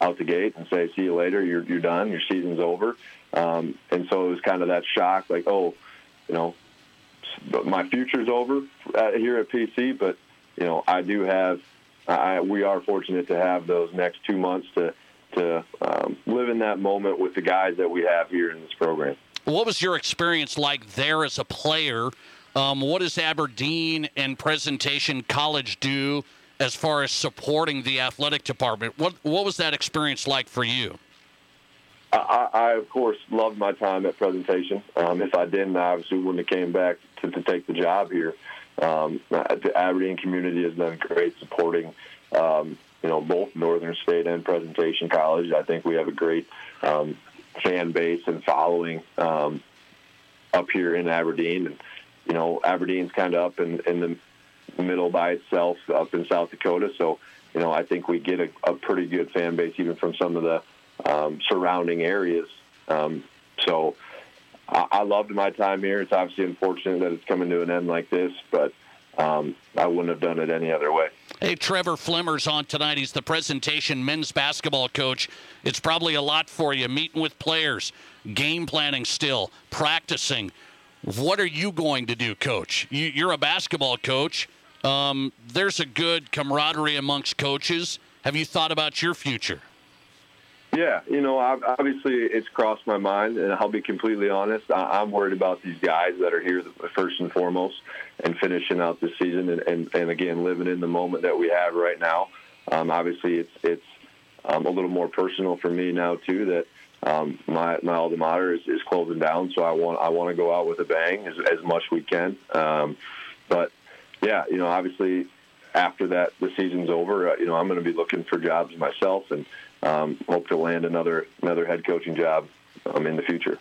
out the gate and say, "See you later. You're you're done. Your season's over." Um, and so it was kind of that shock, like, "Oh, you know, my future's over here at PC." But you know, I do have. I, we are fortunate to have those next two months to to um, live in that moment with the guys that we have here in this program. What was your experience like there as a player? Um, what does Aberdeen and Presentation College do as far as supporting the athletic department? What what was that experience like for you? I, I of course loved my time at presentation. Um, if I didn't, I obviously wouldn't have came back to, to take the job here. Um, the Aberdeen community has been great supporting, um, you know, both Northern State and Presentation College. I think we have a great um, fan base and following um, up here in Aberdeen, and you know, Aberdeen's kind of up in, in the middle by itself up in South Dakota. So, you know, I think we get a, a pretty good fan base even from some of the um, surrounding areas. Um, so I, I loved my time here. It's obviously unfortunate that it's coming to an end like this, but um, I wouldn't have done it any other way. Hey, Trevor Flemmer's on tonight. He's the presentation men's basketball coach. It's probably a lot for you meeting with players, game planning still, practicing. What are you going to do, coach? You, you're a basketball coach. Um, there's a good camaraderie amongst coaches. Have you thought about your future? Yeah, you know, obviously it's crossed my mind, and I'll be completely honest. I'm worried about these guys that are here first and foremost, and finishing out the season, and, and, and again living in the moment that we have right now. Um, obviously, it's it's um, a little more personal for me now too. That um, my my alma mater is, is closing down, so I want I want to go out with a bang as, as much we can. Um, but yeah, you know, obviously after that the season's over, uh, you know, I'm going to be looking for jobs myself and um, hope to land another another head coaching job um, in the future.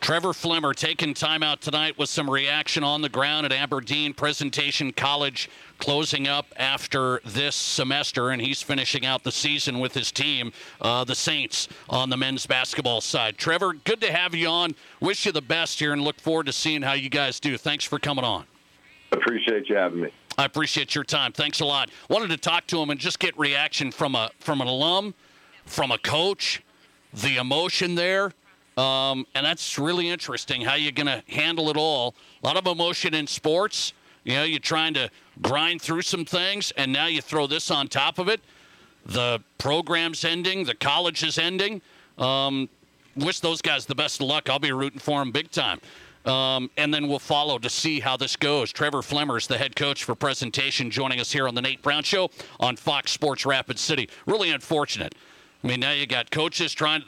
Trevor Flemmer taking time out tonight with some reaction on the ground at Aberdeen Presentation College, closing up after this semester, and he's finishing out the season with his team, uh, the Saints, on the men's basketball side. Trevor, good to have you on. Wish you the best here, and look forward to seeing how you guys do. Thanks for coming on. Appreciate you having me. I appreciate your time. Thanks a lot. Wanted to talk to him and just get reaction from a from an alum, from a coach, the emotion there. Um, and that's really interesting how you're going to handle it all. A lot of emotion in sports. You know, you're trying to grind through some things, and now you throw this on top of it. The program's ending, the college is ending. Um, wish those guys the best of luck. I'll be rooting for them big time. Um, and then we'll follow to see how this goes. Trevor Flemmer is the head coach for presentation, joining us here on the Nate Brown Show on Fox Sports Rapid City. Really unfortunate. I mean, now you got coaches trying.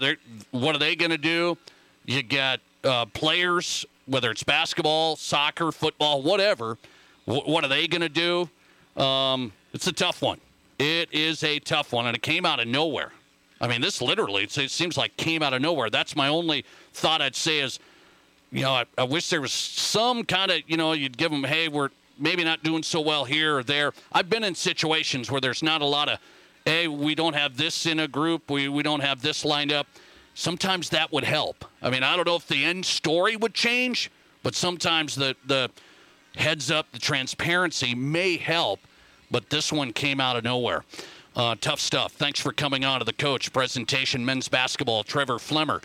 What are they going to do? You got uh, players, whether it's basketball, soccer, football, whatever. W- what are they going to do? Um, it's a tough one. It is a tough one, and it came out of nowhere. I mean, this literally, it seems like came out of nowhere. That's my only thought I'd say is, you know, I, I wish there was some kind of, you know, you'd give them, hey, we're maybe not doing so well here or there. I've been in situations where there's not a lot of, hey, we don't have this in a group, we, we don't have this lined up. Sometimes that would help. I mean, I don't know if the end story would change, but sometimes the, the heads up, the transparency may help, but this one came out of nowhere. Uh, tough stuff. Thanks for coming on to the coach presentation, men's basketball, Trevor Flemmer.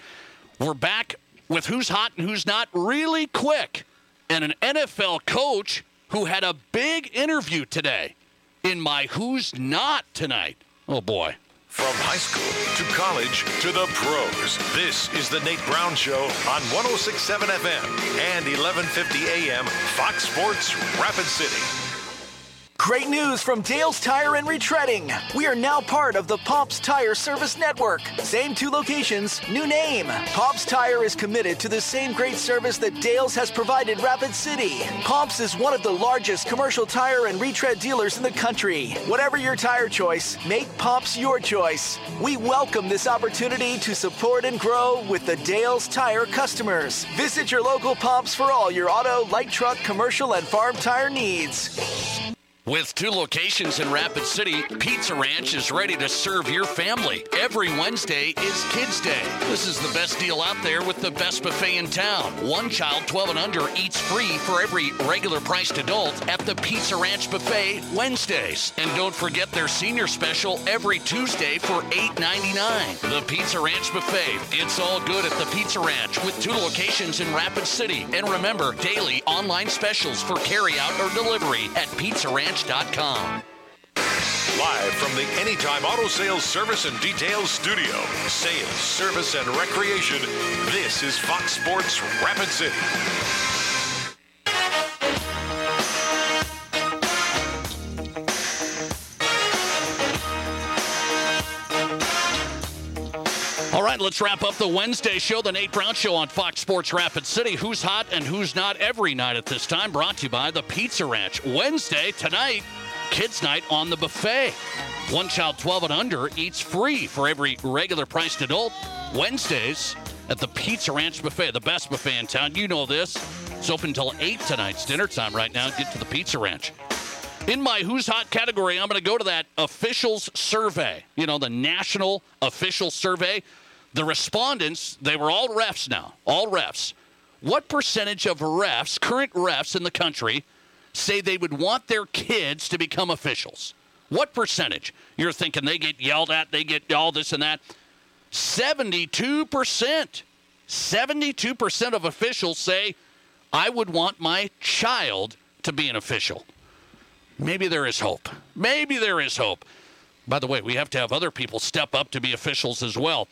We're back with who's hot and who's not really quick, and an NFL coach who had a big interview today in my Who's Not tonight. Oh boy. From high school to college to the pros, this is the Nate Brown Show on 1067 FM and 1150 AM Fox Sports Rapid City. Great news from Dale's Tire and Retreading. We are now part of the Pomp's Tire Service Network. Same two locations, new name. Pomp's Tire is committed to the same great service that Dale's has provided Rapid City. Pomp's is one of the largest commercial tire and retread dealers in the country. Whatever your tire choice, make Pomp's your choice. We welcome this opportunity to support and grow with the Dale's Tire customers. Visit your local Pomp's for all your auto, light truck, commercial, and farm tire needs. With two locations in Rapid City, Pizza Ranch is ready to serve your family. Every Wednesday is Kids Day. This is the best deal out there with the best buffet in town. One child 12 and under eats free for every regular priced adult at the Pizza Ranch Buffet Wednesdays. And don't forget their senior special every Tuesday for $8.99. The Pizza Ranch Buffet. It's all good at the Pizza Ranch with two locations in Rapid City. And remember, daily online specials for carryout or delivery at pizzaranch.com. Live from the Anytime Auto Sales Service and Details Studio, sales, service, and recreation, this is Fox Sports Rapid City. Right, let's wrap up the Wednesday show, the Nate Brown Show on Fox Sports Rapid City. Who's hot and who's not every night at this time, brought to you by the Pizza Ranch. Wednesday, tonight, kids' night on the buffet. One child 12 and under eats free for every regular priced adult. Wednesdays at the Pizza Ranch Buffet, the best buffet in town. You know this. It's open until 8 tonight. It's dinner time right now. Get to the Pizza Ranch. In my Who's Hot category, I'm going to go to that officials survey. You know, the national official survey. The respondents, they were all refs now, all refs. What percentage of refs, current refs in the country, say they would want their kids to become officials? What percentage? You're thinking they get yelled at, they get all this and that. 72%. 72% of officials say, I would want my child to be an official. Maybe there is hope. Maybe there is hope. By the way, we have to have other people step up to be officials as well.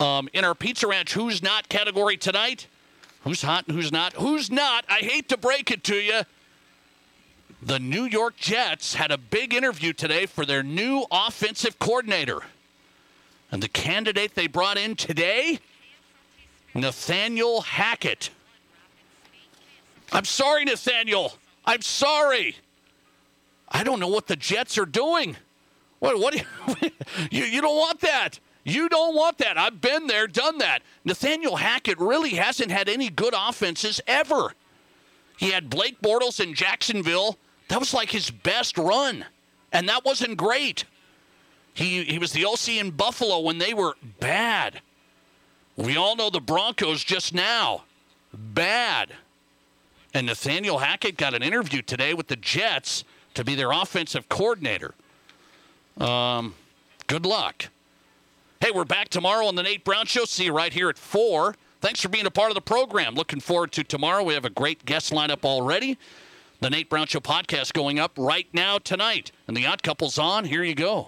Um, in our Pizza Ranch Who's Not category tonight, who's hot and who's not? Who's not? I hate to break it to you. The New York Jets had a big interview today for their new offensive coordinator. And the candidate they brought in today, Nathaniel Hackett. I'm sorry, Nathaniel. I'm sorry. I don't know what the Jets are doing. What? What? (laughs) you, you don't want that. You don't want that. I've been there, done that. Nathaniel Hackett really hasn't had any good offenses ever. He had Blake Bortles in Jacksonville. That was like his best run, and that wasn't great. He he was the OC in Buffalo when they were bad. We all know the Broncos just now, bad. And Nathaniel Hackett got an interview today with the Jets to be their offensive coordinator. Um, good luck. Hey, we're back tomorrow on the Nate Brown Show. See you right here at 4. Thanks for being a part of the program. Looking forward to tomorrow. We have a great guest lineup already. The Nate Brown Show podcast going up right now tonight. And the Odd Couple's on. Here you go.